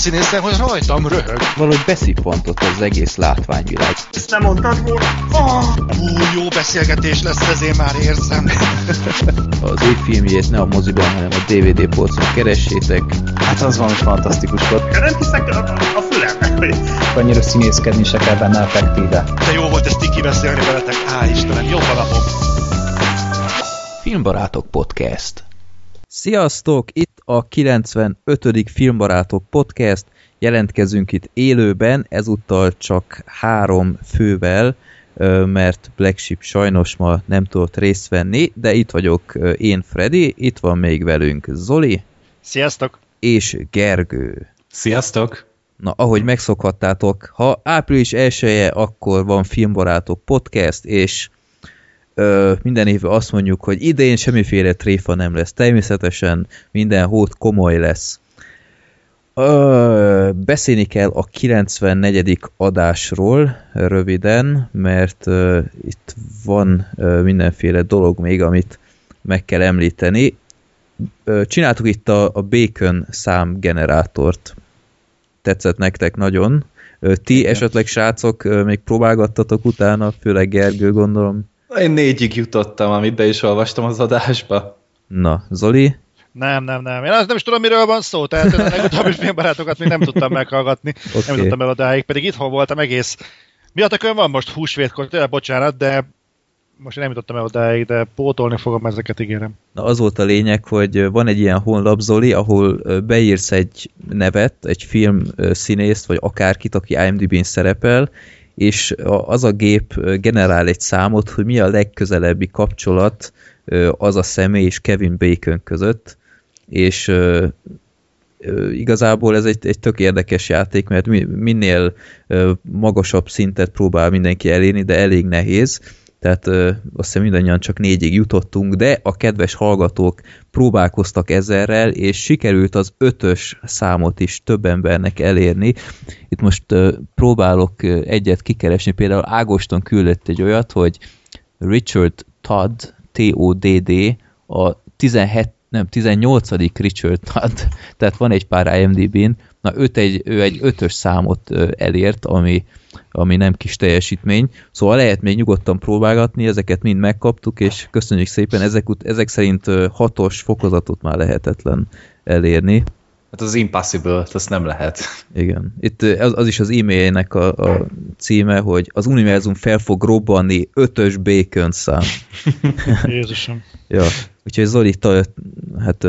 színészen, hogy rajtam röhög. Valahogy beszippantott az egész látványvilág. Ezt nem mondtad volna? Ú, jó beszélgetés lesz, ezért már érzem. az ő filmjét ne a moziban, hanem a DVD polcon keressétek. Hát az valami fantasztikus volt. Nem hiszek a, a fülemnek, hogy... Annyira színészkedni se kell benne effektíve. De jó volt ezt Tiki beszélni veletek. Á, Istenem, jó napom. Filmbarátok Podcast Sziasztok! Itt a 95. Filmbarátok Podcast. Jelentkezünk itt élőben, ezúttal csak három fővel, mert Black Sheep sajnos ma nem tudott részt venni, de itt vagyok én, Freddy, itt van még velünk Zoli. Sziasztok! És Gergő. Sziasztok! Na, ahogy megszokhattátok, ha április 1 -e, akkor van Filmbarátok Podcast, és ö, minden évben azt mondjuk, hogy idén semmiféle tréfa nem lesz. Természetesen minden hót komoly lesz. Ö, beszélni kell a 94. adásról röviden, mert ö, itt van ö, mindenféle dolog még, amit meg kell említeni. Ö, csináltuk itt a, a Bacon számgenerátort. Tetszett nektek nagyon. Ti esetleg srácok még próbálgattatok utána, főleg Gergő gondolom. Én négyig jutottam, amit be is olvastam az adásba. Na, Zoli? Nem, nem, nem. Én azt nem is tudom, miről van szó, tehát a legutóbbi filmbarátokat még nem tudtam meghallgatni. Okay. Nem tudtam el odáig, pedig itthon voltam egész. Miattakön van most húsvétkor, tényleg bocsánat, de most nem jutottam el odáig, de pótolni fogom ezeket, ígérem. Na az volt a lényeg, hogy van egy ilyen honlap, Zoli, ahol beírsz egy nevet, egy film színészt, vagy akárkit, aki IMDb-n szerepel, és az a gép generál egy számot, hogy mi a legközelebbi kapcsolat az a személy és Kevin Bacon között, és igazából ez egy, egy tök érdekes játék, mert minél magasabb szintet próbál mindenki elérni, de elég nehéz, tehát ö, azt hiszem mindannyian csak négyig jutottunk, de a kedves hallgatók próbálkoztak ezerrel, és sikerült az ötös számot is több embernek elérni. Itt most ö, próbálok egyet kikeresni, például Ágoston küldött egy olyat, hogy Richard Todd, T-O-D-D, a 17 nem, 18. Richard Todd, tehát van egy pár IMDb-n, na őt egy, ő egy ötös számot elért, ami ami nem kis teljesítmény. Szóval lehet még nyugodtan próbálgatni, ezeket mind megkaptuk, és köszönjük szépen, ezek, ezek szerint hatos fokozatot már lehetetlen elérni. Hát az impossible, azt nem lehet. Igen. Itt az, az is az e-mailjének a, a címe, hogy az univerzum fel fog robbanni ötös bacon szám. Jézusom. ja. Úgyhogy Zoli, ta, hát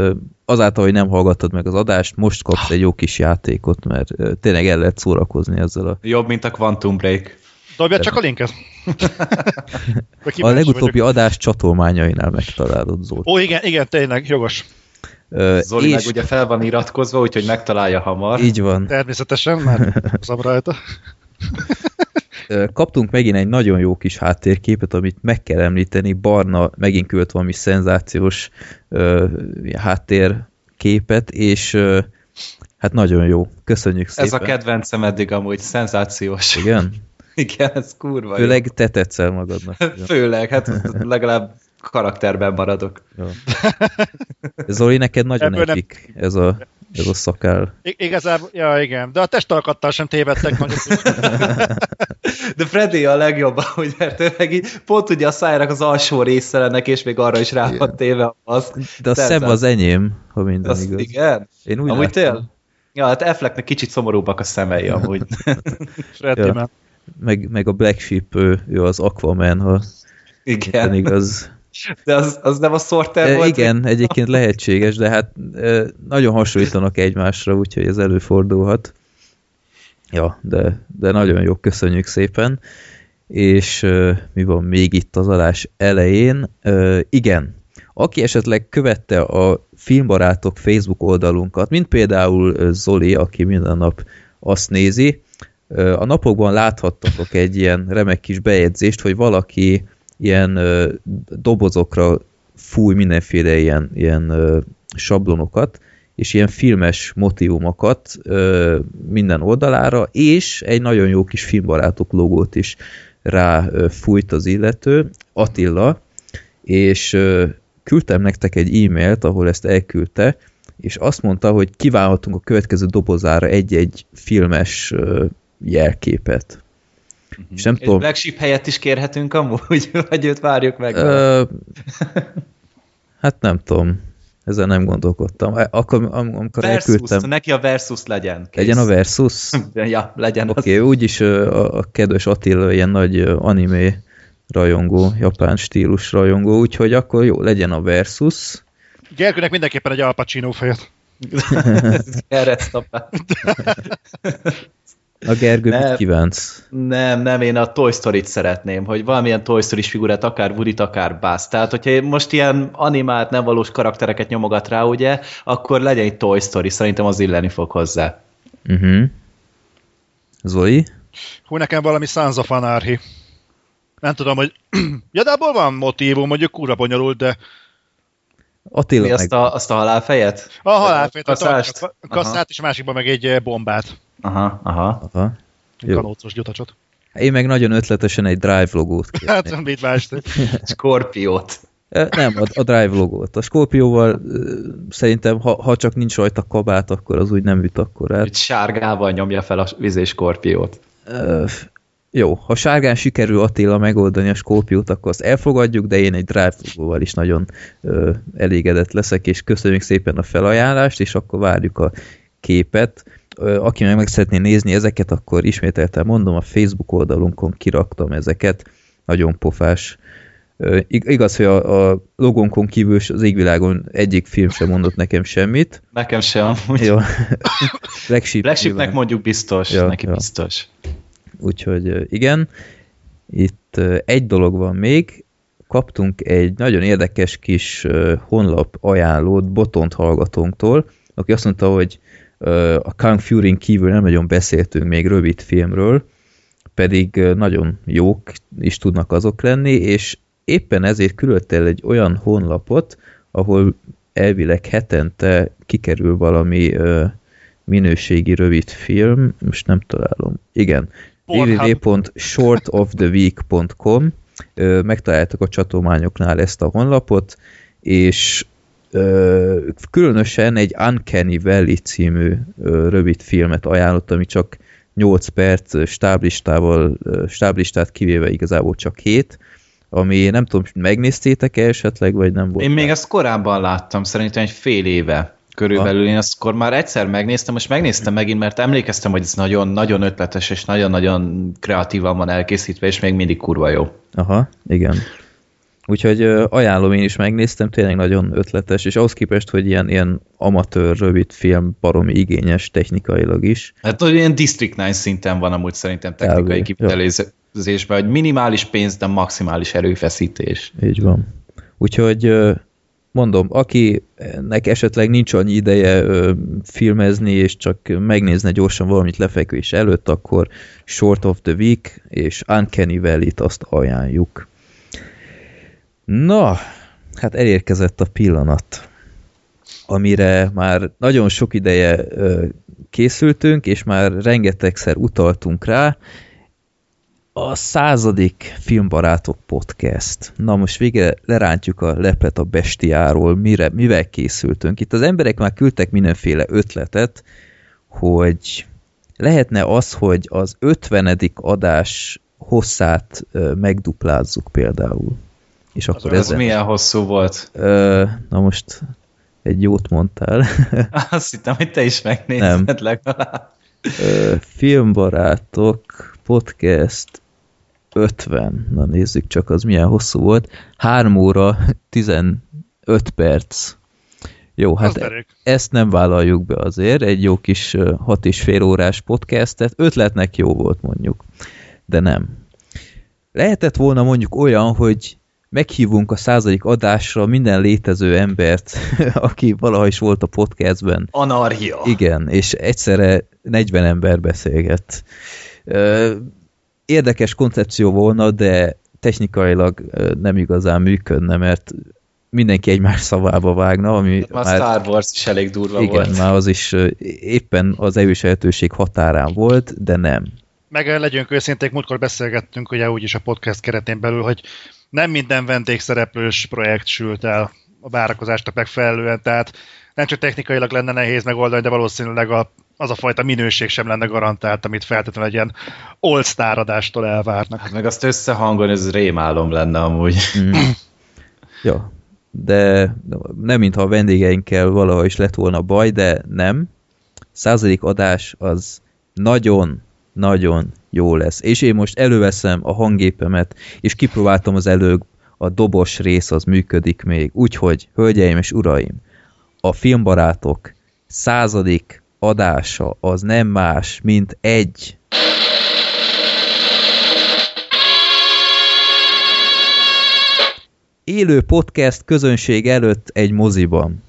azáltal, hogy nem hallgattad meg az adást, most kapsz egy jó kis játékot, mert tényleg el lehet szórakozni ezzel a... Jobb, mint a Quantum Break. Dobja csak a linket. a legutóbbi vagyok. adás csatolmányainál megtalálod Zoli. Ó, igen, igen, tényleg, jogos. Zoli és... meg ugye fel van iratkozva, úgyhogy megtalálja hamar. Így van. Természetesen, már hozom rajta. Kaptunk megint egy nagyon jó kis háttérképet, amit meg kell említeni. Barna megint küldött valami szenzációs uh, háttérképet, és hát nagyon jó. Köszönjük szépen. Ez a kedvencem eddig amúgy, szenzációs. Igen? Igen, ez kurva Főleg jó. te tetszel magadnak. Főleg, hát legalább karakterben maradok. Jó. Zoli, neked nagyon Ebből nekik nem... ez a, ez a szakál. I- igazából, ja igen, de a testalkattal sem tévedtek nagyon. de Freddy a legjobb, hogy mert meg így, pont ugye a szájának az alsó része lennek, és még arra is rá van téve az. De a szem az enyém, ha minden az, igaz. Igen? Én úgy Amúgy tél? Ja, hát Afflecknek kicsit szomorúbbak a szemei amúgy. Freddy ja. meg, meg a Black Sheep, ő, ő az Aquaman, ha igen. igaz. De az, az nem a Sorter e, volt? Igen, egyébként lehetséges, de hát e, nagyon hasonlítanak egymásra, úgyhogy ez előfordulhat. Ja, de, de nagyon jó, köszönjük szépen. És e, mi van még itt az adás elején? E, igen, aki esetleg követte a Filmbarátok Facebook oldalunkat, mint például Zoli, aki minden nap azt nézi, a napokban láthattatok egy ilyen remek kis bejegyzést, hogy valaki ilyen ö, dobozokra fúj mindenféle ilyen, ilyen ö, sablonokat, és ilyen filmes motivumokat ö, minden oldalára, és egy nagyon jó kis filmbarátok logót is rá ö, fújt az illető, Attila, és ö, küldtem nektek egy e-mailt, ahol ezt elküldte, és azt mondta, hogy kívánhatunk a következő dobozára egy-egy filmes ö, jelképet. És nem És tudom, Black Sheep helyett is kérhetünk amúgy, vagy őt várjuk meg. ö, hát nem tudom, ezzel nem gondolkodtam. Akkor, am- amikor Versus, elküldtem, neki a Versus legyen. Kész. legyen a Versus? Ja, legyen. Oké, okay, úgyis a, a kedves Attila ilyen nagy anime rajongó, japán stílus rajongó, úgyhogy akkor jó, legyen a Versus. Gergőnek mindenképpen egy Al Pacino fejet. Keresztapát. A Gergő, Nem. mit kívánsz? Nem, nem, én a Toy Story-t szeretném, hogy valamilyen Toy story figurát, akár Woody-t, akár Buzz. Tehát, hogyha most ilyen animált, nem valós karaktereket nyomogat rá, ugye, akkor legyen egy Toy Story, szerintem az illeni fog hozzá. Uh-huh. Zoli? Hú, nekem valami Sons of Anarchy. Nem tudom, hogy... ja, de abból van motívum, mondjuk kurva bonyolult, de Attila Mi meg... azt a, azt a halálfejet? a halálfét, a, Kaszást? a kasszát, és a másikban meg egy eh, bombát. Aha, aha. Aha. Egy kanócos gyutacsot. Én meg nagyon ötletesen egy Drive logót kérnék. Hát, mit mást? Skorpiót. Ö, Nem, a, a Drive logót. A Scorpióval ö, szerintem, ha, ha csak nincs rajta kabát, akkor az úgy nem üt akkor. Hogy sárgával nyomja fel a vizé skorpiót. Jó, ha sárgán sikerül Attila megoldani a Scorpiót, akkor azt elfogadjuk, de én egy Drive is nagyon ö, elégedett leszek, és köszönjük szépen a felajánlást, és akkor várjuk a képet. Ö, Aki meg meg szeretné nézni ezeket, akkor ismételten mondom, a Facebook oldalunkon kiraktam ezeket. Nagyon pofás. Ö, ig- Igaz, hogy a, a logónkon kívül az égvilágon egyik film sem mondott nekem semmit. Nekem se amúgy. Jó. Nyilván. mondjuk biztos, Ja, neki ja. biztos. Úgyhogy igen, itt egy dolog van még, kaptunk egy nagyon érdekes kis honlap ajánlót Botont hallgatónktól, aki azt mondta, hogy a Kung Fury-n kívül nem nagyon beszéltünk még rövid filmről, pedig nagyon jók is tudnak azok lenni, és éppen ezért küldött el egy olyan honlapot, ahol elvileg hetente kikerül valami minőségi rövid film, most nem találom. Igen. www.shortoftheweek.com Ö, Megtaláltuk a csatolmányoknál ezt a honlapot, és különösen egy Uncanny Valley című rövid filmet ajánlott, ami csak 8 perc stáblistával, stáblistát kivéve igazából csak 7, ami nem tudom, megnéztétek-e esetleg, vagy nem volt? Én még ezt korábban láttam, szerintem egy fél éve körülbelül. Én azt akkor már egyszer megnéztem, most megnéztem megint, mert emlékeztem, hogy ez nagyon-nagyon ötletes, és nagyon-nagyon kreatívan van elkészítve, és még mindig kurva jó. Aha, igen. Úgyhogy ajánlom, én is megnéztem, tényleg nagyon ötletes, és ahhoz képest, hogy ilyen, ilyen amatőr rövid film, baromi igényes technikailag is. Hát ilyen District 9 szinten van amúgy szerintem technikai kivitelezésben, hogy minimális pénz, de maximális erőfeszítés. Így van. Úgyhogy mondom, akinek esetleg nincs annyi ideje ö, filmezni, és csak megnézne gyorsan valamit lefekvés előtt, akkor Short of the Week és Uncanny Valley-t azt ajánljuk. Na, hát elérkezett a pillanat, amire már nagyon sok ideje ö, készültünk, és már rengetegszer utaltunk rá, a századik Filmbarátok Podcast. Na most végre lerántjuk a leplet a bestiáról, mire, mivel készültünk. Itt az emberek már küldtek mindenféle ötletet, hogy lehetne az, hogy az 50. adás hosszát megduplázzuk például. És akkor Ez ezen... milyen hosszú volt? Ö, na most egy jót mondtál. Azt hittem, hogy te is megnézed Nem. legalább. Ö, Filmbarátok podcast 50. Na nézzük csak, az milyen hosszú volt. 3 óra 15 perc. Jó, Hát derék. ezt nem vállaljuk be azért, egy jó kis ö, hat és fél órás podcastet, ötletnek jó volt mondjuk, de nem. Lehetett volna mondjuk olyan, hogy meghívunk a századik adásra minden létező embert, aki valaha is volt a podcastben, Anarchia. igen, és egyszerre 40 ember beszélget. Érdekes koncepció volna, de technikailag nem igazán működne, mert mindenki egymás szavába vágna, ami A Star Wars is elég durva igen, volt. már az is éppen az elviselhetőség határán volt, de nem. Meg legyünk őszinték, múltkor beszélgettünk ugye úgyis a podcast keretén belül, hogy nem minden vendégszereplős projekt sült el. a várakozásnak megfelelően, tehát nem csak technikailag lenne nehéz megoldani, de valószínűleg a, az a fajta minőség sem lenne garantált, amit feltétlenül egy ilyen all-star adástól elvárnak. Hát meg azt összehangolni, ez rémálom lenne amúgy. Mm. ja, de nem mintha a vendégeinkkel valaha is lett volna baj, de nem. Századik adás az nagyon, nagyon jó lesz. És én most előveszem a hangépemet, és kipróbáltam az előbb, a dobos rész az működik még. Úgyhogy, hölgyeim és uraim, a filmbarátok századik adása az nem más, mint egy élő podcast közönség előtt egy moziban.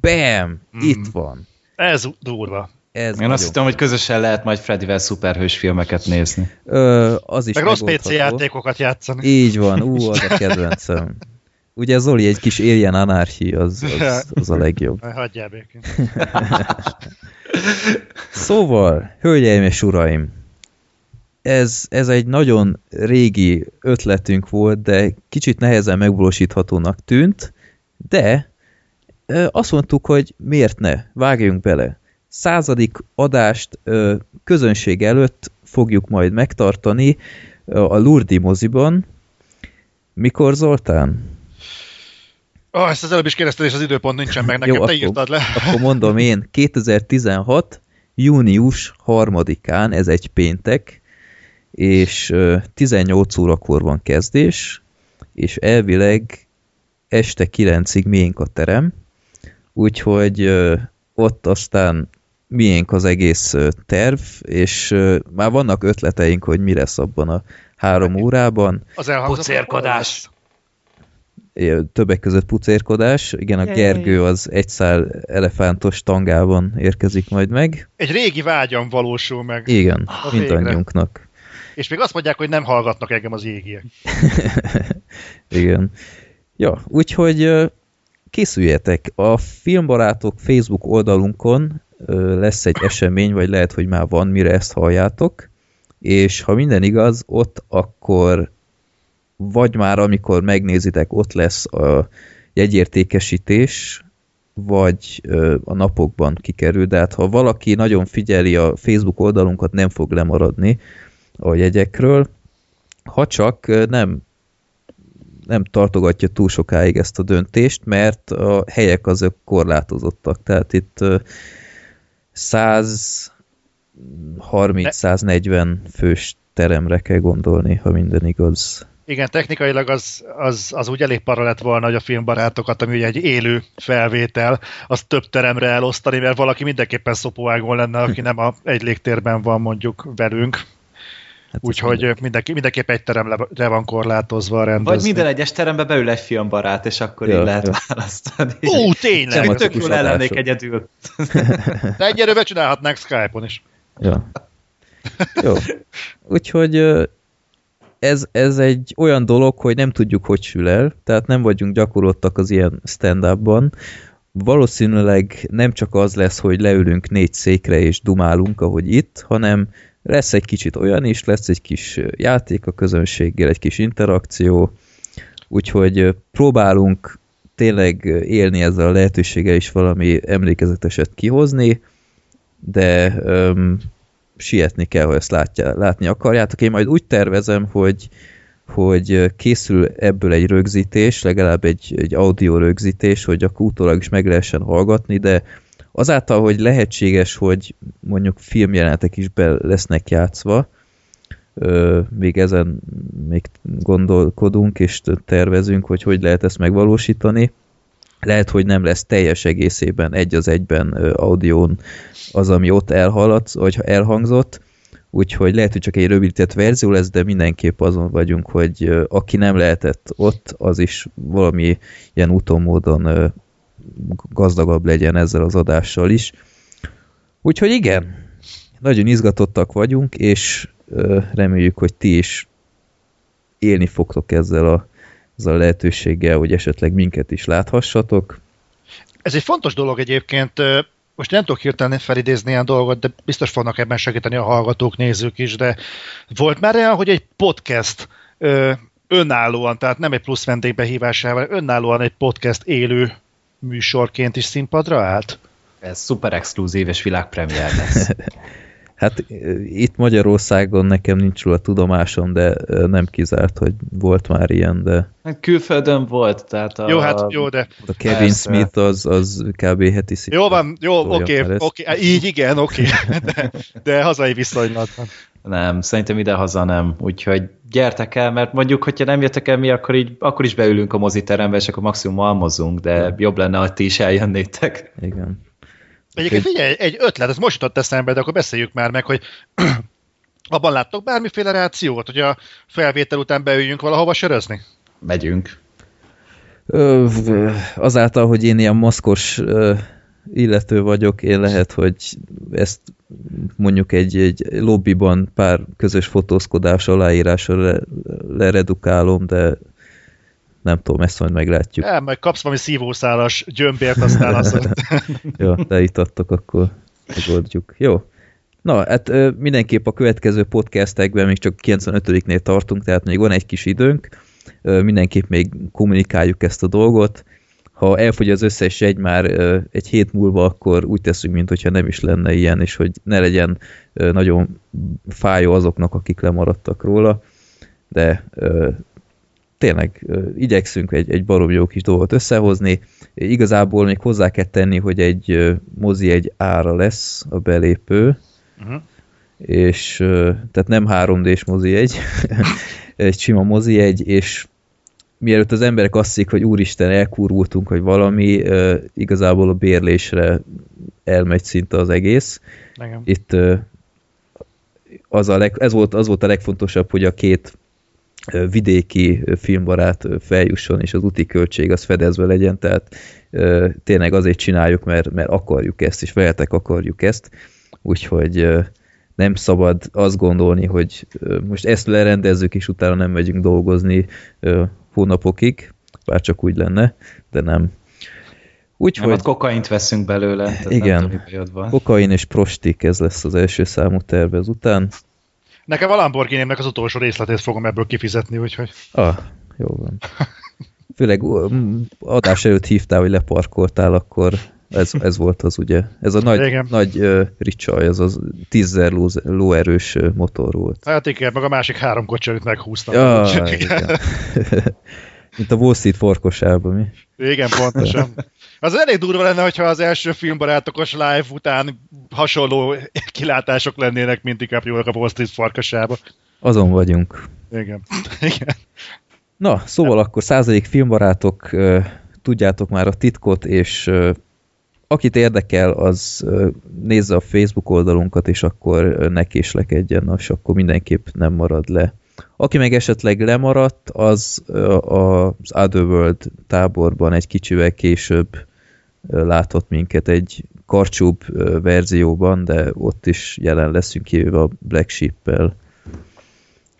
Bam! Mm. Itt van. Ez durva. Ez Én azt hittem, hogy közösen lehet majd Freddyvel szuperhős filmeket nézni. Ö, az is Meg rossz PC játékokat játszani. Így van, ú, az a kedvencem. Ugye Zoli egy kis Alien Anarchy, az, az, az a legjobb. Hagyjál békén. szóval, hölgyeim és uraim, ez, ez egy nagyon régi ötletünk volt, de kicsit nehezen megvalósíthatónak tűnt, de azt mondtuk, hogy miért ne, vágjunk bele. Századik adást közönség előtt fogjuk majd megtartani a Lurdi moziban. Mikor, Zoltán? Oh, ezt az előbb is kérdezted, és az időpont nincsen meg nekem, Jó, te akkor, írtad le. Akkor mondom én, 2016. június 3-án, ez egy péntek, és 18 órakor van kezdés, és elvileg este 9-ig miénk a terem, úgyhogy ott aztán miénk az egész terv, és már vannak ötleteink, hogy mi lesz abban a három órában. Az elhangzott többek között pucérkodás. Igen, a Gergő az egy szál elefántos tangában érkezik majd meg. Egy régi vágyam valósul meg. Igen, a mindannyiunknak. És még azt mondják, hogy nem hallgatnak engem az égiek. Igen. Ja, úgyhogy készüljetek. A Filmbarátok Facebook oldalunkon lesz egy esemény, vagy lehet, hogy már van, mire ezt halljátok, és ha minden igaz, ott akkor vagy már amikor megnézitek, ott lesz a jegyértékesítés, vagy a napokban kikerül, de hát ha valaki nagyon figyeli a Facebook oldalunkat, nem fog lemaradni a jegyekről, ha csak nem nem tartogatja túl sokáig ezt a döntést, mert a helyek azok korlátozottak, tehát itt 130-140 fős teremre kell gondolni, ha minden igaz. Igen, technikailag az, az, az úgy elég para lett volna, hogy a filmbarátokat, ami ugye egy élő felvétel, az több teremre elosztani, mert valaki mindenképpen szopóágon lenne, aki nem a egy légtérben van mondjuk velünk. Hát Úgyhogy mindenki, mindenképp egy teremre van korlátozva a rendezvény. Vagy minden egyes terembe beül egy filmbarát, és akkor ja, így lehet ja. választani. Ó, tényleg! Csak tök jól ellennék egyedül. De egyre becsinálhatnánk Skype-on is. Ja. Jó. Úgyhogy ez, ez egy olyan dolog, hogy nem tudjuk, hogy sül el, tehát nem vagyunk gyakorlottak az ilyen stand-upban. Valószínűleg nem csak az lesz, hogy leülünk négy székre és dumálunk, ahogy itt, hanem lesz egy kicsit olyan is, lesz egy kis játék a közönséggel, egy kis interakció, úgyhogy próbálunk tényleg élni ezzel a lehetőséggel is valami emlékezeteset kihozni, de um, sietni kell, hogy ezt látja, látni akarjátok. Én majd úgy tervezem, hogy, hogy készül ebből egy rögzítés, legalább egy, egy audio rögzítés, hogy akkor utólag is meg lehessen hallgatni, de azáltal, hogy lehetséges, hogy mondjuk filmjelenetek is be lesznek játszva, még ezen még gondolkodunk és tervezünk, hogy hogy lehet ezt megvalósítani. Lehet, hogy nem lesz teljes egészében egy az egyben audión az, ami ott elhaladt, vagy elhangzott, úgyhogy lehet, hogy csak egy rövidített verzió lesz, de mindenképp azon vagyunk, hogy aki nem lehetett ott, az is valami ilyen úton módon gazdagabb legyen ezzel az adással is. Úgyhogy igen, nagyon izgatottak vagyunk, és reméljük, hogy ti is élni fogtok ezzel a, ezzel a lehetőséggel, hogy esetleg minket is láthassatok. Ez egy fontos dolog egyébként, most nem tudok hirtelen felidézni ilyen dolgot, de biztos fognak ebben segíteni a hallgatók, nézők is, de volt már olyan, hogy egy podcast ö, önállóan, tehát nem egy plusz vendégbehívásával, önállóan egy podcast élő műsorként is színpadra állt? Ez szuper exkluzív és világpremiér lesz. Hát itt Magyarországon nekem nincs róla tudomásom, de nem kizárt, hogy volt már ilyen, de... Hát külföldön volt, tehát a... Jó, hát jó, de... A Kevin Persze. Smith az, az kb. heti szint. Jó van, jó, oké, okay, oké, okay, így igen, oké, okay. de, de hazai viszonylatban. Nem, szerintem ide-haza nem. Úgyhogy gyertek el, mert mondjuk, hogyha nem jöttek el mi, akkor, így, akkor is beülünk a moziterembe, és akkor maximum almozunk, de jobb lenne, hogy ti is eljönnétek. Igen. Egyébként figyelj, egy ötlet, ez most jutott eszembe, de akkor beszéljük már meg, hogy abban láttok bármiféle reakciót, hogy a felvétel után beüljünk valahova sörözni? Megyünk. Ö, azáltal, hogy én ilyen maszkos ö, illető vagyok, én lehet, hogy ezt mondjuk egy, egy lobbyban pár közös fotózkodás aláírásra le, leredukálom, de nem tudom, ezt majd meglátjuk. Ja, majd kapsz valami szívószálas gyömbért, aztán azt Jó, de itt adtok, akkor megoldjuk. Jó. Na, hát mindenképp a következő podcastekben még csak 95-nél tartunk, tehát még van egy kis időnk, mindenképp még kommunikáljuk ezt a dolgot. Ha elfogy az összes egy már egy hét múlva, akkor úgy teszünk, mintha nem is lenne ilyen, és hogy ne legyen nagyon fájó azoknak, akik lemaradtak róla, de tényleg igyekszünk egy, egy barom jó kis dolgot összehozni. Igazából még hozzá kell tenni, hogy egy mozi egy ára lesz a belépő, uh-huh. és tehát nem 3D-s mozi egy, egy sima mozi egy, és mielőtt az emberek azt hiszik, hogy úristen, elkurvultunk, hogy valami, igazából a bérlésre elmegy szinte az egész. Igen. Itt az, a leg, ez volt, az volt a legfontosabb, hogy a két vidéki filmbarát feljusson, és az úti költség az fedezve legyen, tehát tényleg azért csináljuk, mert, mert akarjuk ezt, és veletek akarjuk ezt, úgyhogy nem szabad azt gondolni, hogy most ezt lerendezzük, és utána nem megyünk dolgozni hónapokig, bár csak úgy lenne, de nem. Úgyhogy... Nem, kokaint veszünk belőle. Igen, kokain és prostik, ez lesz az első számú terve után. Nekem a lamborghini az utolsó részletét fogom ebből kifizetni, úgyhogy... Ah, jó van. Főleg adás előtt hívtál, hogy leparkoltál, akkor ez, ez volt az ugye. Ez a nagy, igen. nagy uh, ricsaj, ez az tízzer ló, lóerős motor volt. Hát igen, meg a másik három kocsi előtt meghúztam. Ja, igen. Mint a Wall Street farkosában, mi? Igen, pontosan. Az elég durva lenne, hogyha az első filmbarátokos live után hasonló kilátások lennének, mint DiCaprio a Wall Street farkasába. Azon vagyunk. Igen. Igen. Na, szóval akkor századik filmbarátok, tudjátok már a titkot, és akit érdekel, az nézze a Facebook oldalunkat, és akkor ne késlekedjen, és akkor mindenképp nem marad le. Aki meg esetleg lemaradt, az az Otherworld táborban egy kicsivel később láthat minket egy karcsúbb verzióban, de ott is jelen leszünk kivéve a Black Sheep-el.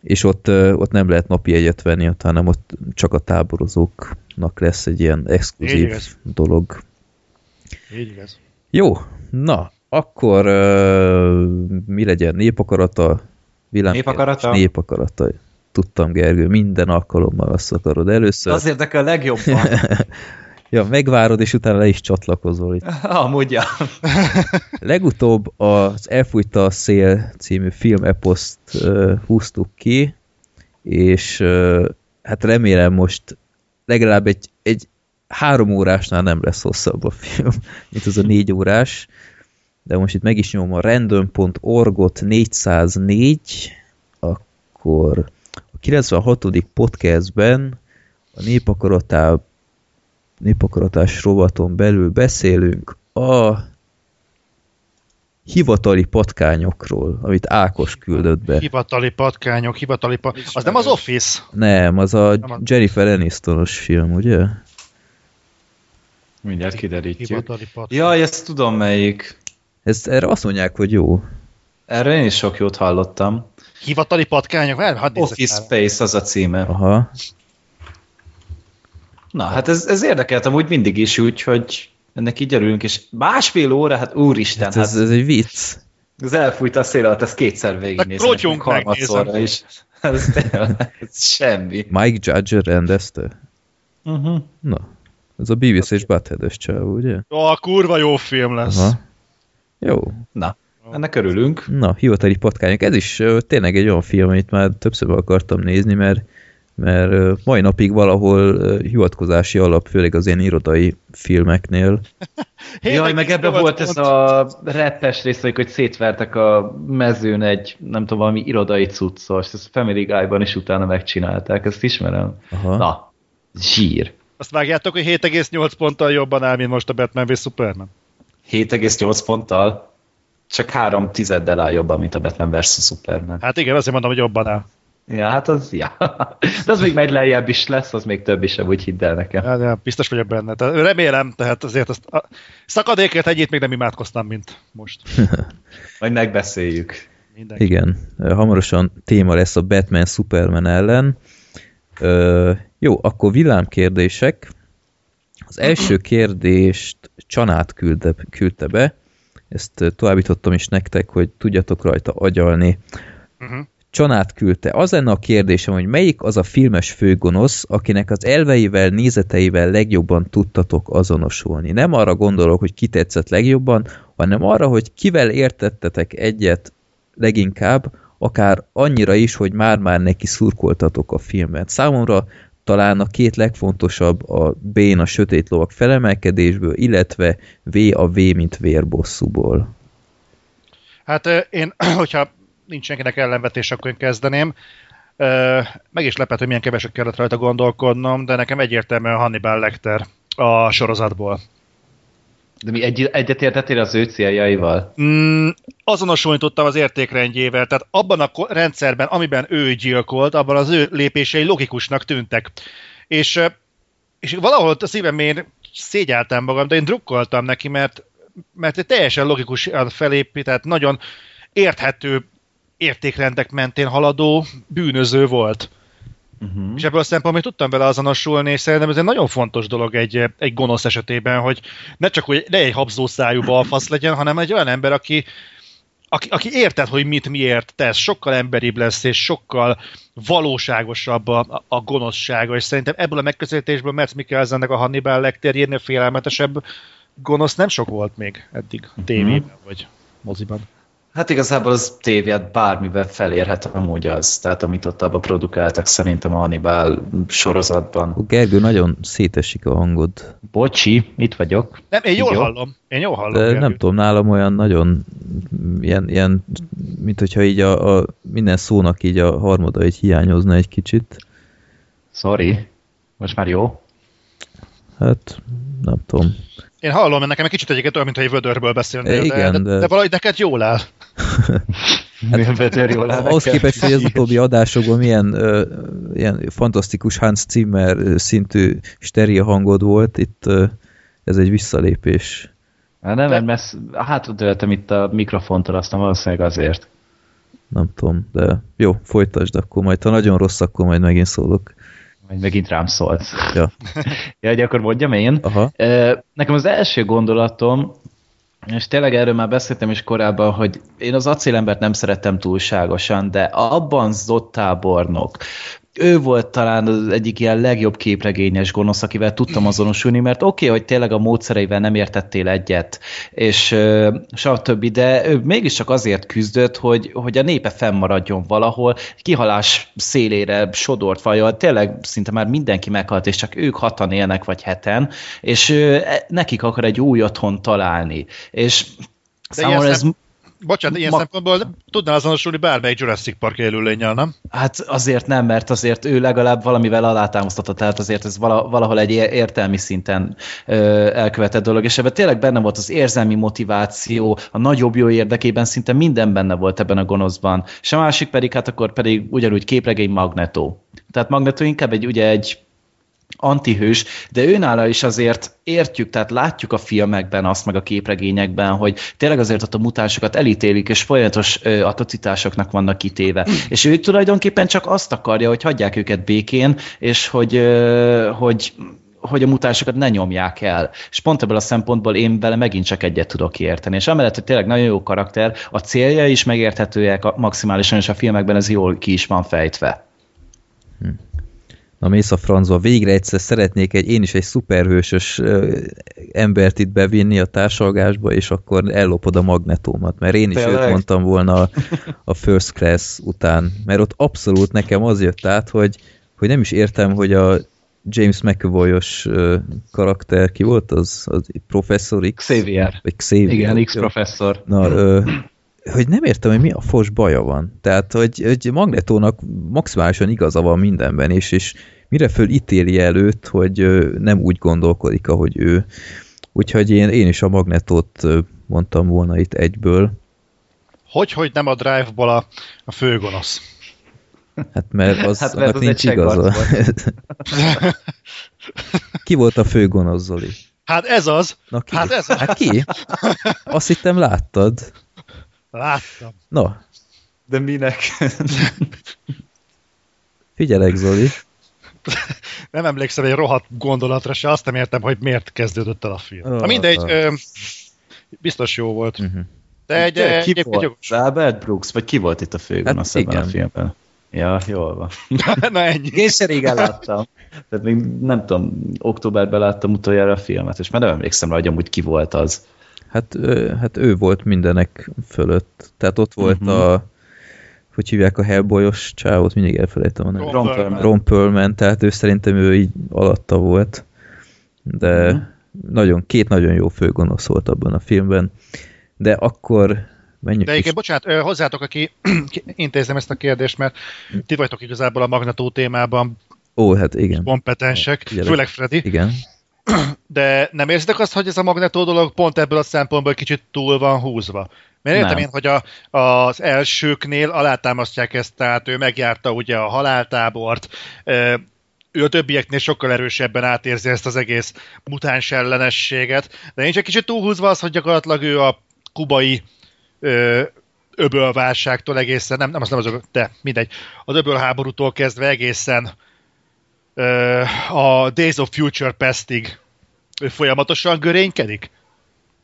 És ott, ott nem lehet napi egyet venni, hanem ott csak a táborozóknak lesz egy ilyen exkluzív dolog. Így igaz. Jó, na, akkor uh, mi legyen? Népakarata? Népakarata? Népakarata. Tudtam, Gergő, minden alkalommal azt akarod először. Az érdekel a legjobban. ja, megvárod, és utána le is csatlakozol itt. Amúgy, ja. Legutóbb az Elfújta a szél című filmeposzt uh, húztuk ki, és uh, hát remélem most legalább egy, egy három órásnál nem lesz hosszabb a film, mint az a négy órás, de most itt meg is nyomom a random.org-ot 404, akkor a 96. podcastben a népakaratá, népakaratás rovaton belül beszélünk a hivatali patkányokról, amit Ákos küldött be. Hivatali patkányok, hivatali patkányok. Az nem az Office? Nem, az a Jennifer Anistonos film, ugye? Mindjárt kiderítjük. Jaj, ezt tudom melyik. Ez, erre azt mondják, hogy jó. Erre én is sok jót hallottam. Hivatali patkányok? Várj, hadd Office Space az a címe. Aha. Na, hát ez, ez érdekeltem úgy mindig is, úgy, hogy ennek így örülünk, és másfél óra, hát úristen. Hát ez, hát, ez egy vicc. Ez elfújt a szél alatt, ezt kétszer végignézem. Rotyunk meg, is. Ez, tényleg, ez semmi. Mike Judge rendezte? Uh-huh. Na, ez a Beavis és Butthead-ös csávó, ugye? Ó, kurva jó film lesz. Aha. Jó. Na, ennek örülünk. Na, hivatali patkányok. Ez is ö, tényleg egy olyan film, amit már többször akartam nézni, mert, mert ö, mai napig valahol ö, hivatkozási alap, főleg az ilyen irodai filmeknél. Jaj, meg ebben volt ez a reppes rész, hogy szétvertek a mezőn egy, nem tudom, valami irodai cuccos. Ezt Family Guy-ban is utána megcsinálták, ezt ismerem. Aha. Na, zsír. Azt vágjátok, hogy 7,8 ponttal jobban áll, mint most a Batman vs Superman? 7,8 ponttal, csak három tizeddel áll jobban, mint a Batman vs. Superman. Hát igen, azért mondom, hogy jobban áll. Ja, hát az, ja. De az még megy lejjebb is lesz, az még több is, úgy hidd el nekem. Ja, ja, biztos vagyok benne. Tehát remélem, tehát azért azt, a szakadékért egyét még nem imádkoztam, mint most. Majd megbeszéljük. Mindenki. Igen, hamarosan téma lesz a Batman Superman ellen. Ö, jó, akkor villámkérdések. Az első kérdést Csanát küldte, küldte be, ezt továbbítottam is nektek, hogy tudjatok rajta agyalni. Uh-huh. Csanát küldte. Az lenne a kérdésem, hogy melyik az a filmes főgonosz, akinek az elveivel, nézeteivel legjobban tudtatok azonosulni. Nem arra gondolok, hogy ki tetszett legjobban, hanem arra, hogy kivel értettetek egyet leginkább, akár annyira is, hogy már-már neki szurkoltatok a filmet. Számomra talán a két legfontosabb a B-n a sötét lovak felemelkedésből, illetve V a V, mint vérbosszúból. Hát én, hogyha nincs senkinek ellenvetés, akkor én kezdeném. Meg is lepett, hogy milyen keveset kellett rajta gondolkodnom, de nekem egyértelműen Hannibal Lecter a sorozatból. De mi egy, egyetértettél az ő céljaival? Mm, azonosulni tudtam az értékrendjével, tehát abban a rendszerben, amiben ő gyilkolt, abban az ő lépései logikusnak tűntek. És, és valahol a szívem én szégyeltem magam, de én drukkoltam neki, mert, mert egy teljesen logikusan felépített, nagyon érthető értékrendek mentén haladó bűnöző volt. Uh-huh. És ebből a szempontból tudtam vele azonosulni, és szerintem ez egy nagyon fontos dolog egy, egy gonosz esetében, hogy ne csak hogy ne egy habzószájú balfasz legyen, hanem egy olyan ember, aki, aki, aki érted, hogy mit miért tesz, sokkal emberibb lesz, és sokkal valóságosabb a, a gonoszsága, és szerintem ebből a megközelítésből Matt Mikkelsennek a Hannibal Lecterjénél félelmetesebb gonosz nem sok volt még eddig tévében, vagy moziban. Hát igazából az tévét bármivel felérhet amúgy az, tehát amit ott abba produkáltak szerintem a Hannibal sorozatban. Gergő, nagyon szétesik a hangod. Bocsi, itt vagyok. Nem, én jól Jó. hallom. Én jól hallom. De Gergő. nem tudom, nálam olyan nagyon ilyen, ilyen mint hogyha így a, a minden szónak így a harmada így hiányozna egy kicsit. Sorry. Most már jó? Hát, nem tudom. Én hallom, mert nekem egy kicsit egyébként olyan, mintha egy vödörből beszélnél, Igen, de, de- de... valahogy neked jól áll. Hát, jól áll Ahhoz képest, hogy az utóbbi adásokban milyen ö, ilyen fantasztikus Hans Zimmer szintű stereo hangod volt, itt ö, ez egy visszalépés. Hát nem, mert messz, hátradőltem itt a mikrofontól, aztán valószínűleg azért. Nem tudom, de jó, folytasd akkor majd, ha nagyon rossz, akkor majd megint szólok. Majd megint rám szólt. Ja. ja, hogy akkor mondjam én. Aha. Nekem az első gondolatom, és tényleg erről már beszéltem is korábban, hogy én az acélembert nem szerettem túlságosan, de abban Zottábornok, ő volt talán az egyik ilyen legjobb képregényes gonosz, akivel tudtam azonosulni, mert oké, okay, hogy tényleg a módszereivel nem értettél egyet, és ö, stb., de ő mégiscsak azért küzdött, hogy, hogy a népe fennmaradjon valahol, kihalás szélére sodort vajal, tényleg szinte már mindenki meghalt, és csak ők hatan élnek, vagy heten, és ö, e- nekik akar egy új otthon találni. És De számomra ez... szem- Bocsánat, ilyen Ma- szempontból tudnál azonosulni bármelyik Jurassic Park élőlényel, nem? Hát azért nem, mert azért ő legalább valamivel alátámasztotta, tehát azért ez vala- valahol egy ér- értelmi szinten ö, elkövetett dolog, és ebben tényleg benne volt az érzelmi motiváció, a nagyobb jó érdekében szinte minden benne volt ebben a gonoszban. És a másik pedig, hát akkor pedig ugyanúgy képregény Magneto. Tehát Magneto inkább egy, ugye egy antihős, de őnála is azért értjük, tehát látjuk a filmekben azt, meg a képregényekben, hogy tényleg azért ott a mutánsokat elítélik, és folyamatos ö, atrocitásoknak vannak kitéve. És ő tulajdonképpen csak azt akarja, hogy hagyják őket békén, és hogy, ö, hogy hogy a mutánsokat ne nyomják el. És pont ebből a szempontból én vele megint csak egyet tudok érteni. És amellett, hogy tényleg nagyon jó karakter, a célja is megérthetőek maximálisan, és a filmekben ez jól ki is van fejtve. Na mész a francba, végre egyszer szeretnék egy, én is egy szuperhősös embert itt bevinni a társalgásba, és akkor ellopod a magnetómat, mert én is Tényleg? őt mondtam volna a, a First Class után, mert ott abszolút nekem az jött át, hogy, hogy nem is értem, hogy a James McAvoy-os karakter ki volt, az, az professzor X? Xavier. Vagy Xavier. Igen, X professzor. Na, ö, hogy nem értem, hogy mi a fos baja van. Tehát, hogy, hogy Magnetónak maximálisan igaza van mindenben, és, és mire föl ítéli előtt, hogy nem úgy gondolkodik, ahogy ő. Úgyhogy én, én is a Magnetót mondtam volna itt egyből. Hogy, hogy nem a Drive-ból a, a főgonosz? Hát mert az, hát, mert az nincs igaza. ki volt a főgonosz, Zoli? Hát ez az. Na ki? Hát ez az. Hát ki? Azt hittem láttad. Láttam. No. De minek? Figyelek, Zoli. Nem emlékszem egy rohadt gondolatra se, azt nem értem, hogy miért kezdődött el a film. Oh, Na mindegy, oh. Ö, biztos jó volt. Uh-huh. De egy, De, ki egy, volt? Egy Albert Brooks, vagy ki volt itt a főgonosz hát, ebben a filmben? Ja, jól van. Na ennyi. Én se régen láttam. Tehát még nem tudom, októberben láttam utoljára a filmet, és már nem emlékszem rá, hogy amúgy ki volt az. Hát, hát ő volt mindenek fölött. Tehát ott volt uh-huh. a hogy hívják a Hellboyos csávot, mindig elfelejtem a nevet. Ron Perlman. Ron Perlman, tehát ő szerintem ő így alatta volt. De uh-huh. nagyon, két nagyon jó főgonosz volt abban a filmben. De akkor menjünk De egyébként, bocsánat, hozzátok, aki intézem ezt a kérdést, mert ti vagytok igazából a Magnetó témában Ó, hát igen. kompetensek, Figyelek. főleg Freddy. Igen. De nem érzitek azt, hogy ez a Magnetó dolog pont ebből a szempontból kicsit túl van húzva? Mert értem én, hogy a, az elsőknél alátámasztják ezt, tehát ő megjárta ugye a haláltábort, ő a többieknél sokkal erősebben átérzi ezt az egész mutáns ellenességet, de nincs egy kicsit túlhúzva az, hogy gyakorlatilag ő a kubai ö, öbölválságtól egészen, nem, nem azt nem az de mindegy, az öbölháborútól kezdve egészen a Days of Future Pastig ő folyamatosan görénykedik?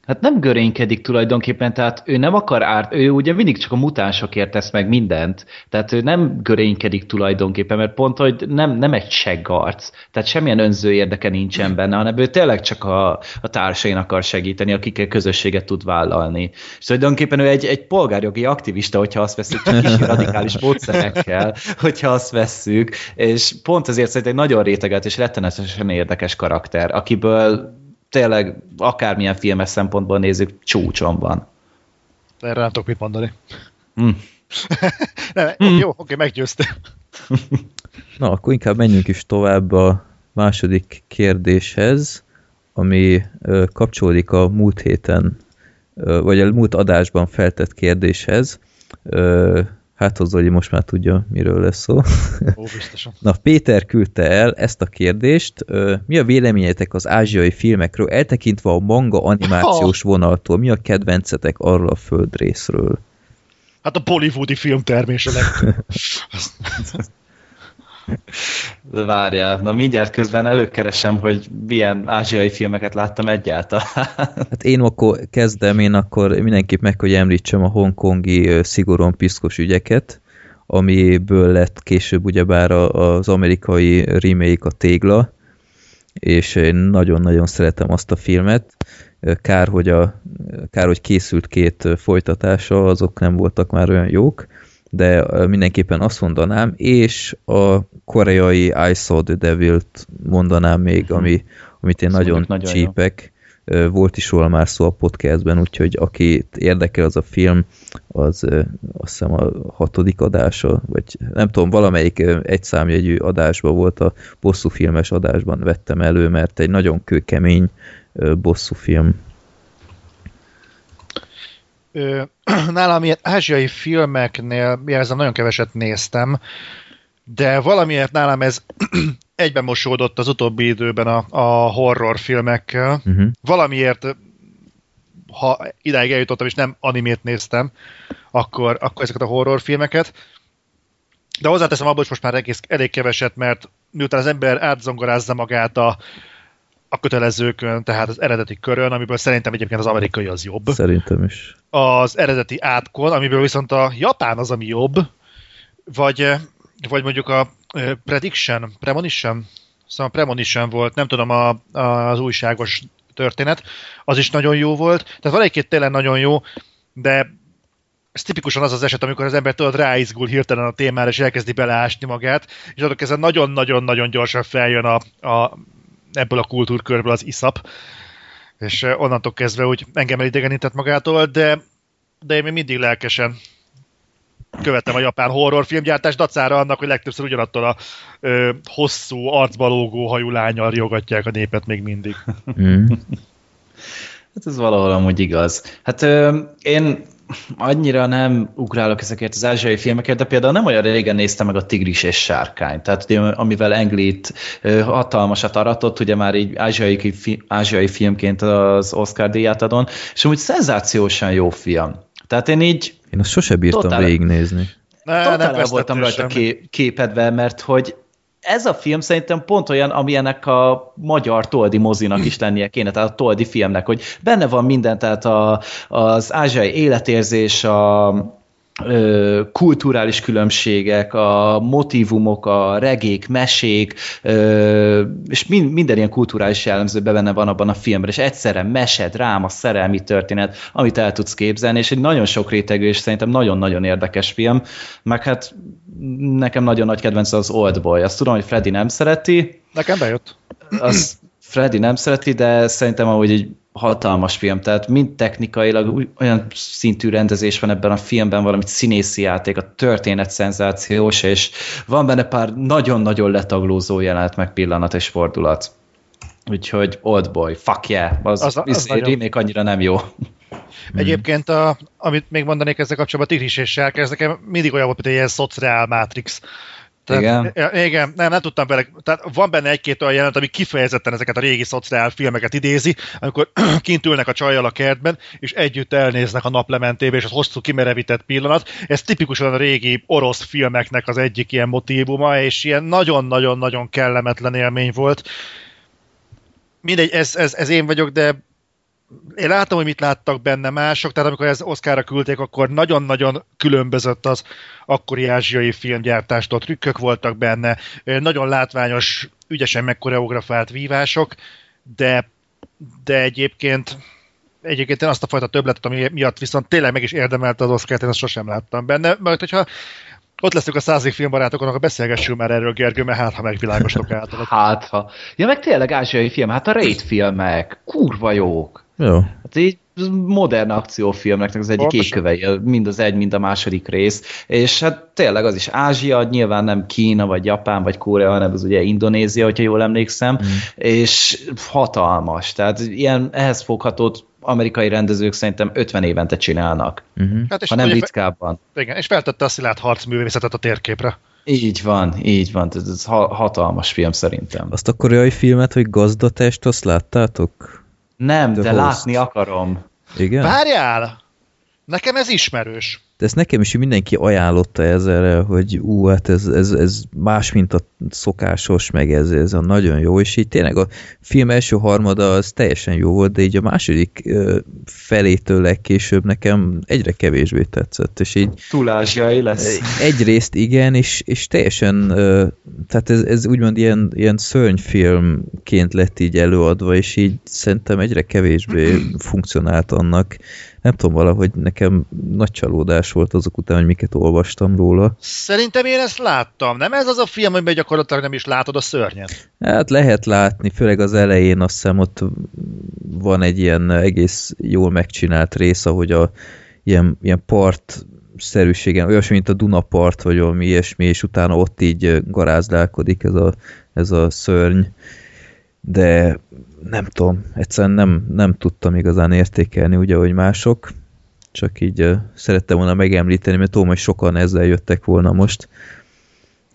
Hát nem görénykedik tulajdonképpen, tehát ő nem akar árt, ő ugye mindig csak a mutánsokért tesz meg mindent, tehát ő nem görénykedik tulajdonképpen, mert pont, hogy nem, nem egy seggarc, tehát semmilyen önző érdeke nincsen benne, hanem ő tényleg csak a, a társain akar segíteni, akikkel közösséget tud vállalni. És tulajdonképpen ő egy, egy polgárjogi aktivista, hogyha azt veszük, csak kis radikális módszerekkel, hogyha azt vesszük, és pont ezért szerintem egy nagyon réteget és rettenetesen érdekes karakter, akiből tényleg akármilyen filmes szempontból nézzük, csúcson van. Erre nem tudok mit mondani. Mm. nem, mm. Jó, oké, meggyőztem. Na, akkor inkább menjünk is tovább a második kérdéshez, ami ö, kapcsolódik a múlt héten, ö, vagy a múlt adásban feltett kérdéshez. Ö, Hát az Zoli most már tudja, miről lesz szó. Ó, biztosan. Na, Péter küldte el ezt a kérdést. Mi a véleményetek az ázsiai filmekről, eltekintve a manga animációs vonaltól? Mi a kedvencetek arról a földrészről? Hát a bollywoodi filmtermés a Várjál, na mindjárt közben előkeresem, hogy milyen ázsiai filmeket láttam egyáltalán. Hát én akkor kezdem, én akkor mindenképp meg, hogy említsem a hongkongi szigorúan piszkos ügyeket, amiből lett később ugyebár az amerikai remake a Tégla, és én nagyon-nagyon szeretem azt a filmet. Kár, hogy, a, kár, hogy készült két folytatása, azok nem voltak már olyan jók, de mindenképpen azt mondanám, és a koreai I Saw the Devil-t mondanám még, mhm. ami, amit én nagyon, nagyon csípek. Jó. Volt is róla már szó a podcastben, úgyhogy akit érdekel az a film, az azt hiszem a hatodik adása, vagy nem tudom, valamelyik egy számjegyű adásban volt a bosszú filmes adásban vettem elő, mert egy nagyon kőkemény bosszú film. nálam ilyen ázsiai filmeknél, jelzem, nagyon keveset néztem, de valamiért nálam ez egyben mosódott az utóbbi időben a, a horror filmekkel. Uh-huh. Valamiért, ha idáig eljutottam és nem animét néztem, akkor, akkor ezeket a horror filmeket. De hozzáteszem abból, hogy most már egész, elég keveset, mert miután az ember átzongorázza magát a a kötelezőkön, tehát az eredeti körön, amiből szerintem egyébként az amerikai az jobb. Szerintem is. Az eredeti átkon, amiből viszont a japán az, ami jobb, vagy, vagy mondjuk a Prediction, Premonition, szóval a Premonition volt, nem tudom, a, a, az újságos történet, az is nagyon jó volt. Tehát van egy-két tényleg nagyon jó, de ez tipikusan az az eset, amikor az ember tudod ráizgul hirtelen a témára, és elkezdi beleásni magát, és adok ezen nagyon-nagyon-nagyon gyorsan feljön a, a, ebből a kultúrkörből az iszap, és onnantól kezdve úgy engem elidegenített magától, de, de én még mindig lelkesen követem a japán horrorfilmgyártást, dacára annak, hogy legtöbbször ugyanattól a ö, hosszú, arcbalógó hajú lányal riogatják a népet még mindig. Mm. Hát ez valahol amúgy igaz. Hát ö, én annyira nem ugrálok ezekért az ázsiai filmeket, de például nem olyan régen néztem meg a Tigris és Sárkány, tehát ugye, amivel Englit hatalmasat aratott, ugye már így ázsiai, ázsiai filmként az Oscar díját adon, és amúgy szenzációsan jó film. Tehát én így... Én azt sose bírtam totál, végignézni. Ne, totál nem voltam rajta ké, képedve, mert hogy ez a film szerintem pont olyan, amilyenek a magyar toldi mozinak is lennie kéne, tehát a toldi filmnek, hogy benne van minden, tehát a, az ázsiai életérzés, a, kulturális különbségek, a motivumok, a regék, mesék, és min, minden ilyen kulturális jellemző benne van abban a filmben, és egyszerre mese, dráma, szerelmi történet, amit el tudsz képzelni, és egy nagyon sok rétegű, és szerintem nagyon-nagyon érdekes film, meg hát nekem nagyon nagy kedvenc az Oldboy. Azt tudom, hogy Freddy nem szereti. Nekem bejött. Az Freddy nem szereti, de szerintem ahogy egy hatalmas film, tehát mind technikailag olyan szintű rendezés van ebben a filmben, valamit színészi játék, a történet szenzációs, és van benne pár nagyon-nagyon letaglózó jelenet, meg pillanat és fordulat. Úgyhogy Oldboy, fuck yeah, az, az, az remake annyira nem jó. Egyébként, a, amit még mondanék ezzel kapcsolatban, Tigris és nekem mindig olyan volt, mint egy ilyen szociál Matrix. Tehát, igen? Igen, nem, nem tudtam bele. Tehát van benne egy-két olyan jelent, ami kifejezetten ezeket a régi szociál filmeket idézi, amikor kint ülnek a csajjal a kertben, és együtt elnéznek a naplementébe, és az hosszú kimerevített pillanat. Ez tipikusan a régi orosz filmeknek az egyik ilyen motívuma, és ilyen nagyon-nagyon-nagyon kellemetlen élmény volt. Mindegy, ez, ez, ez én vagyok, de én láttam, hogy mit láttak benne mások, tehát amikor ez Oszkára küldték, akkor nagyon-nagyon különbözött az akkori ázsiai filmgyártástól. Trükkök voltak benne, nagyon látványos, ügyesen megkoreografált vívások, de, de egyébként egyébként én azt a fajta többletet, ami miatt viszont tényleg meg is érdemelte az Oscar-t, én azt sosem láttam benne, mert hogyha ott leszünk a százik filmbarátokon, akkor beszélgessünk már erről, Gergő, mert hát, ha megvilágostok át. Hát, ha. Ja, meg tényleg ázsiai film, hát a Raid filmek, kurva jók. Jó. Hát így modern akciófilmnek az egyik ékövei, mind az egy, mind a második rész, és hát tényleg az is Ázsia, nyilván nem Kína, vagy Japán, vagy Korea, hanem az ugye Indonézia, hogyha jól emlékszem, mm. és hatalmas, tehát ilyen ehhez fogható amerikai rendezők szerintem 50 évente csinálnak, uh-huh. hát ha nem ritkábban. Igen, és feltette a szilárd harcművészetet a térképre. Így van, így van, ez hatalmas film szerintem. Azt a koreai filmet, hogy gazdatest, azt láttátok? Nem, The de host. látni akarom. Igen? Várjál! Nekem ez ismerős. De ezt nekem is mindenki ajánlotta ezzel, hogy ú, hát ez, ez, ez más, mint a szokásos, meg ez, ez a nagyon jó, és így tényleg a film első harmada az teljesen jó volt, de így a második felétől legkésőbb nekem egyre kevésbé tetszett, és így... Túlázsiai lesz. Egyrészt igen, és, és teljesen, tehát ez, ez úgymond ilyen, ilyen szörnyfilmként lett így előadva, és így szerintem egyre kevésbé funkcionált annak, nem tudom, valahogy nekem nagy csalódás volt azok után, hogy miket olvastam róla. Szerintem én ezt láttam. Nem ez az a film, amiben gyakorlatilag nem is látod a szörnyet? Hát lehet látni, főleg az elején azt hiszem ott van egy ilyen egész jól megcsinált rész, ahogy a ilyen, ilyen part szerűségen, olyasmi, mint a Dunapart, vagy valami ilyesmi, és utána ott így garázdálkodik ez a, ez a szörny. De nem tudom, egyszerűen nem, nem tudtam igazán értékelni, ugye, hogy mások, csak így uh, szerettem volna megemlíteni, mert tudom, hogy sokan ezzel jöttek volna most,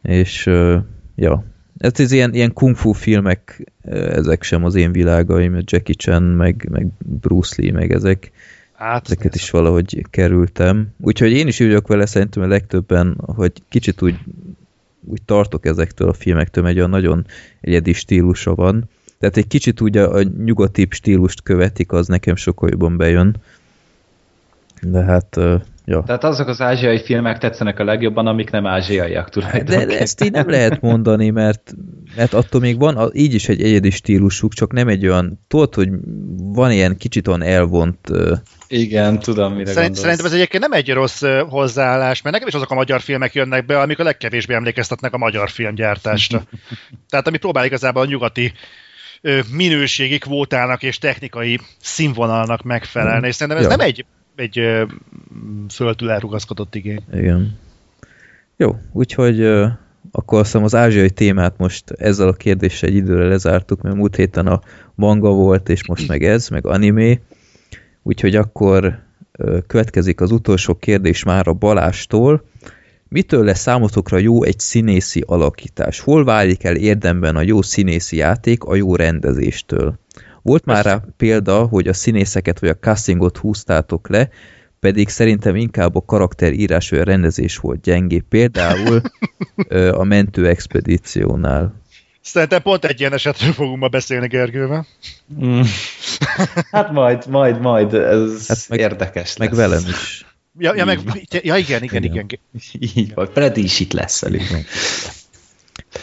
és uh, ja, ez, ez ilyen, ilyen kung fu filmek, ezek sem az én világaim, Jackie Chan, meg, meg Bruce Lee, meg ezek, hát, ezeket is valahogy kerültem. Úgyhogy én is vagyok vele, szerintem a legtöbben, hogy kicsit úgy, úgy tartok ezektől a filmektől, egy olyan nagyon egyedi stílusa van, Tehát egy kicsit úgy a, a nyugatibb stílust követik, az nekem sokkal jobban bejön. De hát, uh, ja. Tehát azok az ázsiai filmek tetszenek a legjobban, amik nem ázsiaiak De, de ezt így nem lehet mondani, mert, mert attól még van így is egy egyedi stílusuk, csak nem egy olyan, tudod, hogy van ilyen kicsit olyan elvont uh, igen, tudom, mire Szerint, gondolsz. Szerintem ez egyébként nem egy rossz hozzáállás, mert nekem is azok a magyar filmek jönnek be, amik a legkevésbé emlékeztetnek a magyar filmgyártásra. Tehát ami próbál igazából a nyugati minőségi kvótának és technikai színvonalnak megfelelni, és szerintem ez ja. nem egy, egy föltül elrugaszkodott igény. Igen. Jó, úgyhogy akkor azt hiszem az ázsiai témát most ezzel a kérdéssel egy időre lezártuk, mert múlt héten a manga volt, és most meg ez, meg animé. Úgyhogy akkor következik az utolsó kérdés már a Balástól. Mitől lesz számotokra jó egy színészi alakítás? Hol válik el érdemben a jó színészi játék a jó rendezéstől? Volt már rá példa, hogy a színészeket vagy a castingot húztátok le, pedig szerintem inkább a karakterírás vagy a rendezés volt gyengé. Például a mentő expedíciónál. Szerintem pont egy ilyen esetről fogunk ma beszélni Gergővel. Mm. Hát majd, majd, majd, ez hát meg, érdekes Meg lesz. velem is. Ja, ja, meg, ja igen, igen, igen. igen. Így van, Freddy is itt lesz elég.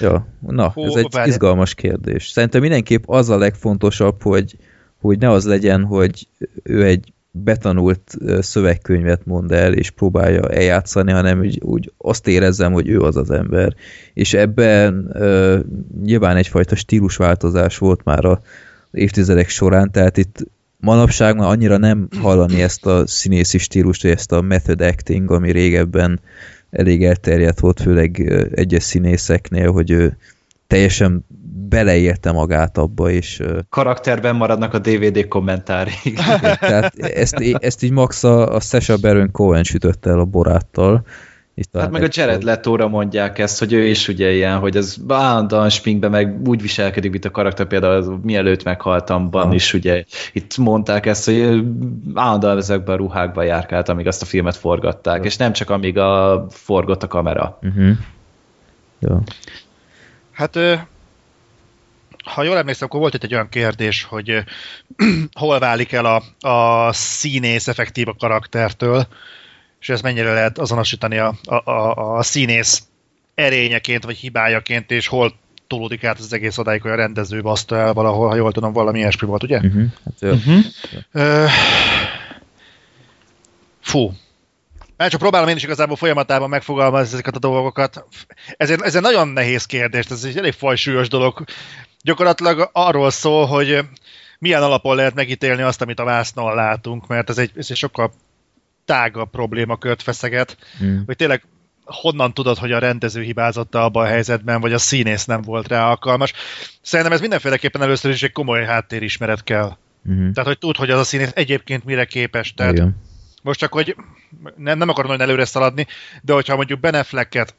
Ja, na, Hó, ez egy várj. izgalmas kérdés. Szerintem mindenképp az a legfontosabb, hogy, hogy ne az legyen, hogy ő egy betanult szövegkönyvet mond el, és próbálja eljátszani, hanem úgy, úgy azt érezzem, hogy ő az az ember. És ebben uh, nyilván egyfajta stílusváltozás volt már a évtizedek során, tehát itt manapság már annyira nem hallani ezt a színészi stílust, vagy ezt a method acting, ami régebben elég elterjedt volt, főleg egyes színészeknél, hogy ő teljesen beleérte magát abba, és... Karakterben maradnak a DVD kommentárig. Tehát ezt, ezt így max a, a Sasha Baron Cohen sütötte el a boráttal. Itt hát meg a Jared leto mondják ezt, hogy ő is ugye ilyen, hogy ez állandóan spinkbe meg úgy viselkedik, mint a karakter, például az, mielőtt meghaltamban ah. is ugye itt mondták ezt, hogy állandóan ezekben a ruhákban járkált, amíg azt a filmet forgatták, ja. és nem csak amíg a forgott a kamera. Uh-huh. Ja. Hát ha jól emlékszem, akkor volt itt egy olyan kérdés, hogy hol válik el a, a színész effektív a karaktertől, és ez mennyire lehet azonosítani a, a, a, a színész erényeként, vagy hibájaként, és hol tolódik át az egész odáig, hogy a rendező baszta el valahol, ha jól tudom, valami ilyesmi volt, ugye? Uh-huh. Hát, uh-huh. Uh, fú, mert csak próbálom én is igazából folyamatában megfogalmazni ezeket a dolgokat. Ez egy, ez egy nagyon nehéz kérdés, ez egy elég fajsúlyos dolog. Gyakorlatilag arról szól, hogy milyen alapon lehet megítélni azt, amit a vásznon látunk, mert ez egy, ez egy sokkal tágabb probléma kört feszeget, hmm. hogy tényleg honnan tudod, hogy a rendező hibázott abban a helyzetben, vagy a színész nem volt rá alkalmas. Szerintem ez mindenféleképpen először is egy komoly háttérismeret kell. Hmm. Tehát, hogy tud, hogy az a színész egyébként mire képes. Tehát Igen. most csak, hogy nem, nem akarom nagyon előre szaladni, de hogyha mondjuk Benefleket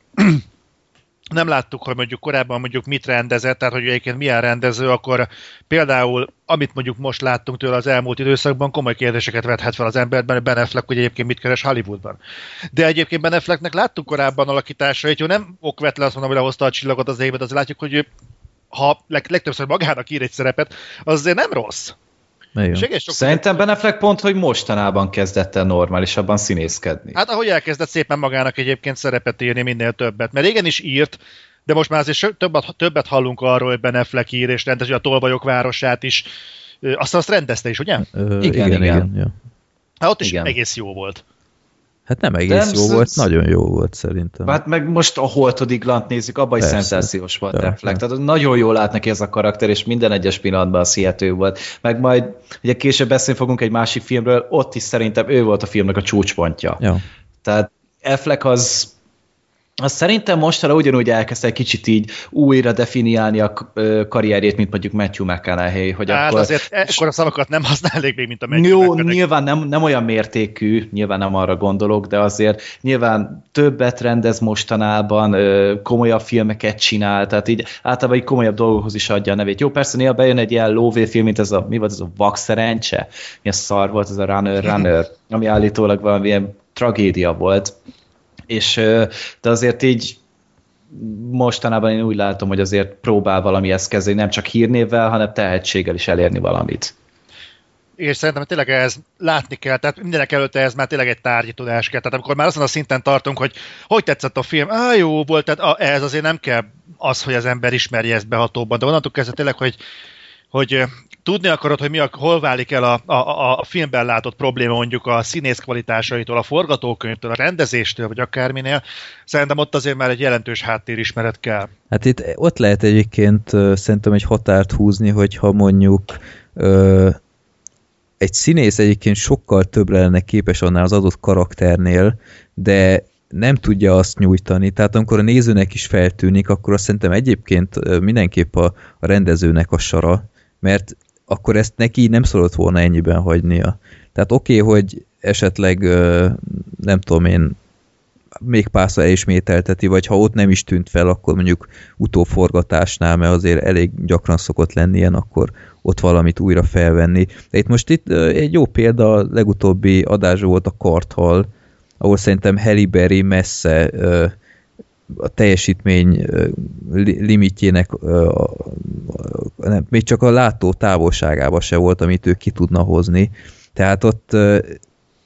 nem láttuk, hogy mondjuk korábban mondjuk mit rendezett, tehát hogy egyébként milyen rendező, akkor például, amit mondjuk most láttunk tőle az elmúlt időszakban, komoly kérdéseket vethet fel az emberben, hogy Ben Affleck hogy egyébként mit keres Hollywoodban. De egyébként Ben Afflecknek láttuk korábban alakításait, hogy nem okvetlen azt mondom, hogy lehozta a csillagot az égbe, de az látjuk, hogy ha leg, legtöbbször magának ír egy szerepet, az azért nem rossz. Szerintem Ben Affleck pont, hogy mostanában kezdett el normálisabban színészkedni. Hát ahogy elkezdett szépen magának egyébként szerepet írni minél többet. Mert régen is írt, de most már azért többet, többet hallunk arról, hogy Ben Affleck ír, és rendezi a Tolvajok városát is. Azt azt rendezte is, ugye? Ö, igen, igen. igen. Ja. Hát ott is igen. egész jó volt. Hát nem egész nem, jó volt, nagyon jó volt szerintem. Hát meg most a Holtodig Glant nézzük, abban is szenzációs volt ja, Affleck. Tehát nagyon jól lát neki ez a karakter, és minden egyes pillanatban a hihető volt. Meg majd, ugye később beszélni fogunk egy másik filmről, ott is szerintem ő volt a filmnek a csúcspontja. Ja. Tehát Affleck az azt szerintem mostanra ugyanúgy elkezdte egy kicsit így újra definiálni a karrierjét, mint mondjuk Matthew McConaughey. Hogy hát akkor... azért ekkor a szavakat nem használnék még, mint a Matthew Jó, McConaughey. nyilván nem, nem olyan mértékű, nyilván nem arra gondolok, de azért nyilván többet rendez mostanában, komolyabb filmeket csinál, tehát így általában egy komolyabb dolgokhoz is adja a nevét. Jó, persze néha bejön egy ilyen lóvéfilm, mint ez a, mi volt ez a szerencse? Mi a szar volt ez a Runner Runner, ami állítólag valamilyen tragédia volt és de azért így mostanában én úgy látom, hogy azért próbál valami eszközé, nem csak hírnévvel, hanem tehetséggel is elérni valamit. És szerintem tényleg ez látni kell, tehát mindenek előtte ez már tényleg egy tárgyi tudás kell. Tehát amikor már azon a szinten tartunk, hogy hogy tetszett a film, á, jó volt, tehát ez azért nem kell az, hogy az ember ismerje ezt behatóban, de onnantól kezdve tényleg, hogy hogy tudni akarod, hogy mi a, hol válik el a, a, a filmben látott probléma mondjuk a színész kvalitásaitól, a forgatókönyvtől, a rendezéstől, vagy akárminél, szerintem ott azért már egy jelentős háttérismeret kell. Hát itt ott lehet egyébként szerintem egy határt húzni, hogyha mondjuk ö, egy színész egyébként sokkal többre lenne képes annál az adott karakternél, de nem tudja azt nyújtani, tehát amikor a nézőnek is feltűnik, akkor azt szerintem egyébként mindenképp a, a rendezőnek a sara, mert akkor ezt neki nem szólott volna ennyiben hagynia. Tehát oké, okay, hogy esetleg nem tudom én még párszor elismételteti, vagy ha ott nem is tűnt fel, akkor mondjuk utóforgatásnál, mert azért elég gyakran szokott lenni ilyen, akkor ott valamit újra felvenni. De itt most itt egy jó példa, a legutóbbi adás volt a Karthal, ahol szerintem Halle Berry messze a teljesítmény limitjének nem, még csak a látó távolságába se volt, amit ő ki tudna hozni. Tehát ott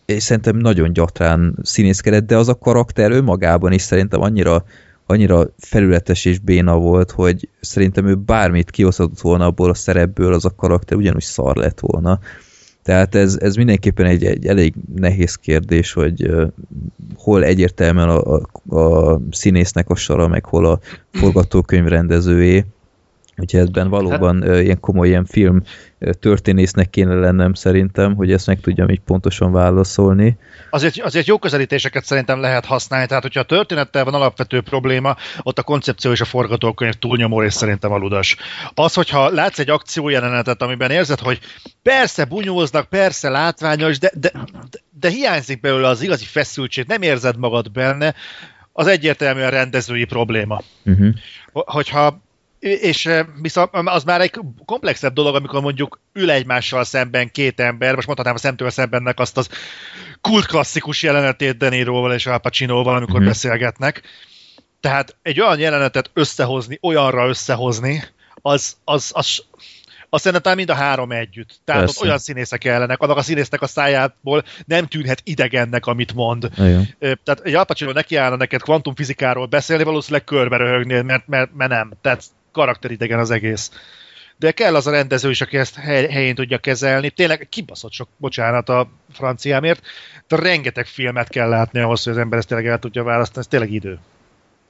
és szerintem nagyon gyatrán színészkedett, de az a karakter önmagában is szerintem annyira, annyira felületes és béna volt, hogy szerintem ő bármit kihozhatott volna abból a szerepből, az a karakter ugyanúgy szar lett volna. Tehát ez, ez mindenképpen egy, egy elég nehéz kérdés, hogy uh, hol egyértelműen a, a, a színésznek a sora, meg hol a forgatókönyv rendezőjé. Úgyhogy ebben valóban hát, ilyen komoly ilyen film történésznek kéne lennem szerintem, hogy ezt meg tudjam így pontosan válaszolni. Azért, azért jó közelítéseket szerintem lehet használni, tehát hogyha a történettel van alapvető probléma, ott a koncepció és a forgatókönyv túlnyomó és szerintem aludas. Az, hogyha látsz egy akciójelenetet, amiben érzed, hogy persze bunyóznak, persze látványos, de, de, de, de hiányzik belőle az igazi feszültség, nem érzed magad benne, az egyértelműen rendezői probléma. Uh-huh. Hogyha és viszont az már egy komplexebb dolog, amikor mondjuk ül egymással szemben két ember, most mondhatnám a szemtől szembennek azt az kult klasszikus jelenetét Deniroval és Al Pacinoval, amikor mm-hmm. beszélgetnek. Tehát egy olyan jelenetet összehozni, olyanra összehozni, az, az, az, az szerintem mind a három együtt. Tehát Persze. ott olyan színészek ellenek, annak a színésznek a szájából nem tűnhet idegennek, amit mond. Igen. Tehát egy Al Pacino nekiállna neked kvantumfizikáról beszélni, valószínűleg körbe röhögnél, mert, mert, mert nem. Tehát karakteridegen az egész. De kell az a rendező is, aki ezt helyén tudja kezelni. Tényleg kibaszott sok bocsánat a franciámért, de rengeteg filmet kell látni ahhoz, hogy az ember ezt tényleg el tudja választani, ez tényleg idő.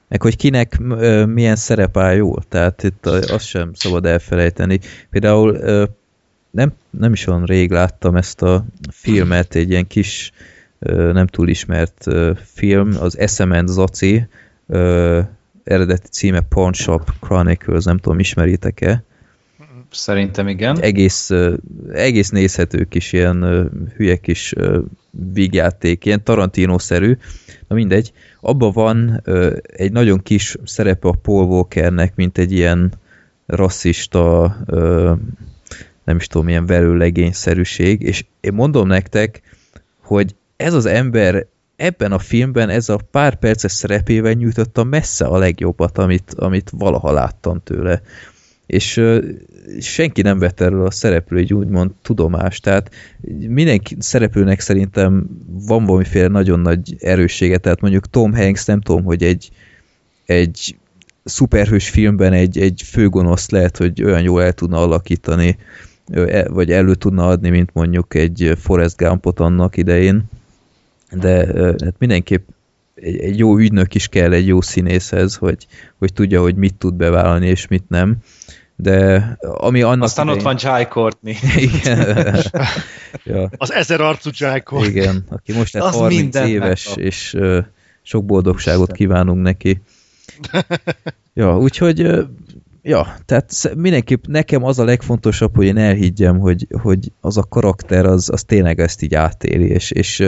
Meg hogy kinek milyen szerep áll jól, tehát itt azt sem szabad elfelejteni. Például nem, nem is olyan rég láttam ezt a filmet, egy ilyen kis, nem túl ismert film, az Eszement Zaci, eredeti címe Pawn Shop Chronicles, nem tudom, ismeritek-e? Szerintem igen. Egész, egész nézhető kis ilyen hülye kis vígjáték, ilyen Tarantino-szerű, na mindegy. Abban van egy nagyon kis szerepe a Paul Walkernek, mint egy ilyen rasszista, nem is tudom, milyen verőlegényszerűség, és én mondom nektek, hogy ez az ember ebben a filmben ez a pár perces szerepével nyújtotta messze a legjobbat, amit, amit valaha láttam tőle. És senki nem vett erről a szereplő egy úgymond tudomást, tehát mindenki szereplőnek szerintem van valamiféle nagyon nagy erőssége, tehát mondjuk Tom Hanks nem tudom, hogy egy, egy szuperhős filmben egy, egy főgonoszt lehet, hogy olyan jól el tudna alakítani, e, vagy elő tudna adni, mint mondjuk egy Forrest Gumpot annak idején de hát mindenképp egy, egy jó ügynök is kell egy jó színészhez, hogy, hogy tudja, hogy mit tud bevállalni és mit nem. De ami annak Aztán idején... ott van Jai Courtney. Igen. ja. Az ezer arcú Jai Courtney. Igen, aki most lett 30 éves, megkap. és uh, sok boldogságot Isten. kívánunk neki. ja, úgyhogy uh, ja, tehát mindenképp nekem az a legfontosabb, hogy én elhiggyem, hogy, hogy az a karakter az, az tényleg ezt így átéli, és, és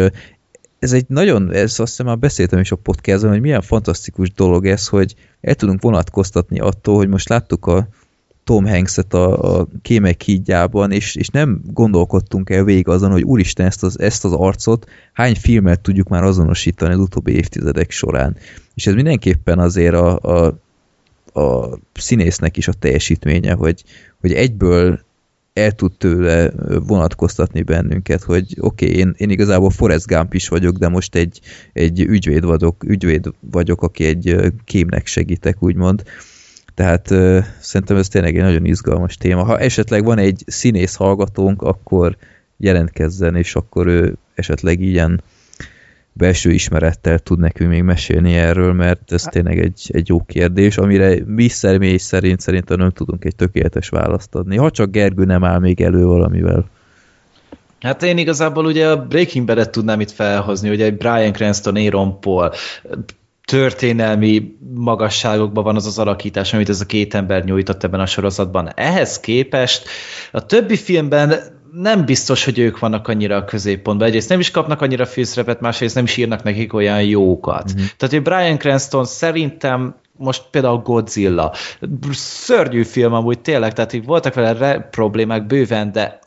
ez egy nagyon, ez azt hiszem már beszéltem is a podcastban, hogy milyen fantasztikus dolog ez, hogy el tudunk vonatkoztatni attól, hogy most láttuk a Tom Hanks-et a, a kémek hídjában, és, és nem gondolkodtunk el végig azon, hogy úristen, ezt az, ezt az arcot hány filmet tudjuk már azonosítani az utóbbi évtizedek során. És ez mindenképpen azért a, a, a színésznek is a teljesítménye, hogy, hogy egyből el tud tőle vonatkoztatni bennünket, hogy oké, okay, én, én igazából Forrest Gump is vagyok, de most egy, egy ügyvéd vagyok, ügyvéd vagyok, aki egy kémnek segítek, úgymond. Tehát uh, szerintem ez tényleg egy nagyon izgalmas téma. Ha esetleg van egy színész hallgatónk, akkor jelentkezzen, és akkor ő esetleg ilyen belső ismerettel tud nekünk még mesélni erről, mert ez tényleg egy, egy jó kérdés, amire mi személy szerint szerintem nem tudunk egy tökéletes választ adni. Ha csak Gergő nem áll még elő valamivel. Hát én igazából ugye a Breaking Bad-et tudnám itt felhozni, ugye egy Brian Cranston, Aaron Paul, történelmi magasságokban van az az alakítás, amit ez a két ember nyújtott ebben a sorozatban. Ehhez képest a többi filmben nem biztos, hogy ők vannak annyira a középpontban. Egyrészt nem is kapnak annyira főszerepet, másrészt nem is írnak nekik olyan jókat. Mm-hmm. Tehát, hogy Brian Cranston szerintem most például Godzilla. Szörnyű film amúgy tényleg, tehát így voltak vele problémák bőven, de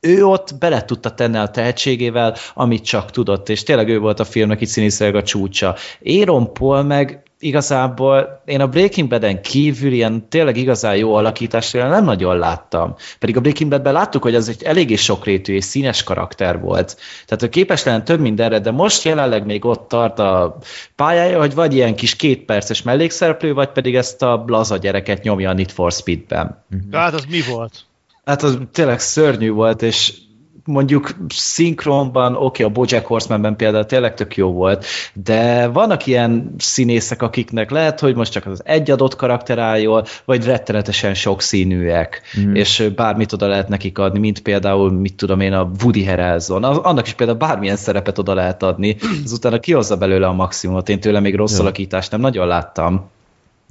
ő ott bele tudta tenni a tehetségével, amit csak tudott, és tényleg ő volt a filmnek itt színészileg a csúcsa. Aaron Paul meg igazából én a Breaking Bad-en kívül ilyen tényleg igazán jó alakítást nem nagyon láttam. Pedig a Breaking Bad-ben láttuk, hogy az egy eléggé sokrétű és színes karakter volt. Tehát ő képes lenne több mindenre, de most jelenleg még ott tart a pályája, hogy vagy ilyen kis kétperces mellékszereplő, vagy pedig ezt a blaza gyereket nyomja a Need for Speed-ben. Hát az mi volt? Hát az tényleg szörnyű volt, és mondjuk szinkronban, oké, okay, a Bojack Horsemanben például tényleg tök jó volt, de vannak ilyen színészek, akiknek lehet, hogy most csak az egy adott karakter áll jól, vagy rettenetesen sokszínűek, mm. és bármit oda lehet nekik adni, mint például, mit tudom én, a Woody Harrelson, annak is például bármilyen szerepet oda lehet adni, azután kihozza belőle a maximumot, én tőle még rossz alakítást nem nagyon láttam.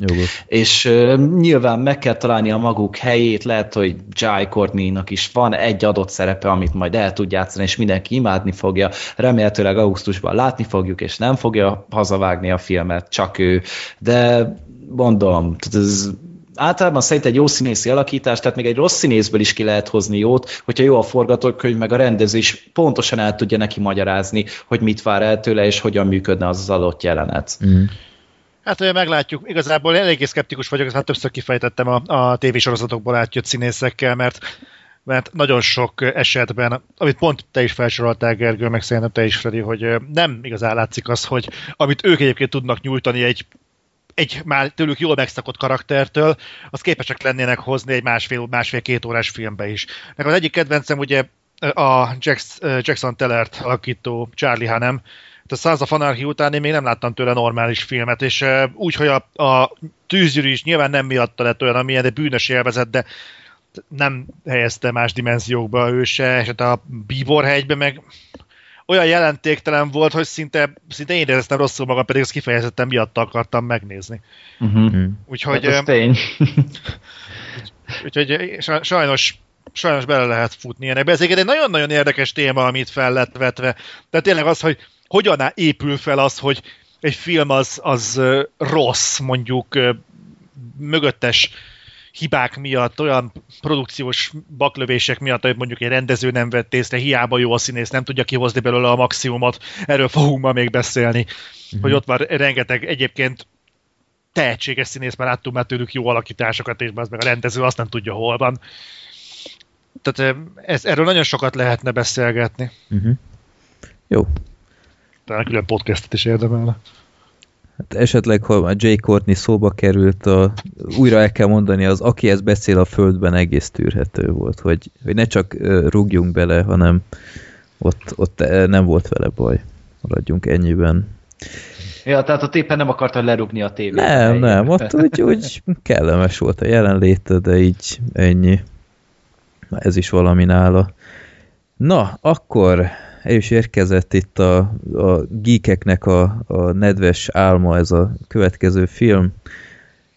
Jogos. És uh, nyilván meg kell találni a maguk helyét, lehet, hogy Jai Courtney-nak is van egy adott szerepe, amit majd el tud játszani, és mindenki imádni fogja. Remélhetőleg augusztusban látni fogjuk, és nem fogja hazavágni a filmet, csak ő. De mondom, ez általában szerint egy jó színészi alakítás, tehát még egy rossz színészből is ki lehet hozni jót, hogyha jó a forgatókönyv, meg a rendező is pontosan el tudja neki magyarázni, hogy mit vár el tőle, és hogyan működne az az adott jelenet. Mm. Hát meglátjuk. Igazából eléggé szkeptikus vagyok, ezt már többször kifejtettem a, a tévésorozatokból átjött színészekkel, mert mert nagyon sok esetben, amit pont te is felsoroltál, Gergő, meg szerintem te is, Freddy, hogy nem igazán látszik az, hogy amit ők egyébként tudnak nyújtani egy egy már tőlük jól megszakott karaktertől, az képesek lennének hozni egy másfél, másfél-két órás filmbe is. Meg az egyik kedvencem ugye a Jackson Tellert alakító Charlie Hanem, a Sons of Anarchy után én még nem láttam tőle normális filmet, és úgy, hogy a, a tűzgyűrű is nyilván nem miatta lett olyan, amilyen, de bűnös élvezet, de nem helyezte más dimenziókba ő se, és hát a Bíborhegyben meg olyan jelentéktelen volt, hogy szinte, szinte én éreztem rosszul magam, pedig ezt kifejezetten miatta akartam megnézni. Uh-huh. Úgyhogy... Hát tény. úgyhogy sajnos sajnos bele lehet futni ilyenekbe. Ez egy nagyon-nagyon érdekes téma, amit fel lett vetve. Tehát tényleg az, hogy hogyan épül fel az, hogy egy film az, az rossz, mondjuk mögöttes hibák miatt, olyan produkciós baklövések miatt, hogy mondjuk egy rendező nem vett észre, hiába jó a színész, nem tudja kihozni belőle a maximumot, erről fogunk ma még beszélni, mm-hmm. hogy ott van rengeteg egyébként tehetséges színész, mert láttunk már tőlük jó alakításokat, és az meg a rendező azt nem tudja, hol van. Tehát ez, erről nagyon sokat lehetne beszélgetni. Uh-huh. Jó, talán külön podcastet is érdemelne. Hát esetleg, ha a Jay Courtney szóba került, a, újra el kell mondani, az aki ezt beszél a földben egész tűrhető volt, hogy, hogy ne csak rúgjunk bele, hanem ott, ott nem volt vele baj. Maradjunk ennyiben. Ja, tehát ott éppen nem akarta lerúgni a tévét. Nem, nem, ott úgy, úgy kellemes volt a jelenléte, de így ennyi. Ez is valami nála. Na, akkor el is érkezett itt a, a geekeknek a, a nedves álma, ez a következő film.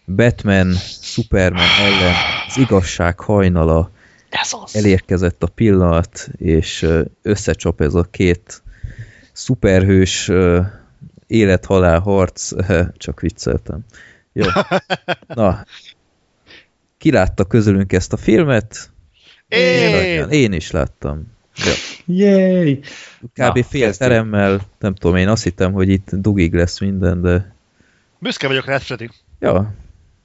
Batman, Superman ellen az igazság hajnala. Ez az. Elérkezett a pillanat, és összecsap ez a két szuperhős élet-halál harc. Csak vicceltem. Jó. Na, ki látta közülünk ezt a filmet? Én! Én is láttam. Ja. Yay! Kb. Na, fél kezdjük. teremmel, nem tudom, én azt hittem, hogy itt dugig lesz minden, de Büszke vagyok rád, Freddy. ja,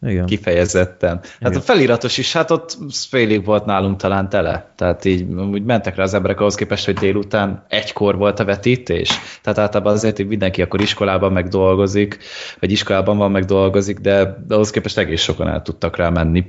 igen. Kifejezetten. Hát Igen. a feliratos is, hát ott félig volt nálunk talán tele. Tehát így úgy mentek rá az emberek ahhoz képest, hogy délután egykor volt a vetítés. Tehát általában azért így mindenki akkor iskolában meg dolgozik, vagy iskolában van meg dolgozik, de, ahhoz képest egész sokan el tudtak rá menni.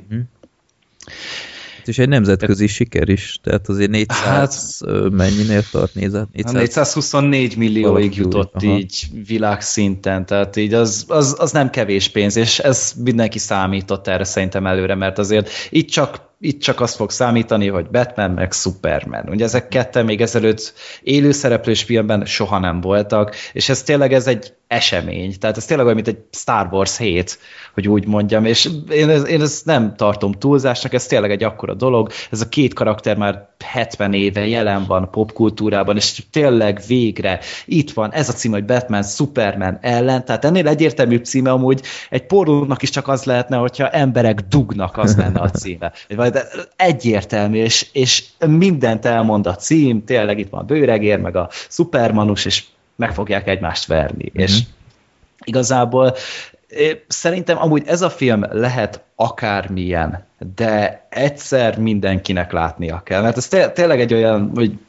És egy nemzetközi siker is, tehát azért 400 hát, mennyinél tart? 400? 400? 424 millióig Valahogy, jutott aha. így világszinten, tehát így az, az, az nem kevés pénz, és ez mindenki számított erre szerintem előre, mert azért itt csak itt csak azt fog számítani, hogy Batman meg Superman. Ugye ezek ketten még ezelőtt élőszereplős filmben soha nem voltak, és ez tényleg ez egy esemény. Tehát ez tényleg olyan, mint egy Star Wars 7, hogy úgy mondjam, és én, én ezt nem tartom túlzásnak, ez tényleg egy akkora dolog. Ez a két karakter már 70 éve jelen van popkultúrában, és tényleg végre itt van ez a cím, hogy Batman Superman ellen, tehát ennél egyértelműbb címe amúgy egy pornónak is csak az lehetne, hogyha emberek dugnak, az lenne a címe. Vagy de egyértelmű, és, és mindent elmond a cím, tényleg itt van a bőregér, meg a szupermanus, és meg fogják egymást verni. És igazából szerintem amúgy ez a film lehet akármilyen, de egyszer mindenkinek látnia kell, mert ez té- tényleg egy olyan, hogy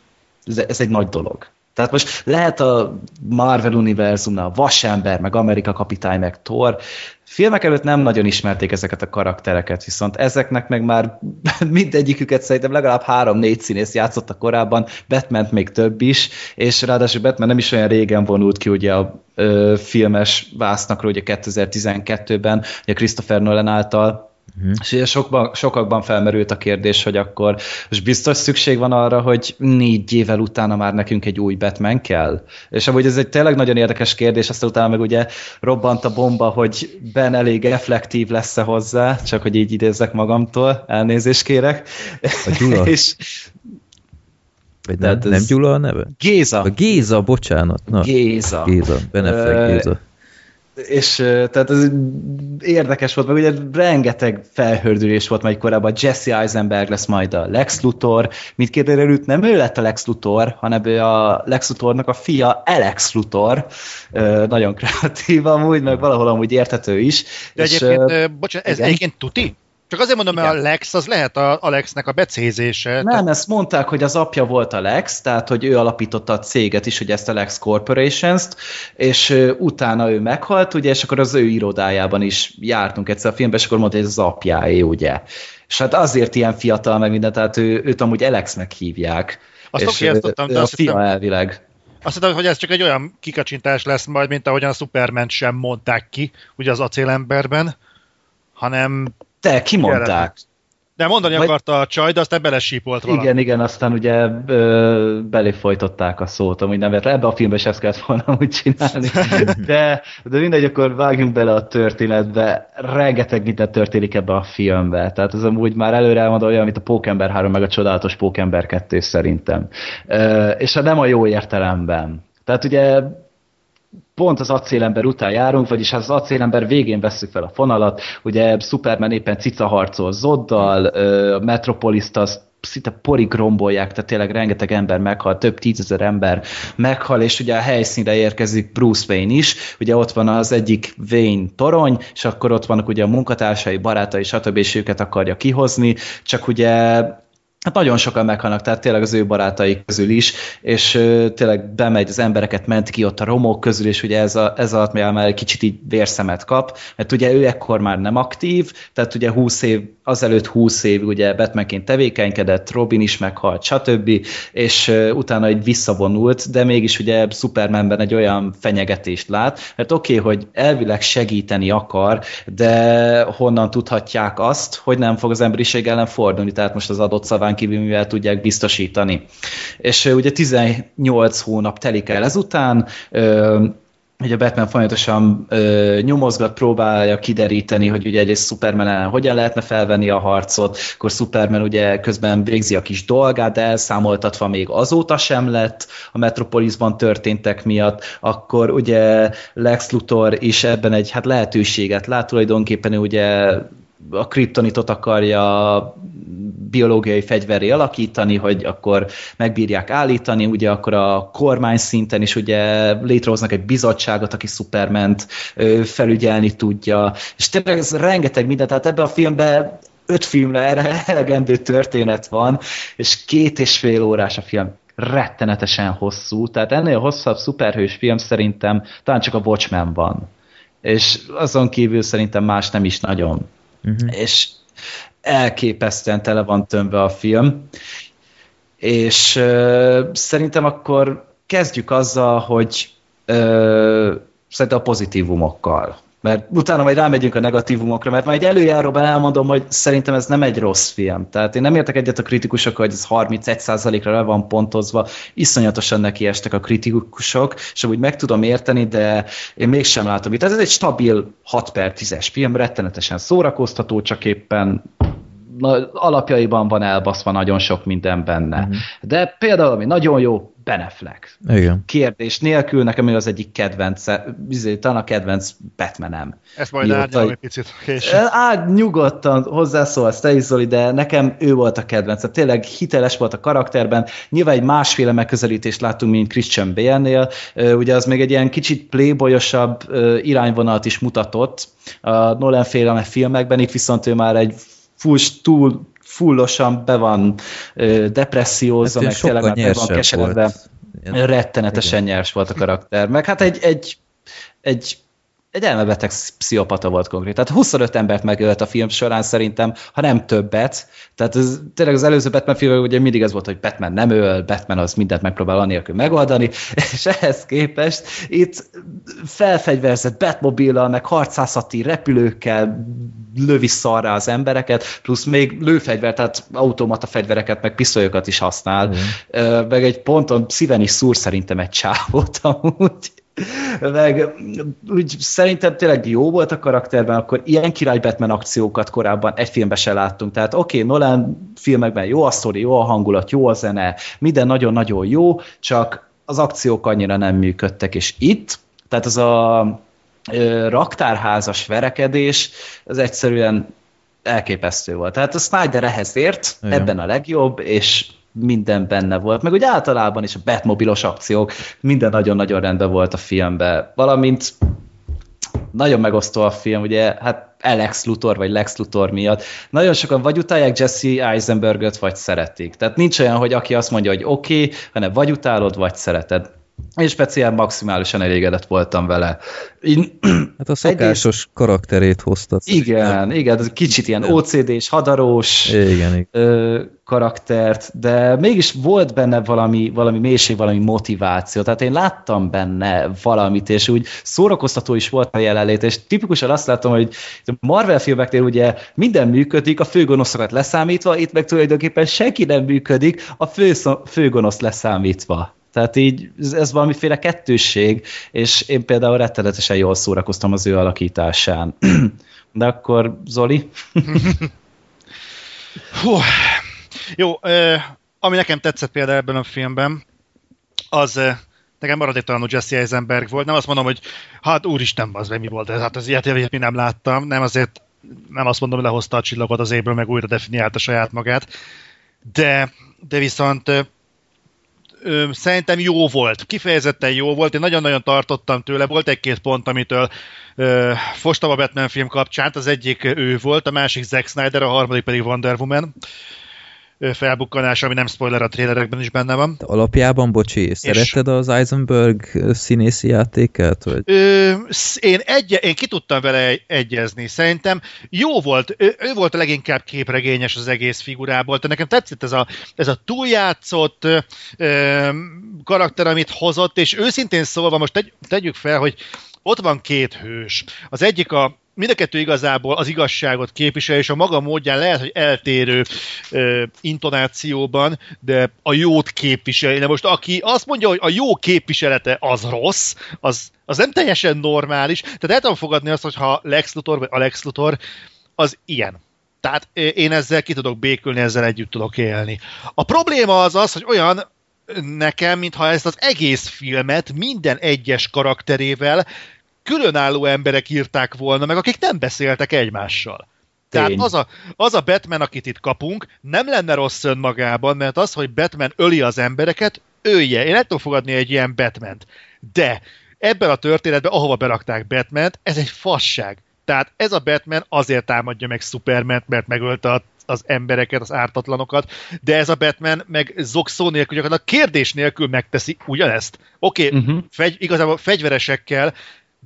ez, ez egy nagy dolog. Tehát most lehet a Marvel univerzumnál Vasember, meg Amerika kapitány, meg Thor, filmek előtt nem nagyon ismerték ezeket a karaktereket, viszont ezeknek meg már mindegyiküket szerintem legalább három-négy színész játszotta korábban, batman még több is, és ráadásul Batman nem is olyan régen vonult ki ugye a ö, filmes vásznakról, ugye 2012-ben, ugye Christopher Nolan által, Uh-huh. És ugye sokban, sokakban felmerült a kérdés, hogy akkor most biztos szükség van arra, hogy négy évvel utána már nekünk egy új Batman kell? És amúgy ez egy tényleg nagyon érdekes kérdés, aztán utána meg ugye robbant a bomba, hogy Ben elég reflektív lesz-e hozzá, csak hogy így idézzek magamtól, elnézést kérek. A Gyula? És Vagy nem, ez- nem Gyula a neve? Géza. A Géza, bocsánat. Na, Géza. Géza, Ben Affleck Ö, Géza. És tehát ez érdekes volt, meg ugye rengeteg felhördülés volt majd korábban, Jesse Eisenberg lesz majd a Lex Luthor, mindkét előtt nem ő lett a Lex Luthor, hanem ő a Lex Luthornak a fia Alex Luthor, Ö, nagyon kreatív amúgy, meg valahol amúgy érthető is. De és, egyébként, ö, bocsánat, ez igen. egyébként tuti? Csak azért mondom, mert a Igen. Lex az lehet a Alexnek a becézése. Nem, ezt mondták, hogy az apja volt a Lex, tehát hogy ő alapította a céget is, hogy ezt a Lex Corporations-t, és utána ő meghalt, ugye, és akkor az ő irodájában is jártunk egyszer a filmben, és akkor mondta, hogy ez az apjáé, ugye. És hát azért ilyen fiatal meg minden, tehát ő, őt amúgy Alexnek hívják. Azt és oké, ő de a azt fia hittem- elvileg. Azt hiszem, hogy ez csak egy olyan kikacsintás lesz majd, mint ahogyan a Superman sem mondták ki, ugye az acélemberben, hanem Te, kimondták. de mondani Vagy- akarta a csaj, de aztán belesípolt valami. Igen, igen, aztán ugye ö, belé folytották a szót, amúgy nem véletlen. Ebbe a filmbe is ezt kellett volna úgy csinálni. De, de mindegy, akkor vágjunk bele a történetbe. Rengeteg minden történik ebbe a filmbe. Tehát ez amúgy már előre elmondom olyan, mint a Pókember 3, meg a csodálatos Pókember 2 szerintem. Ö, és hát nem a jó értelemben. Tehát ugye pont az acélember után járunk, vagyis hát az acélember végén veszük fel a fonalat, ugye Superman éppen cica harcol Zoddal, a Metropoliszt azt szinte porig rombolják, tehát tényleg rengeteg ember meghal, több tízezer ember meghal, és ugye a helyszínre érkezik Bruce Wayne is, ugye ott van az egyik Wayne torony, és akkor ott vannak ugye a munkatársai, barátai, stb. és őket akarja kihozni, csak ugye Hát nagyon sokan meghalnak, tehát tényleg az ő barátai közül is, és tényleg bemegy, az embereket ment ki ott a romok közül, és ugye ez, a, ez alatt már egy kicsit így vérszemet kap, mert ugye ő ekkor már nem aktív, tehát ugye 20 év, azelőtt 20 év ugye Batmanként tevékenykedett, Robin is meghalt, stb., és utána egy visszavonult, de mégis ugye Supermanben egy olyan fenyegetést lát, mert oké, okay, hogy elvileg segíteni akar, de honnan tudhatják azt, hogy nem fog az emberiség ellen fordulni, tehát most az adott szaván kívül mivel tudják biztosítani. És ugye 18 hónap telik el ezután, ö, Ugye Batman folyamatosan ö, nyomozgat, próbálja kideríteni, hogy ugye egyrészt Superman ellen hogyan lehetne felvenni a harcot, akkor Superman ugye közben végzi a kis dolgát, de elszámoltatva még azóta sem lett a Metropolisban történtek miatt, akkor ugye Lex Luthor is ebben egy hát lehetőséget lát, tulajdonképpen ugye a kriptonitot akarja biológiai fegyveré alakítani, hogy akkor megbírják állítani, ugye akkor a kormány szinten is ugye létrehoznak egy bizottságot, aki Superment felügyelni tudja, és tényleg ez rengeteg minden, tehát ebben a filmben öt filmre erre elegendő történet van, és két és fél órás a film rettenetesen hosszú, tehát ennél hosszabb szuperhős film szerintem talán csak a Watchmen van. És azon kívül szerintem más nem is nagyon. Uh-huh. És elképesztően tele van tömve a film. És uh, szerintem akkor kezdjük azzal, hogy uh, szerintem a pozitívumokkal mert utána majd rámegyünk a negatívumokra, mert majd előjáróban elmondom, hogy szerintem ez nem egy rossz film. Tehát én nem értek egyet a kritikusokkal, hogy ez 31%-ra le van pontozva, iszonyatosan neki estek a kritikusok, és úgy meg tudom érteni, de én mégsem látom itt. Ez egy stabil 6 per 10-es film, rettenetesen szórakoztató, csak éppen alapjaiban van elbaszva nagyon sok minden benne. Uh-huh. De például, ami nagyon jó, Ben Affleck. Igen. Kérdés nélkül nekem ő az egyik kedvenc, talán a kedvenc Batmanem. Ezt majd árnyalom egy picit később. Á, nyugodtan hozzászólsz te is, Zoli, de nekem ő volt a kedvenc. Tényleg hiteles volt a karakterben. Nyilván egy másféle megközelítést láttunk, mint Christian Bale-nél. Ugye az még egy ilyen kicsit playboyosabb irányvonalat is mutatott a Nolan féle filmekben, itt viszont ő már egy full, túl fullosan be van depressziózva, hát meg tényleg be van keseredve. Rettenetesen Igen. nyers volt a karakter. Meg hát egy, egy, egy egy elmebeteg pszichopata volt konkrét. Tehát 25 embert megölt a film során szerintem, ha nem többet. Tehát ez, tényleg az előző Batman filmben ugye mindig ez volt, hogy Batman nem öl, Batman az mindent megpróbál anélkül megoldani, és ehhez képest itt felfegyverzett Batmobile-al, meg harcászati repülőkkel lövi szarra az embereket, plusz még lőfegyver, tehát automata fegyvereket, meg pisztolyokat is használ. Mm. Meg egy ponton szíven is szúr szerintem egy csávót amúgy meg úgy szerintem tényleg jó volt a karakterben, akkor ilyen király Batman akciókat korábban egy filmben se láttunk. Tehát oké, okay, Nolan filmekben jó a sztori, jó a hangulat, jó a zene, minden nagyon-nagyon jó, csak az akciók annyira nem működtek, és itt, tehát az a ö, raktárházas verekedés, az egyszerűen elképesztő volt. Tehát a Snyder ehhez ért, Igen. ebben a legjobb, és minden benne volt, meg úgy általában is a Batmobilos akciók, minden nagyon-nagyon rendben volt a filmben, valamint nagyon megosztó a film, ugye, hát Alex Luthor, vagy Lex Luthor miatt. Nagyon sokan vagy utálják Jesse Eisenberget, vagy szeretik. Tehát nincs olyan, hogy aki azt mondja, hogy oké, okay, hanem vagy utálod, vagy szereted. Én speciál maximálisan elégedett voltam vele. Én, hát a szokásos egész... karakterét hozta. Igen, igen, ez kicsit ilyen OCD-s, hadarós igen, igen. Ö, karaktert, de mégis volt benne valami, valami mélység, valami motiváció. Tehát én láttam benne valamit, és úgy szórakoztató is volt a jelenlét, és tipikusan azt látom, hogy Marvel filmeknél ugye minden működik, a főgonoszokat leszámítva, itt meg tulajdonképpen senki nem működik, a fő, főgonosz leszámítva. Tehát így ez valamiféle kettősség, és én például rettenetesen jól szórakoztam az ő alakításán. De akkor Zoli? Hú, jó, ami nekem tetszett például ebben a filmben, az nekem maradéktalanul Jesse Eisenberg volt. Nem azt mondom, hogy hát úristen, az mi volt ez, hát az ilyet, ilyet mi nem láttam, nem azért nem azt mondom, hogy lehozta a csillagot az éből, meg újra definiálta saját magát, de, de viszont ö, szerintem jó volt, kifejezetten jó volt, én nagyon-nagyon tartottam tőle, volt egy-két pont, amitől ö, fostam a Batman film kapcsán, az egyik ő volt, a másik Zack Snyder, a harmadik pedig Wonder Woman felbukkanás, ami nem spoiler a trailerekben is benne van. Alapjában, bocsi, szeretted az Eisenberg színészi játékát? Vagy? Ö, én, egy, én ki tudtam vele egyezni. Szerintem jó volt, ő, ő volt a leginkább képregényes az egész figurából. Tehát nekem tetszett ez a, ez a túljátszott ö, karakter, amit hozott, és őszintén szólva most tegy, tegyük fel, hogy ott van két hős. Az egyik a mind a kettő igazából az igazságot képvisel, és a maga módján lehet, hogy eltérő ö, intonációban, de a jót képviseli. De most aki azt mondja, hogy a jó képviselete az rossz, az, az nem teljesen normális. Tehát el tudom fogadni azt, hogy ha Lex Luthor vagy Alex Luthor, az ilyen. Tehát én ezzel ki tudok békülni, ezzel együtt tudok élni. A probléma az az, hogy olyan nekem, mintha ezt az egész filmet minden egyes karakterével különálló emberek írták volna meg, akik nem beszéltek egymással. Tehát Tény. az a, az a Batman, akit itt kapunk, nem lenne rossz önmagában, mert az, hogy Batman öli az embereket, ője. Én el tudom fogadni egy ilyen Batman-t. De ebben a történetben, ahova berakták batman ez egy fasság. Tehát ez a Batman azért támadja meg Superman, mert megölte a az embereket, az ártatlanokat, de ez a Batman meg zokszó nélkül, gyakorlatilag kérdés nélkül megteszi ugyanezt. Oké, okay, Mhm. uh-huh. fegy, igazából fegyveresekkel,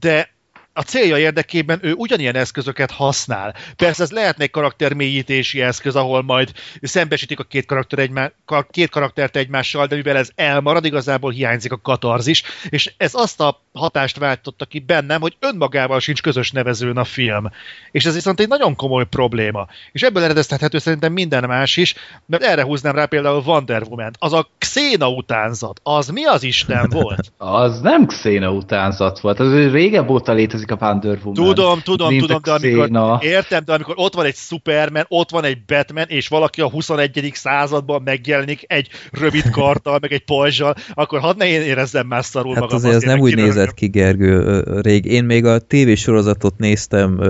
de a célja érdekében ő ugyanilyen eszközöket használ. Persze ez lehetne egy karaktermélyítési eszköz, ahol majd szembesítik a két, karakter egymá, két karaktert egymással, de mivel ez elmarad, igazából hiányzik a katarzis, és ez azt a hatást váltotta ki bennem, hogy önmagával sincs közös nevezőn a film. És ez viszont egy nagyon komoly probléma. És ebből eredeztethető szerintem minden más is, mert erre húznám rá például Wonder woman Az a Xena utánzat, az mi az Isten volt? Az nem Xena utánzat volt, az régebb óta létezik a Wonder Woman. Tudom, tudom, Mint tudom, de amikor, értem, de amikor ott van egy Superman, ott van egy Batman, és valaki a 21. században megjelenik egy rövid karttal, meg egy pajzsal, akkor hadd ne én érezzem már szarul Hát magam. azért az nem úgy nézett ki, Gergő, rég. Én még a tévésorozatot néztem,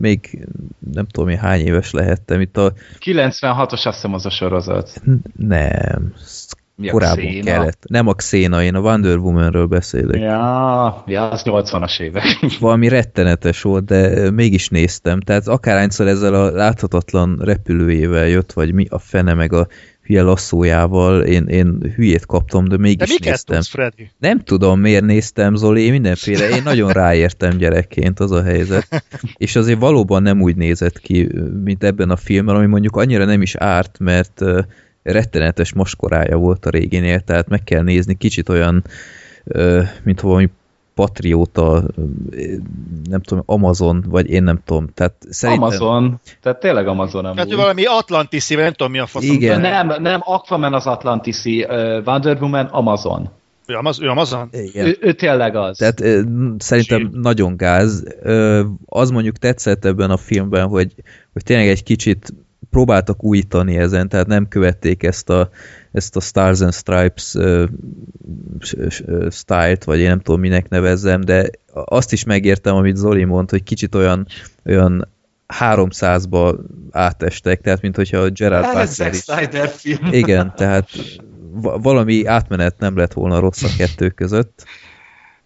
még nem tudom én hány éves lehettem. Itt a... 96-os azt hiszem az a sorozat. Nem. Mi Korábban Xena? kellett. Nem a Xena, én a Wonder Womanről beszélek. Ja, ja, az 80-as évek. Valami rettenetes volt, de mégis néztem. Tehát akárhányszor ezzel a láthatatlan repülőjével jött, vagy mi a fene meg a hülye lasszójával, én, én hülyét kaptam, de De mégis miket néztem. tudsz, Freddy? Nem tudom, miért néztem, Zoli, én mindenféle, én nagyon ráértem gyerekként, az a helyzet. És azért valóban nem úgy nézett ki, mint ebben a filmben, ami mondjuk annyira nem is árt, mert rettenetes moskorája volt a réginél, tehát meg kell nézni, kicsit olyan, mint valami patrióta, nem tudom, Amazon, vagy én nem tudom. Tehát szerintem... Amazon. Tehát tényleg Amazon amúgy. ő valami Atlantis nem tudom mi a faszom. Igen. Nem, nem, Aquaman az Atlantisi, uh, Wonder Woman Amazon. Ő, Amaz, ő Amazon? Igen. Ő, ő tényleg az. Tehát ö, szerintem Chill. nagyon gáz. Ö, Az mondjuk tetszett ebben a filmben, hogy, hogy tényleg egy kicsit próbáltak újítani ezen, tehát nem követték ezt a, ezt a Stars and Stripes ö, s- s- ö, style-t, vagy én nem tudom minek nevezzem, de azt is megértem, amit Zoli mond, hogy kicsit olyan, olyan 300-ba átestek, tehát mint hogyha a Gerard Hát ez Butler is. Snyder film. Igen, tehát va- valami átmenet nem lett volna rossz a kettő között.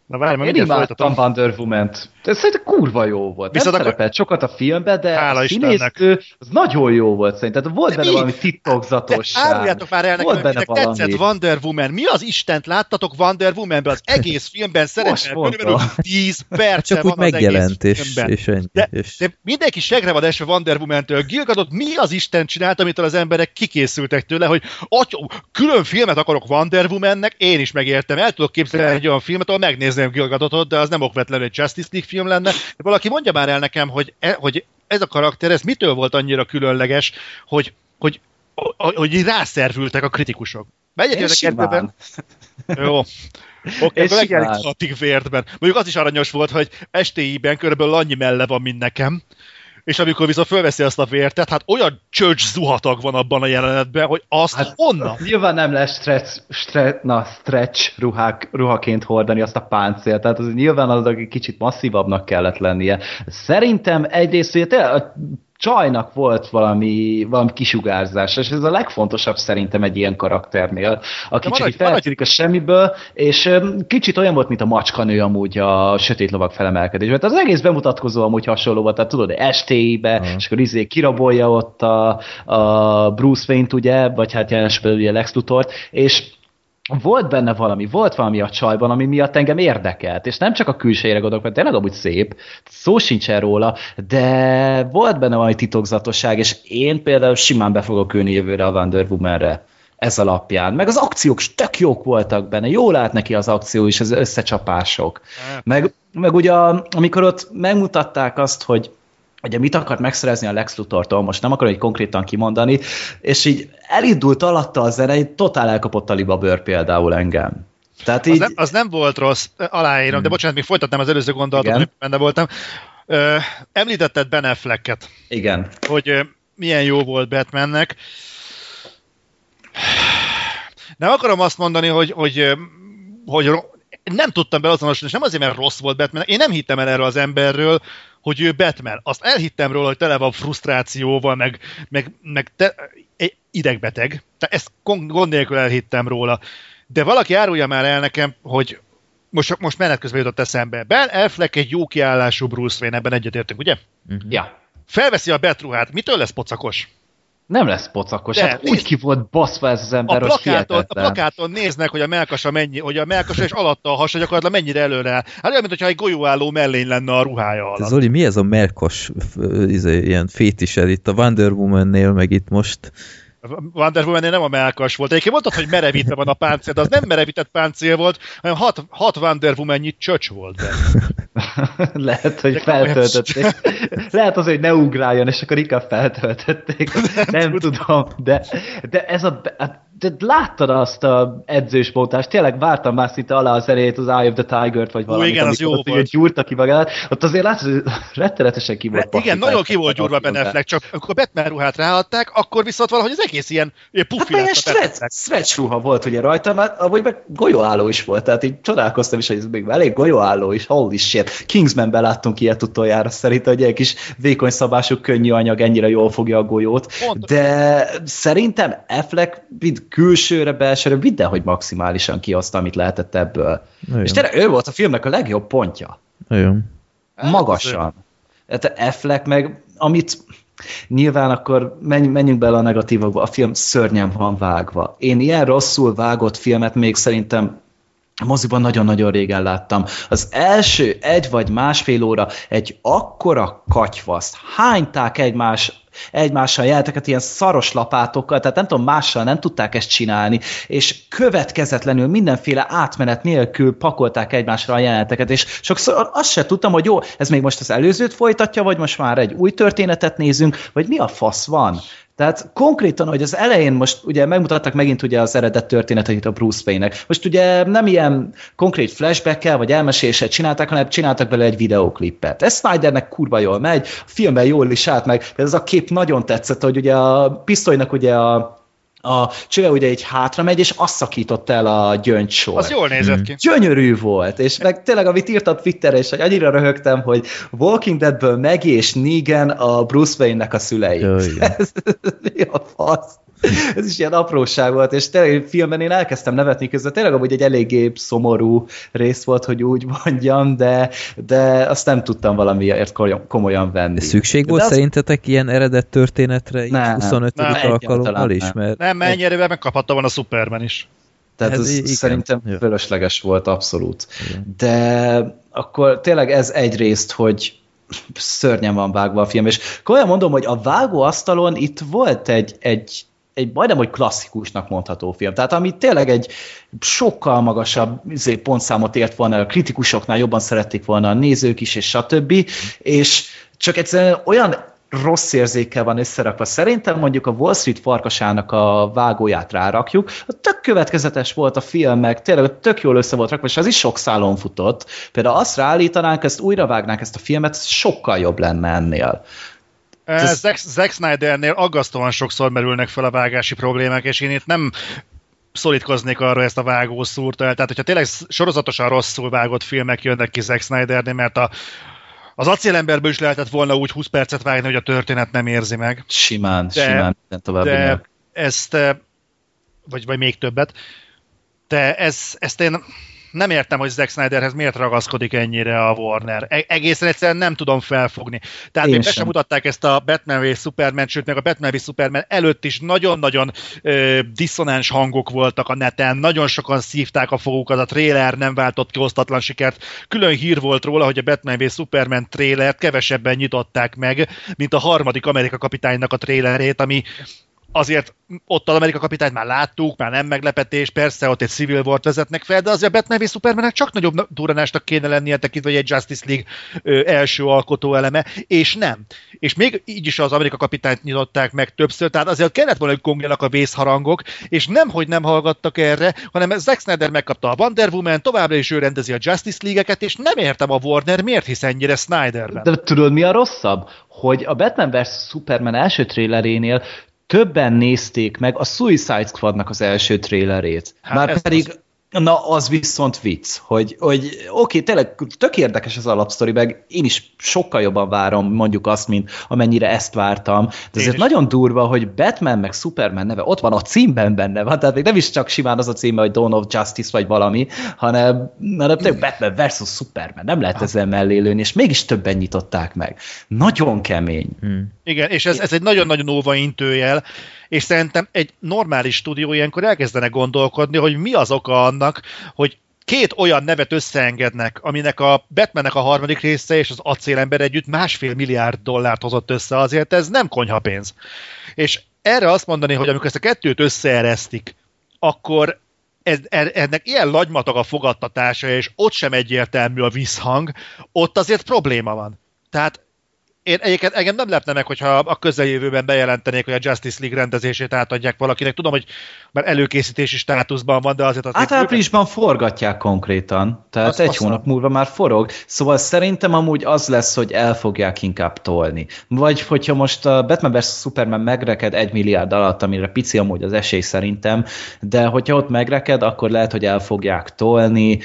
Na várj, majd Én imádtam folytatom. Wonder Woman-t. Ez szerintem kurva jó volt. Viszont nem akkor- sokat a filmben, de Hála a színésztő az nagyon jó volt szerintem. Tehát volt De benne mi? valami De titokzatosság. áruljátok már el nekem, Volt benne valami. tetszett Wonder Woman. Mi az Istent láttatok Wonder Womanben? Az egész filmben szerepel körülbelül 10 perce Csak van úgy az megjelent, egész és, filmben. és ennyi. De, és... de mindenki segre van esve Wonder Woman-től. Gil Gadot mi az Isten csinált, amitől az emberek kikészültek tőle, hogy atyó, külön filmet akarok Wonder Woman-nek, én is megértem. El tudok képzelni egy olyan filmet, ahol megnézném Gil Gadotot, de az nem okvetlenül egy Justice League film lenne. De valaki mondja már el nekem, hogy, e, hogy ez a karakter, ez mitől volt annyira különleges, hogy, hogy, hogy, rászervültek a kritikusok. Megyek a? Jó. Oké, akkor megjelenik hatig vértben. Mondjuk az is aranyos volt, hogy STI-ben körülbelül annyi melle van, mint nekem, és amikor viszont fölveszi azt a vértet, hát olyan csöcs zuhatag van abban a jelenetben, hogy azt hát, honnan? Nyilván nem lesz stretch, stretch, na, stretch ruhák, ruhaként hordani azt a páncélt, tehát az nyilván az egy kicsit masszívabbnak kellett lennie. Szerintem egyrészt tényleg a csajnak volt valami, valami kisugárzás, és ez a legfontosabb szerintem egy ilyen karakternél, aki De csak maradj- így feltűnik a semmiből, és kicsit olyan volt, mint a macskanő amúgy a sötét lovak felemelkedésben. Tehát az egész bemutatkozó amúgy hasonló volt, tehát tudod, STI-be, Aha. és akkor izé kirabolja ott a, a Bruce Wayne-t, ugye, vagy hát jelen esetben ugye Lex Luthort, és volt benne valami, volt valami a csajban, ami miatt engem érdekelt, és nem csak a külsejére gondolok, mert tényleg amúgy szép, szó sincsen róla, de volt benne valami titokzatosság, és én például simán be fogok ülni jövőre a Wonder Woman-re ez alapján. Meg az akciók tök jók voltak benne, jól állt neki az akció és az összecsapások. Meg, meg ugye amikor ott megmutatták azt, hogy ugye mit akart megszerezni a Lex Luthortól, most nem akarom egy konkrétan kimondani, és így elindult alatta a zene, így totál elkapott a libabőr például engem. Tehát Az így, nem, az nem volt rossz, aláírom, hmm. de bocsánat, még folytatnám az előző gondolatot, hogy benne voltam. Ö, említetted Ben Afflecket, igen. hogy ö, milyen jó volt Batmannek. Nem akarom azt mondani, hogy, hogy, hogy ro- nem tudtam beazonosítani, és nem azért, mert rossz volt Batman, én nem hittem el erről az emberről, hogy ő Batman. Azt elhittem róla, hogy tele van frusztrációval, meg, meg, meg te, idegbeteg. Tehát ezt gond nélkül elhittem róla. De valaki árulja már el nekem, hogy most, most menet közben jutott eszembe. Ben Affleck egy jó kiállású Bruce Wayne, ebben egyetértünk, ugye? Uh-huh. Ja. Felveszi a betruhát, mitől lesz pocakos? Nem lesz pocakos, De, hát nézd, úgy ki volt baszva ez az ember, a plakáton, a plakáton néznek, hogy a melkasa mennyi, hogy a melkasa és alatta a hasa gyakorlatilag mennyire előre áll. Hát olyan, mintha egy golyóálló mellény lenne a ruhája alatt. Zoli, mi ez a melkos izé, ilyen fétised itt a Wonder Woman-nél, meg itt most? Wonder woman nem a melkas volt. Egyébként mondtad, hogy merevítve van a páncél, de az nem merevített páncél volt, hanem hat, hat Wonder woman csöcs volt benne. Lehet, hogy feltöltötték. Lehet az, hogy ne ugráljon, és akkor inkább feltöltötték. Nem tudom, de, de ez a... De láttad azt a edzősbótást, tényleg vártam már szinte alá az erét, az Eye of the Tiger-t, vagy valami. Igen, az jó ott, volt. gyúrta ki magát, ott azért látod, hogy rettenetesen ki volt. Igen, nagyon ki volt gyúrva Ben Affleck, csak akkor Batman ruhát ráadták, akkor viszont valahogy az egész ilyen, ilyen puffi hát, stretch, stretch ruha volt ugye rajta, mert ahogy meg golyóálló is volt, tehát így csodálkoztam is, hogy ez még elég golyóálló is, holy shit. Kingsmanben láttunk ilyet utoljára szerintem, hogy egy kis vékony szabású könnyű anyag ennyire jól fogja a golyót, Pont. de szerintem Affleck, mint külsőre, belsőre, mindenhogy maximálisan kihozta, amit lehetett ebből. Nagyon. És tényleg ő volt a filmnek a legjobb pontja. Nagyon. Magasan. Tehát Affleck meg, amit Nyilván akkor menjünk bele a negatívokba, a film szörnyen van vágva. Én ilyen rosszul vágott filmet még szerintem a moziban nagyon-nagyon régen láttam. Az első egy vagy másfél óra egy akkora katyvaszt, hányták egymás egymással jelenteket ilyen szaros lapátokkal, tehát nem tudom, mással nem tudták ezt csinálni, és következetlenül mindenféle átmenet nélkül pakolták egymásra a jeleneteket, és sokszor azt se tudtam, hogy jó, ez még most az előzőt folytatja, vagy most már egy új történetet nézünk, vagy mi a fasz van? Tehát konkrétan, hogy az elején most ugye megmutattak megint ugye az eredet történetet a Bruce Wayne-nek. Most ugye nem ilyen konkrét flashback vagy elmeséléssel csinálták, hanem csináltak bele egy videóklippet. Ez Snydernek kurva jól megy, a filmben jól is állt meg, de ez a kép nagyon tetszett, hogy ugye a pisztolynak ugye a a csöve ugye egy hátra megy, és azt szakított el a gyöngysor. Az jól nézett ki. Gyönyörű volt, és meg tényleg, amit írtad Twitterre, és hogy annyira röhögtem, hogy Walking Deadből Maggie és Negan a Bruce Wayne-nek a szülei. ez, mi a fasz? ez is ilyen apróság volt, és tényleg filmben én elkezdtem nevetni közben, tényleg amúgy egy eléggé szomorú rész volt, hogy úgy mondjam, de, de azt nem tudtam valamiért komolyan venni. De szükség volt de az... szerintetek ilyen eredet történetre nem, 25. Nem, alkalommal is? Mert... Nem, mennyire megkaphatta volna a Superman is. Tehát ez, ez szerintem ja. fölösleges volt abszolút. Igen. De akkor tényleg ez egyrészt, hogy szörnyen van vágva a film, és komolyan mondom, hogy a vágóasztalon itt volt egy, egy egy majdnem, hogy klasszikusnak mondható film. Tehát ami tényleg egy sokkal magasabb izé, pontszámot ért volna, a kritikusoknál jobban szerették volna a nézők is, és stb. És csak egyszerűen olyan rossz érzékkel van összerakva. Szerintem mondjuk a Wall Street farkasának a vágóját rárakjuk, tök következetes volt a film, meg tényleg tök jól össze volt rakva, és az is sok szálon futott. Például azt ráállítanánk, ezt újra vágnánk ezt a filmet, sokkal jobb lenne ennél. Ez... Zack, Zack Snydernél aggasztóan sokszor merülnek fel a vágási problémák, és én itt nem szorítkoznék arra ezt a vágószúrt el. Tehát, hogyha tényleg sorozatosan rosszul vágott filmek jönnek ki Zack Snydernél, mert a, az acélemberből is lehetett volna úgy 20 percet vágni, hogy a történet nem érzi meg. Simán, de, simán. Tovább de ezt, eh, vagy, vagy még többet, de ez, ezt én nem értem, hogy Zack Snyderhez miért ragaszkodik ennyire a Warner. E- egészen egyszerűen nem tudom felfogni. Tehát Én még be sem mutatták ezt a Batman v Superman, sőt, meg a Batman v Superman előtt is nagyon-nagyon ö, diszonáns hangok voltak a neten, nagyon sokan szívták a fogukat, a trailer nem váltott ki osztatlan sikert. Külön hír volt róla, hogy a Batman v Superman trailert kevesebben nyitották meg, mint a harmadik Amerika kapitánynak a trailerét, ami azért ott az Amerika kapitányt már láttuk, már nem meglepetés, persze ott egy Civil War vezetnek fel, de azért a Batman v Supermannek csak nagyobb duranásnak kéne lennie tekintve, hogy egy Justice League ö, első alkotó eleme, és nem. És még így is az Amerika kapitányt nyitották meg többször, tehát azért kellett volna, hogy gongjanak a vészharangok, és nem, hogy nem hallgattak erre, hanem Zack Snyder megkapta a Wonder Woman, továbbra is ő rendezi a Justice League-eket, és nem értem a Warner miért hisz ennyire Snyderben. De tudod mi a rosszabb? Hogy a Batman vs. Superman első trailerénél többen nézték meg a Suicide Squadnak az első trailerét. Hát Már pedig az Na, az viszont vicc, hogy, hogy oké, tényleg tök érdekes az alapsztori, meg én is sokkal jobban várom mondjuk azt, mint amennyire ezt vártam, de azért nagyon durva, hogy Batman meg Superman neve ott van a címben benne van, tehát még nem is csak simán az a címe, hogy Dawn of Justice vagy valami, hanem, hanem tényleg Batman versus Superman, nem lehet ezzel mellé lőni, és mégis többen nyitották meg. Nagyon kemény. Hmm. Igen, és ez, ez egy nagyon-nagyon óva intőjel, és szerintem egy normális stúdió ilyenkor elkezdene gondolkodni, hogy mi az oka annak, hogy két olyan nevet összeengednek, aminek a Batmannek a harmadik része és az acélember együtt másfél milliárd dollárt hozott össze, azért ez nem konyhapénz. És erre azt mondani, hogy amikor ezt a kettőt összeeresztik, akkor ez, ennek ilyen lagymatag a fogadtatása, és ott sem egyértelmű a visszhang, ott azért probléma van. Tehát én egyébként engem nem lepne meg, hogyha a közeljövőben bejelentenék, hogy a Justice League rendezését átadják valakinek. Tudom, hogy már előkészítési státuszban van, de azért az... Hát áprilisban forgatják konkrétan, tehát azt, egy azt hónap múlva már forog. Szóval szerintem amúgy az lesz, hogy el fogják inkább tolni. Vagy hogyha most a Batman vs. Superman megreked egy milliárd alatt, amire pici amúgy az esély szerintem, de hogyha ott megreked, akkor lehet, hogy el fogják tolni,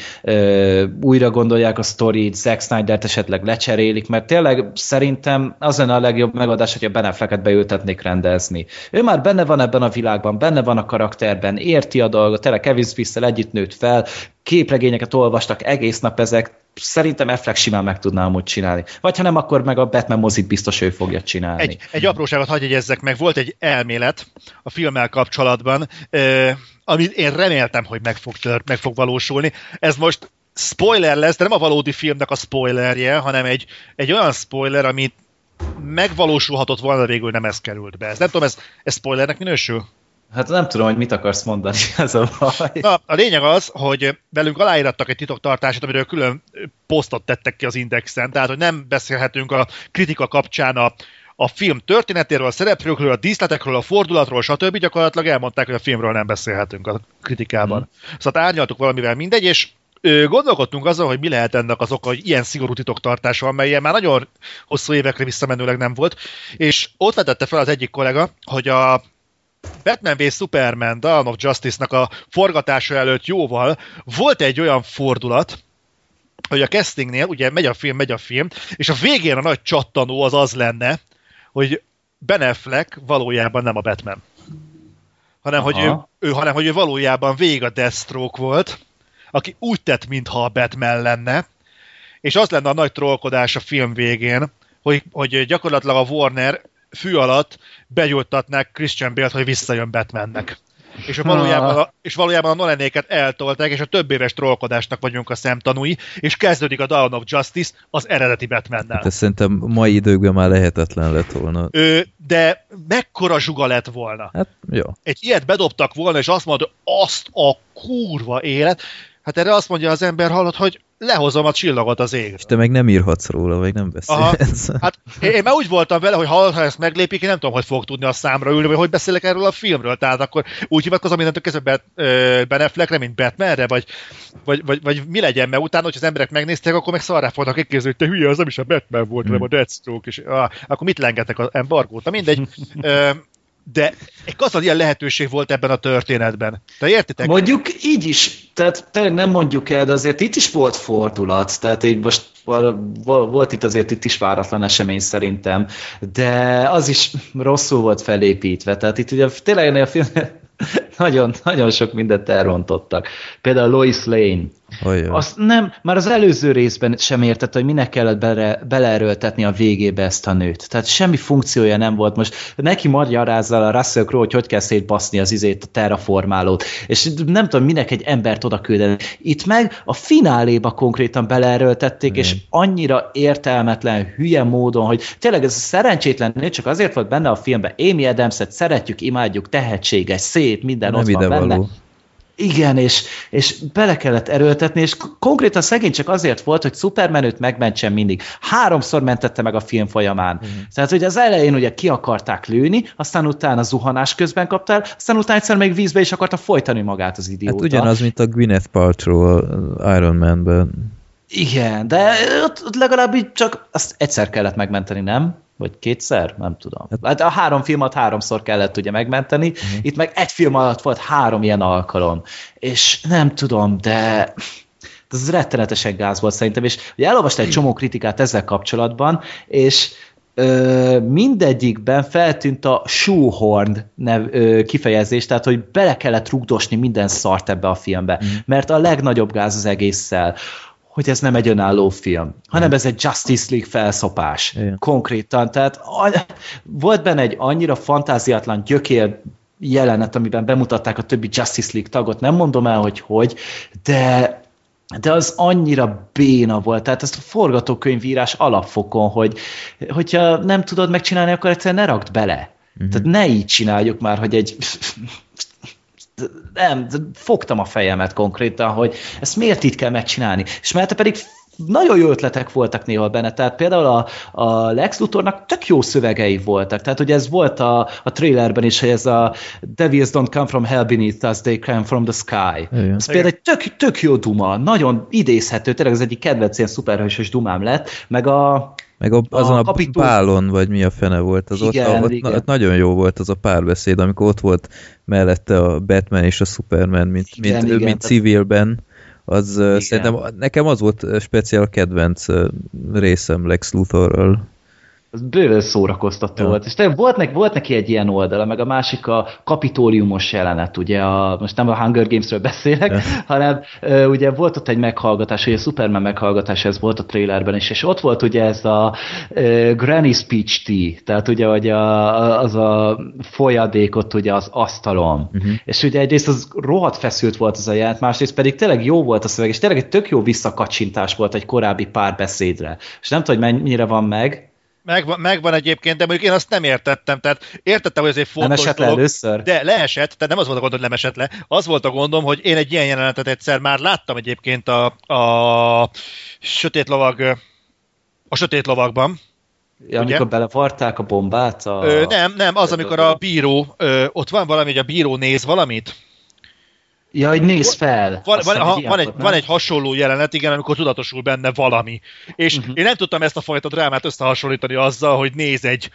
újra gondolják a sztorit, Zack Snyder-t esetleg lecserélik, mert tényleg szerintem szerintem az lenne a legjobb megoldás, hogyha Ben Afflecket beültetnék rendezni. Ő már benne van ebben a világban, benne van a karakterben, érti a dolgot, tele Kevin smith együtt nőtt fel, képregényeket olvastak egész nap ezek, szerintem Affleck simán meg tudná amúgy csinálni. Vagy ha nem, akkor meg a Batman mozit biztos ő fogja csinálni. Egy, egy apróságot hagyj egyezzek meg. Volt egy elmélet a filmmel kapcsolatban, eh, amit én reméltem, hogy meg fog, tört, meg fog valósulni. Ez most spoiler lesz, de nem a valódi filmnek a spoilerje, hanem egy, egy olyan spoiler, amit megvalósulhatott volna, végül nem ez került be. Ez, nem tudom, ez, ez spoilernek minősül? Hát nem tudom, hogy mit akarsz mondani, ez a baj. Na, a lényeg az, hogy velünk aláírattak egy titoktartását, amiről külön posztot tettek ki az Indexen, tehát hogy nem beszélhetünk a kritika kapcsán a, a film történetéről, a szereplőkről, a díszletekről, a fordulatról, stb. Gyakorlatilag elmondták, hogy a filmről nem beszélhetünk a kritikában. Hmm. Szóval árnyaltuk valamivel mindegy, és gondolkodtunk azon, hogy mi lehet ennek az oka, hogy ilyen szigorú titoktartás van, melyen már nagyon hosszú évekre visszamenőleg nem volt, és ott vetette fel az egyik kollega, hogy a Batman v Superman Dawn of Justice-nak a forgatása előtt jóval volt egy olyan fordulat, hogy a castingnél, ugye megy a film, megy a film, és a végén a nagy csattanó az az lenne, hogy Ben Affleck valójában nem a Batman. Hanem, hogy ő, ő, hanem hogy ő valójában végig a Deathstroke volt, aki úgy tett, mintha a Batman lenne, és az lenne a nagy trollkodás a film végén, hogy, hogy gyakorlatilag a Warner fű alatt begyújtatnák Christian Bale-t, hogy visszajön Batmannek. És valójában, a, és valójában a Nolanéket eltolták, és a több éves trollkodásnak vagyunk a szemtanúi, és kezdődik a Dawn of Justice az eredeti Batmannel. Hát szerintem mai időkben már lehetetlen lett volna. Ö, de mekkora zsuga lett volna? Hát jó. Egy ilyet bedobtak volna, és azt mondod, azt a kurva élet, Hát erre azt mondja az ember, hallott, hogy lehozom a csillagot az égre. És te meg nem írhatsz róla, vagy nem beszélsz. Aha. Hát én már úgy voltam vele, hogy ha ezt meglépik, én nem tudom, hogy fog tudni a számra ülni, vagy hogy beszélek erről a filmről. Tehát akkor úgy hivatkozom mindentől kezdve Ben Affleckre, mint Batmanre, vagy, vagy, vagy, vagy, mi legyen, mert utána, hogy az emberek megnézték, akkor meg szarrá fognak kikézni, hogy te hülye, az nem is a Batman volt, hanem a hmm. Deathstroke, és ah, akkor mit lengetek az embargót? Na mindegy de egy az ilyen lehetőség volt ebben a történetben. Te értitek? Mondjuk így is, tehát tényleg nem mondjuk el, de azért itt is volt fordulat, tehát így most volt itt azért itt is váratlan esemény szerintem, de az is rosszul volt felépítve, tehát itt ugye tényleg a film nagyon, nagyon sok mindent elrontottak. Például Lois Lane, olyan. Azt nem, már az előző részben sem értett, hogy minek kellett bele, beleerőltetni a végébe ezt a nőt. Tehát semmi funkciója nem volt. Most neki magyarázzal a Russell Crowe, hogy hogy kell szétbaszni az izét, a terraformálót. És nem tudom, minek egy embert oda küldeni. Itt meg a fináléba konkrétan beleerőltették, mm. és annyira értelmetlen, hülye módon, hogy tényleg ez a szerencsétlen nő csak azért volt benne a filmben. Amy Adams-et szeretjük, imádjuk, tehetséges, szép, minden nem ott van benne. Való. Igen, és, és bele kellett erőltetni, és konkrétan szegény csak azért volt, hogy Superman őt megmentsen mindig. Háromszor mentette meg a film folyamán. Uh-huh. Tehát, hogy az elején ugye ki akarták lőni, aztán utána zuhanás közben kaptál, aztán utána egyszer még vízbe is akarta folytani magát az idióta. Hát ugyanaz, mint a Gwyneth Paltrow Iron Man-ben. Igen, de ott, ott legalább így csak azt egyszer kellett megmenteni, nem? Vagy kétszer, nem tudom. Hát a három filmet háromszor kellett ugye megmenteni, uh-huh. itt meg egy film alatt volt három ilyen alkalom, és nem tudom, de ez rettenetesen gáz volt szerintem, és ugye elolvastál egy csomó kritikát ezzel kapcsolatban, és ö, mindegyikben feltűnt a shoehorn nev, ö, kifejezés, tehát hogy bele kellett rugdosni minden szart ebbe a filmbe, mm. mert a legnagyobb gáz az egésszel hogy ez nem egy önálló film, hanem ez egy Justice League felszopás. Igen. Konkrétan. Tehát volt benne egy annyira fantáziatlan gyökér jelenet, amiben bemutatták a többi Justice League tagot, nem mondom el, hogy hogy, de de az annyira béna volt, tehát ezt a forgatókönyvírás alapfokon, hogy hogyha nem tudod megcsinálni, akkor egyszerűen ne rakd bele. Uh-huh. Tehát ne így csináljuk már, hogy egy nem, fogtam a fejemet konkrétan, hogy ezt miért itt kell megcsinálni. És mert pedig nagyon jó ötletek voltak néha benne, tehát például a, a Lex Luthornak tök jó szövegei voltak, tehát ugye ez volt a, a trailerben is, hogy ez a Devils don't come from hell beneath us, they come from the sky. Igen. Ez például egy tök, tök jó duma, nagyon idézhető, tényleg ez egyik kedvenc ilyen szuperhősös dumám lett, meg a meg a, azon a, a kapitó... bálon, vagy mi a fene volt, az igen, ott, ott, igen. ott nagyon jó volt az a párbeszéd, amikor ott volt mellette a Batman és a Superman, mint, igen, mint, igen, mint civilben az Igen. szerintem nekem az volt speciál kedvenc részem Lex Luthorral. Az bőven szórakoztató ja. volt. És tényleg volt, neki, volt neki egy ilyen oldala, meg a másik a kapitóliumos jelenet, ugye, a, most nem a Hunger Games-ről beszélek, ja. hanem ugye volt ott egy meghallgatás, hogy a Superman meghallgatás, ez volt a trailerben is, és ott volt ugye ez a uh, Granny Speech Tea, tehát ugye hogy a, az a folyadék ott ugye az asztalon. Uh-huh. És ugye egyrészt az rohadt feszült volt az a jelent, másrészt pedig tényleg jó volt a szöveg, és tényleg egy tök jó visszakacsintás volt egy korábbi párbeszédre. És nem tudom, hogy mennyire van meg, Megvan, megvan egyébként, de mondjuk én azt nem értettem. Tehát értettem, hogy ez egy fontos nem esett dolog, le először? De leesett, tehát nem az volt a gond, hogy nem esett le. Az volt a gondom, hogy én egy ilyen jelenetet egyszer már láttam egyébként a, a sötét lovag a sötét lovagban. Ja, ugye? amikor belevarták a bombát? A... Ö, nem, nem, az, amikor a bíró, ö, ott van valami, hogy a bíró néz valamit, Ja, hogy néz fel. Van, van, ha, van, egy, van egy hasonló jelenet, igen, amikor tudatosul benne valami. És uh-huh. én nem tudtam ezt a fajta drámát összehasonlítani azzal, hogy néz egy,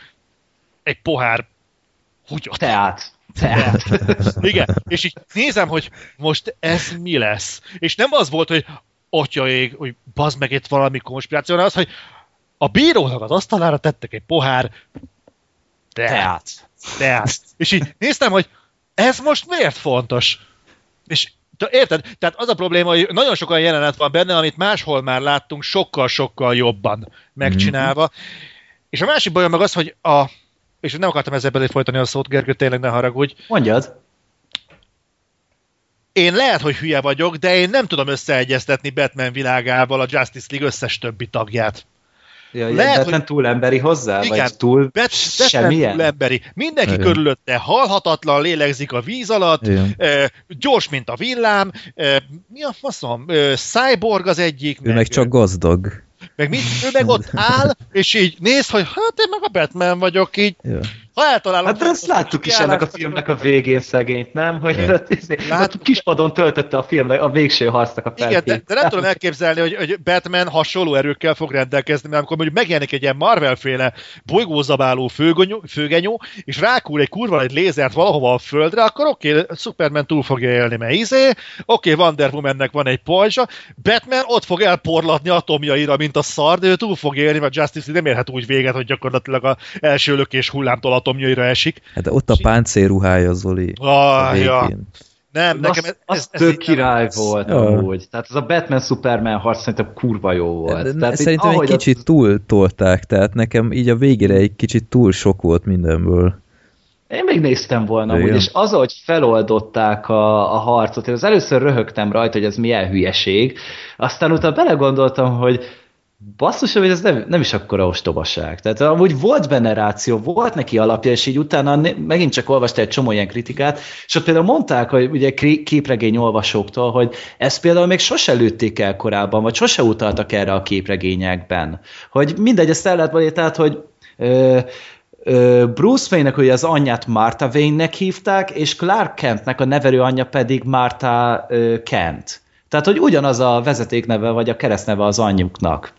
egy pohár húgyot. Teát. Teát. igen, és így nézem, hogy most ez mi lesz. És nem az volt, hogy atyaég, hogy bazd meg itt valami konspiráció, hanem az, hogy a bírónak az asztalára tettek egy pohár teát. Teát. teát. És így néztem, hogy ez most miért fontos? És Érted? Tehát az a probléma, hogy nagyon sokan jelenet van benne, amit máshol már láttunk sokkal-sokkal jobban megcsinálva. Mm-hmm. És a másik bajom meg az, hogy a... És nem akartam ezzel belé folytani a szót, Gergő, tényleg ne haragudj. Mondjad. Én lehet, hogy hülye vagyok, de én nem tudom összeegyeztetni Batman világával a Justice League összes többi tagját. Ja, Lehet, Batman hogy... túl emberi hozzá? Igen, vagy túl Bet, semmilyen? túl emberi. Mindenki Igen. körülötte halhatatlan, lélegzik a víz alatt, e, gyors, mint a villám, e, mi a faszom, e, cyborg az egyik. Ő meg, meg csak gazdag. Meg mit, ő meg ott áll, és így néz, hogy hát én meg a Batman vagyok, így ja. Ha eltalálom... Hát de ezt láttuk is ennek a filmnek a végén szegényt, nem? Hogy yeah. hát, kispadon töltötte a filmnek a végső harcnak a felkét. Igen, de, de, nem tudom elképzelni, hogy, hogy Batman hasonló erőkkel fog rendelkezni, mert amikor mondjuk megjelenik egy ilyen Marvel-féle bolygózabáló főgonyó, főgenyó, és rákúr egy kurva egy lézert valahova a földre, akkor oké, okay, Superman túl fogja élni, mert izé, oké, okay, Wonder Womannek van egy pajzsa, Batman ott fog elporlatni atomjaira, mint a szar, de ő túl fog élni, mert Justice nem érhet úgy véget, hogy gyakorlatilag a első lökés hullámtól atomjaira esik. Hát ott a páncélruhája, Zoli. Ah, ja. Nem, nekem ez, ez, ez tök király nem... volt ja. amúgy. Tehát ez a Batman-Superman harc szerintem kurva jó volt. De, tehát szerintem így, egy kicsit az... túl tolták, tehát nekem így a végére egy kicsit túl sok volt mindenből. Én még néztem volna amúgy, és az, hogy feloldották a, a harcot, én az először röhögtem rajta, hogy ez milyen hülyeség, aztán utána belegondoltam, hogy basszus, hogy ez nem, nem is akkora ostobaság. Tehát amúgy volt benne ráció, volt neki alapja, és így utána megint csak olvastál egy csomó ilyen kritikát, és ott például mondták, hogy ugye képregény olvasóktól, hogy ezt például még sose lőtték el korábban, vagy sose utaltak erre a képregényekben. Hogy mindegy, ezt el lehet mondani, tehát, hogy ö, ö, Bruce Wayne-nek ugye az anyját Martha Wayne-nek hívták, és Clark Kentnek a nevelő anyja pedig Martha ö, Kent. Tehát, hogy ugyanaz a vezetékneve, vagy a keresztneve az anyjuknak.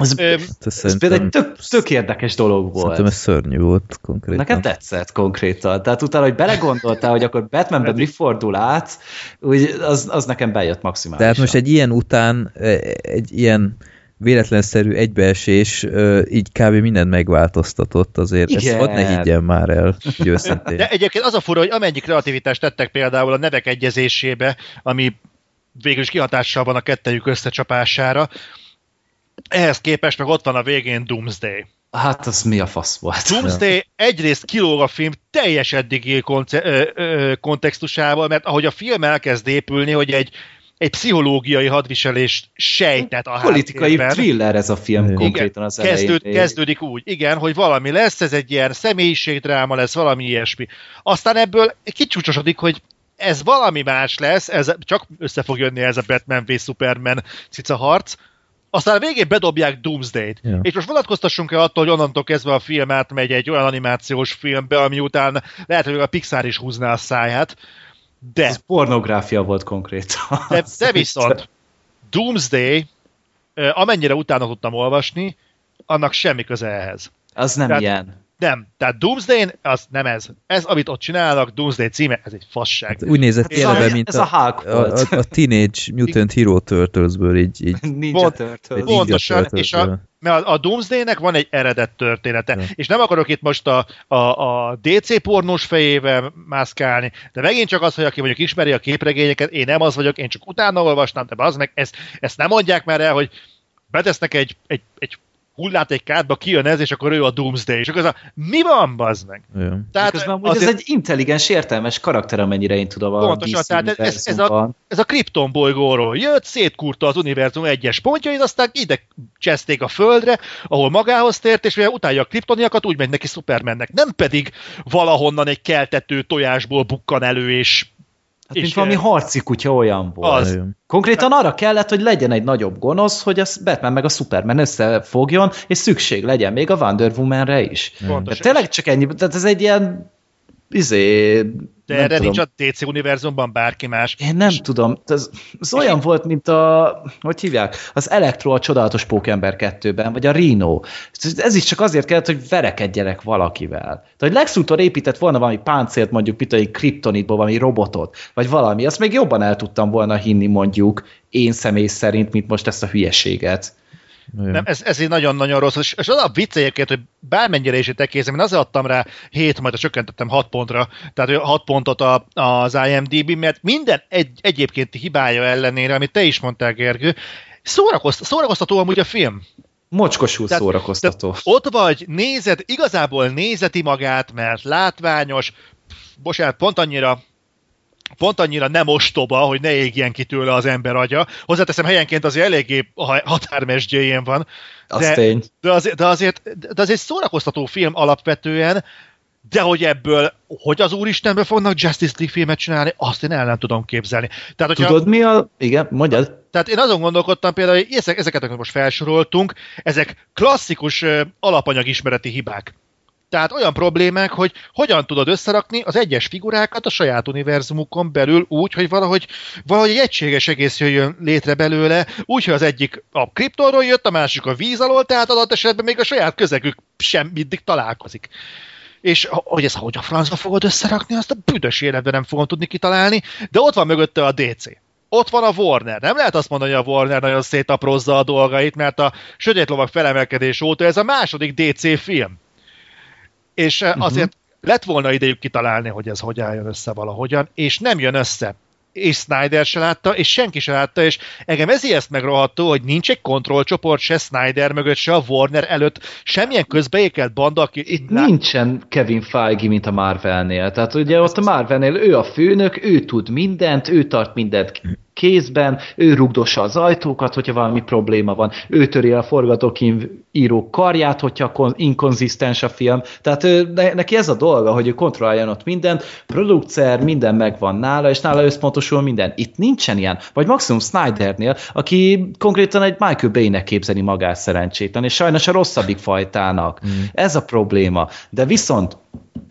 Ez, Ö, ez például egy tök, tök érdekes dolog volt. Szerintem ez szörnyű volt konkrétan. Nekem tetszett konkrétan. Tehát utána, hogy belegondoltál, hogy akkor Batmanben mi fordul át, úgy az, az nekem bejött maximálisan. Tehát most egy ilyen után, e, egy ilyen véletlenszerű egybeesés így kb. mindent megváltoztatott azért. Igen. Ezt hadd ne higgyen már el, őszintén. De egyébként az a fura, hogy amennyi kreativitást tettek például a nevek egyezésébe, ami végül is kihatással van a kettejük összecsapására, ehhez képest meg ott van a végén Doomsday. Hát az mi a fasz volt? Doomsday egyrészt kilóg a film teljes eddigi konce- ö, ö, kontextusával, mert ahogy a film elkezd épülni, hogy egy, egy pszichológiai hadviselés sejtet a Politikai háttérben. thriller ez a film Igen. konkrétan az Kezdőd, elején. kezdődik úgy, igen, hogy valami lesz, ez egy ilyen személyiségdráma lesz, valami ilyesmi. Aztán ebből kicsúcsosodik, hogy ez valami más lesz, ez csak össze fog jönni ez a Batman v Superman cica harc, aztán a végén bedobják Doomsday-t. Ja. És most vonatkoztassunk el attól, hogy onnantól kezdve a film átmegy egy olyan animációs filmbe, ami után lehet, hogy a Pixar is húzná a száját, de, Ez pornográfia volt konkrétan. de, de viszont Doomsday, amennyire utána tudtam olvasni, annak semmi köze ehhez. Az nem Tehát- ilyen. Nem, tehát Doomsday az nem ez. Ez, amit ott csinálnak, Doomsday címe, ez egy fasság. Hát úgy nézett ki a- eleve, mint ez a, a Hulk a, a, a Teenage Mutant Hero Turtlesből így, így Ninja Turtles. Pontosan, és a, mert a, a Doomsday-nek van egy eredet története. Ja. És nem akarok itt most a, a, a DC pornós fejével mászkálni, de megint csak az, hogy aki mondjuk ismeri a képregényeket, én nem az vagyok, én csak utána olvastam, de az meg, ezt, ezt nem mondják már el, hogy betesznek egy, egy, egy hullát egy kádba, kijön ez, és akkor ő a Doomsday. És akkor az a, mi van, bazd meg? Tehát amúgy ez egy intelligens, értelmes karakter, amennyire én tudom a Pontosan, tehát ez, ez, ez, a, ez a Krypton bolygóról jött, szétkurta az univerzum egyes pontjait, aztán ide cseszték a földre, ahol magához tért, és mivel utálja a kriptoniakat, úgy megy neki Supermannek. Nem pedig valahonnan egy keltető tojásból bukkan elő, és Hát, és, mint valami harci kutya olyan volt. Az. Konkrétan arra kellett, hogy legyen egy nagyobb gonosz, hogy a Batman meg a Superman összefogjon, és szükség legyen még a Wonder Womanre is. De Pontosan. tényleg csak ennyi, tehát ez egy ilyen izé, de erre tudom. nincs a DC univerzumban bárki más. Én nem tudom, ez, ez olyan volt, mint a, hogy hívják, az Elektro a csodálatos Pókember 2-ben, vagy a Rhino. Ez, ez is csak azért kellett, hogy verekedjenek valakivel. Tehát, hogy Lex Luthor épített volna valami páncélt, mondjuk mit egy kriptonitból, valami robotot, vagy valami, azt még jobban el tudtam volna hinni mondjuk én személy szerint, mint most ezt a hülyeséget. Nem, ez, ez így nagyon-nagyon rossz. És, és az a vicc egyébként, hogy bármennyire is itt elkézem, én azért adtam rá 7, majd csökkentettem 6 pontra, tehát 6 pontot a, az IMDb, mert minden egy, egyébkénti hibája ellenére, amit te is mondtál, Gergő, szórakoztató, szórakoztató amúgy a film. Mocskosul Tehát- szórakoztató. Tehát ott vagy, nézed, igazából nézeti magát, mert látványos, bocsánat, pont annyira pont annyira nem ostoba, hogy ne égjen ki tőle az ember agya. Hozzáteszem, helyenként azért eléggé ha- határmesdjéjén van. Az de, tény. De azért, de, azért, de azért szórakoztató film alapvetően, de hogy ebből, hogy az Úristenből fognak Justice League filmet csinálni, azt én el nem tudom képzelni. Tehát, hogyha, Tudod mi a... Igen, mondjad. tehát én azon gondolkodtam például, hogy ezek, ezeket, amiket most felsoroltunk, ezek klasszikus alapanyagismereti hibák. Tehát olyan problémák, hogy hogyan tudod összerakni az egyes figurákat a saját univerzumukon belül úgy, hogy valahogy, valahogy egy egységes egész jöjjön létre belőle, úgy, hogy az egyik a kriptonról jött, a másik a víz alól, tehát adott esetben még a saját közegük sem mindig találkozik. És hogy ezt hogy a francba fogod összerakni, azt a büdös életben nem fogom tudni kitalálni, de ott van mögötte a DC ott van a Warner. Nem lehet azt mondani, hogy a Warner nagyon szétaprozza a dolgait, mert a Sötét Lovak felemelkedés óta ez a második DC film. És uh-huh. azért lett volna idejük kitalálni, hogy ez hogy álljon össze valahogyan, és nem jön össze. És Snyder se látta, és senki se látta, és engem ez ezt megrohadtó, hogy nincs egy kontrollcsoport se Snyder mögött, se a Warner előtt, semmilyen közbeékelt banda, aki... Itt nincsen Kevin Feige, mint a Marvelnél. Tehát ugye ott a Marvelnél ő a főnök, ő tud mindent, ő tart mindent kézben, ő rugdossa az ajtókat, hogyha valami probléma van, ő töri a forgatókönyvíró karját, hogyha kon- inkonzisztens a film. Tehát ő, ne, neki ez a dolga, hogy ő kontrolláljon ott mindent, producer, minden megvan nála, és nála összpontosul minden. Itt nincsen ilyen. Vagy maximum Snydernél, aki konkrétan egy Michael Bay-nek képzeli magát szerencsétlen, és sajnos a rosszabbik fajtának. Mm. Ez a probléma. De viszont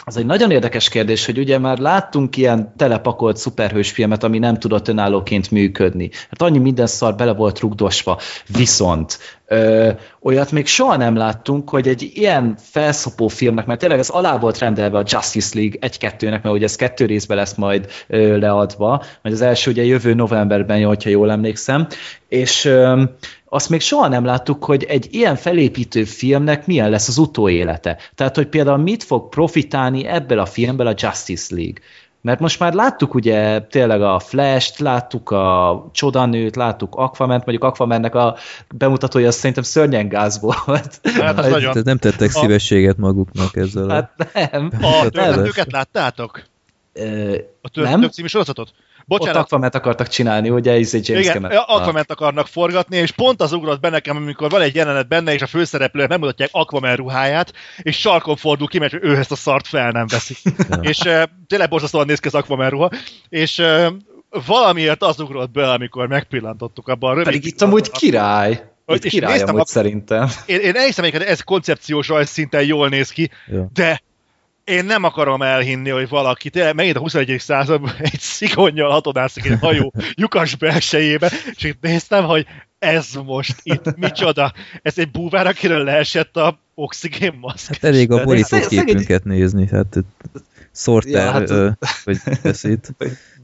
az egy nagyon érdekes kérdés, hogy ugye már láttunk ilyen telepakolt szuperhős filmet, ami nem tudott önállóként működni. Hát annyi minden szar bele volt rugdosva. Viszont ö, olyat még soha nem láttunk, hogy egy ilyen felszopó filmnek, mert tényleg ez alá volt rendelve a Justice League egy-kettőnek, mert ugye ez kettő részben lesz majd ö, leadva, majd az első ugye jövő novemberben, hogyha jól emlékszem, és ö, azt még soha nem láttuk, hogy egy ilyen felépítő filmnek milyen lesz az utóélete. Tehát, hogy például mit fog profitálni ebből a filmből a Justice League. Mert most már láttuk ugye tényleg a Flash-t, láttuk a Csodanőt, láttuk Aquament, mondjuk Aquamannek a bemutatója az szerintem szörnyen gáz volt. Hát az nagyon... Nem tettek szívességet maguknak ezzel. Hát nem. A történetőket láttátok? Ö, A történetők című sorozatot? Bocsánat. Ott Aquamet akartak csinálni, ugye, egy James Igen, Cameron. Aquaman akarnak forgatni, és pont az ugrott be nekem, amikor van egy jelenet benne, és a főszereplők nem mutatják Aquaman ruháját, és sarkon fordul ki, mert ő ezt a szart fel nem veszi. és uh, tényleg borzasztóan néz ki az Aquaman ruha, és valamiért az ugrott be, amikor megpillantottuk abban a rövid... Pedig itt amúgy király. Itt és király néztem amúgy a- szerintem. Én, én elhiszem, hogy ez koncepciós rajz szinten jól néz ki, Ja. de én nem akarom elhinni, hogy valaki tényleg megint a 21. században egy szigonnyal hatonászik egy hajó lyukas belsejébe, és itt néztem, hogy ez most itt micsoda. Ez egy búvár, akiről leesett a oxigénmaszk. Hát elég a De- borítóképünket nézni, hát Sorter, Ja, hát- ja, vagy beszéd.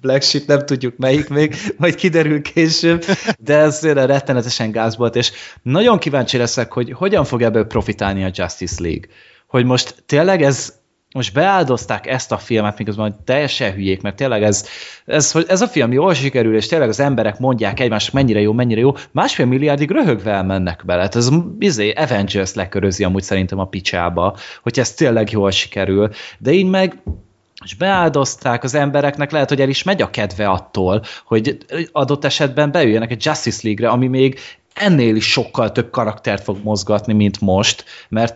Black Sheep, nem tudjuk melyik még, majd kiderül később, de ez rettenetesen gáz volt, és nagyon kíváncsi leszek, hogy hogyan fog ebből profitálni a Justice League. Hogy most tényleg ez most beáldozták ezt a filmet, miközben teljesen hülyék, mert tényleg ez, ez, ez a film jól sikerül, és tényleg az emberek mondják egymásnak, mennyire jó, mennyire jó, másfél milliárdig röhögve elmennek bele. Hát ez izé, Avengers lekörözi amúgy szerintem a picsába, hogy ez tényleg jól sikerül, de így meg és beáldozták az embereknek, lehet, hogy el is megy a kedve attól, hogy adott esetben beüljenek egy Justice League-re, ami még ennél is sokkal több karaktert fog mozgatni, mint most, mert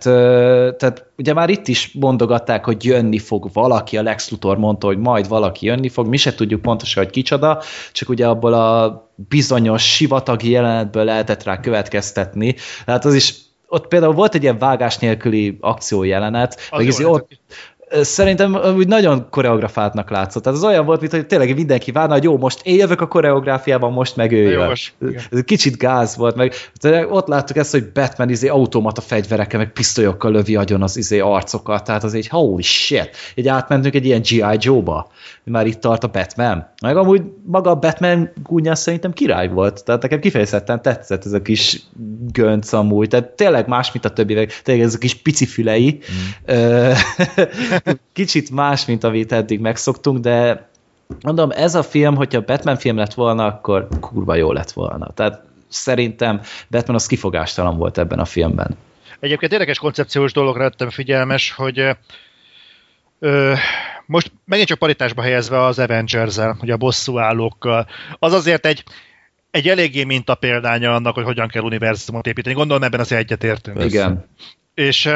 tehát ugye már itt is mondogatták, hogy jönni fog valaki, a Lex Luthor mondta, hogy majd valaki jönni fog, mi se tudjuk pontosan, hogy kicsoda, csak ugye abból a bizonyos sivatagi jelenetből lehetett rá következtetni, tehát az is ott például volt egy ilyen vágás nélküli akciójelenet, Az meg jó izé ott. Szerintem úgy nagyon koreografáltnak látszott. Tehát az olyan volt, mint hogy tényleg mindenki várna, hogy jó, most én jövök a koreográfiában, most meg ő jön. Kicsit gáz volt, meg ott láttuk ezt, hogy Batman izé automata fegyverekkel, meg pisztolyokkal lövi agyon az izé arcokat, tehát az egy holy shit. Egy átmentünk egy ilyen G.I. Joe-ba. Már itt tart a Batman. Meg amúgy maga a Batman gúnya szerintem király volt. Tehát nekem kifejezetten tetszett ez a kis gönc amúgy. Tehát tényleg más, mint a többiek. Tényleg ez a kis pici fülei. Ö, Kicsit más, mint amit eddig megszoktunk, de mondom, ez a film, hogyha Batman film lett volna, akkor kurva jó lett volna. Tehát szerintem Batman az kifogástalan volt ebben a filmben. Egyébként érdekes koncepciós dologra lettem figyelmes, hogy ö, most megint csak paritásba helyezve az Avengers-el, hogy a bosszúállókkal, az azért egy, egy eléggé minta példánya annak, hogy hogyan kell univerzumot építeni. Gondolom ebben azért egyetértünk. Igen. És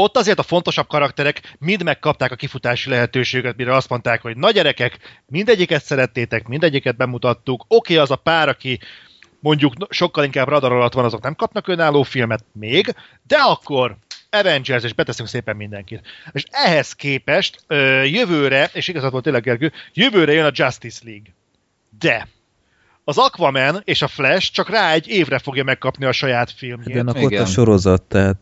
ott azért a fontosabb karakterek mind megkapták a kifutási lehetőséget, mire azt mondták, hogy na gyerekek, mindegyiket szerettétek, mindegyiket bemutattuk, oké, az a pár, aki mondjuk sokkal inkább radar alatt van, azok nem kapnak önálló filmet még, de akkor Avengers, és beteszünk szépen mindenkit. És ehhez képest ö, jövőre, és igazad volt tényleg Gergő, jövőre jön a Justice League. De az Aquaman és a Flash csak rá egy évre fogja megkapni a saját filmjét. De akkor ott Igen. a sorozat, tehát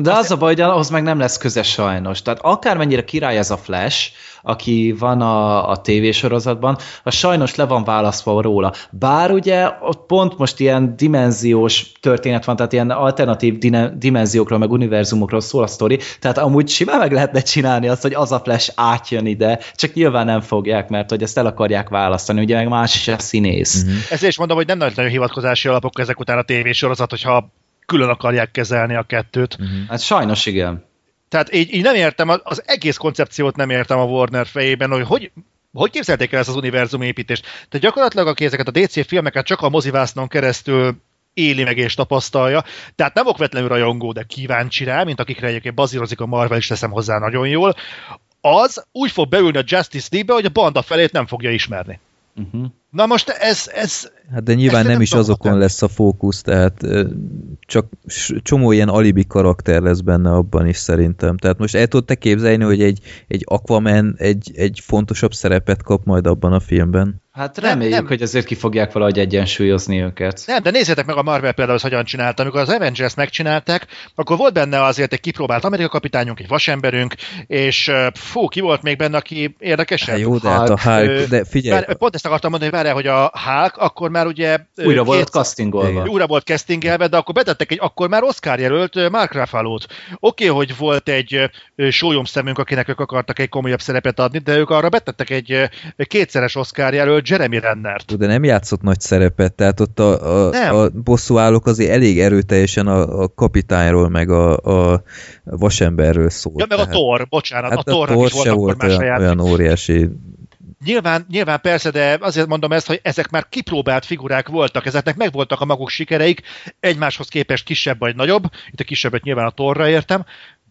De az a baj, hogy ahhoz meg nem lesz köze sajnos. Tehát akármennyire király ez a Flash, aki van a, a tévésorozatban, az sajnos le van választva róla. Bár ugye ott pont most ilyen dimenziós történet van, tehát ilyen alternatív dimenziókról, meg univerzumokról szól a sztori, tehát amúgy simán meg lehetne csinálni azt, hogy az a Flash átjön ide, csak nyilván nem fogják, mert hogy ezt el akarják választani, ugye meg más is a színész. Mm-hmm. Ezért is mondom, hogy nem nagyon hivatkozási alapok ezek után a tévésorozat, hogyha külön akarják kezelni a kettőt. Mhm. Hát sajnos igen. Tehát így, így nem értem, az egész koncepciót nem értem a Warner fejében, hogy hogy, hogy képzelték el ezt az univerzum építést. Tehát gyakorlatilag, aki ezeket a DC filmeket csak a mozivásznon keresztül éli meg és tapasztalja, tehát nem okvetlenül rajongó, de kíváncsi rá, mint akikre egyébként bazírozik a Marvel, és teszem hozzá nagyon jól, az úgy fog beülni a Justice League-be, hogy a banda felét nem fogja ismerni. Uh-huh. Na most ez... ez Hát de nyilván nem nem is azokon nem. lesz a fókusz, tehát csak csomó ilyen alibi karakter lesz benne abban is szerintem. Tehát most el tudod te képzelni, hogy egy, egy Aquaman egy, egy fontosabb szerepet kap majd abban a filmben? Hát Nem, reméljük, nem. hogy azért ki fogják valahogy egyensúlyozni őket. Nem, de nézzétek meg a Marvel például, hogy hogyan csinálta. Amikor az Avengers megcsinálták, akkor volt benne azért egy kipróbált Amerika kapitányunk, egy vasemberünk, és fú, ki volt még benne, aki érdekesebb? Hát jó, de hát a Hulk, Hulk, de figyelj, Vár, pont ezt akartam mondani, hogy várjál, hogy a Hulk akkor már ugye... Újra volt két- castingolva. Igen. újra volt castingelve, de akkor betettek egy akkor már Oscar jelölt Mark Ruffalo-t. Oké, okay, hogy volt egy sólyom szemünk, akinek ők akartak egy komolyabb szerepet adni, de ők arra betettek egy kétszeres Oscar jelölt Jeremy Rennert. de nem játszott nagy szerepet, tehát ott a, a, Nem. a bosszúállók azért elég erőteljesen a, a kapitányról, meg a, a vasemberről szól. Ja, meg a tehát- Thor, bocsánat, Hát a Thornak Thor is volt akkor volt már olyan, saját olyan óriási. Nyilván, nyilván persze, de azért mondom ezt, hogy ezek már kipróbált figurák voltak, ezeknek megvoltak a maguk sikereik, egymáshoz képest kisebb vagy nagyobb, itt a kisebbet nyilván a torra értem,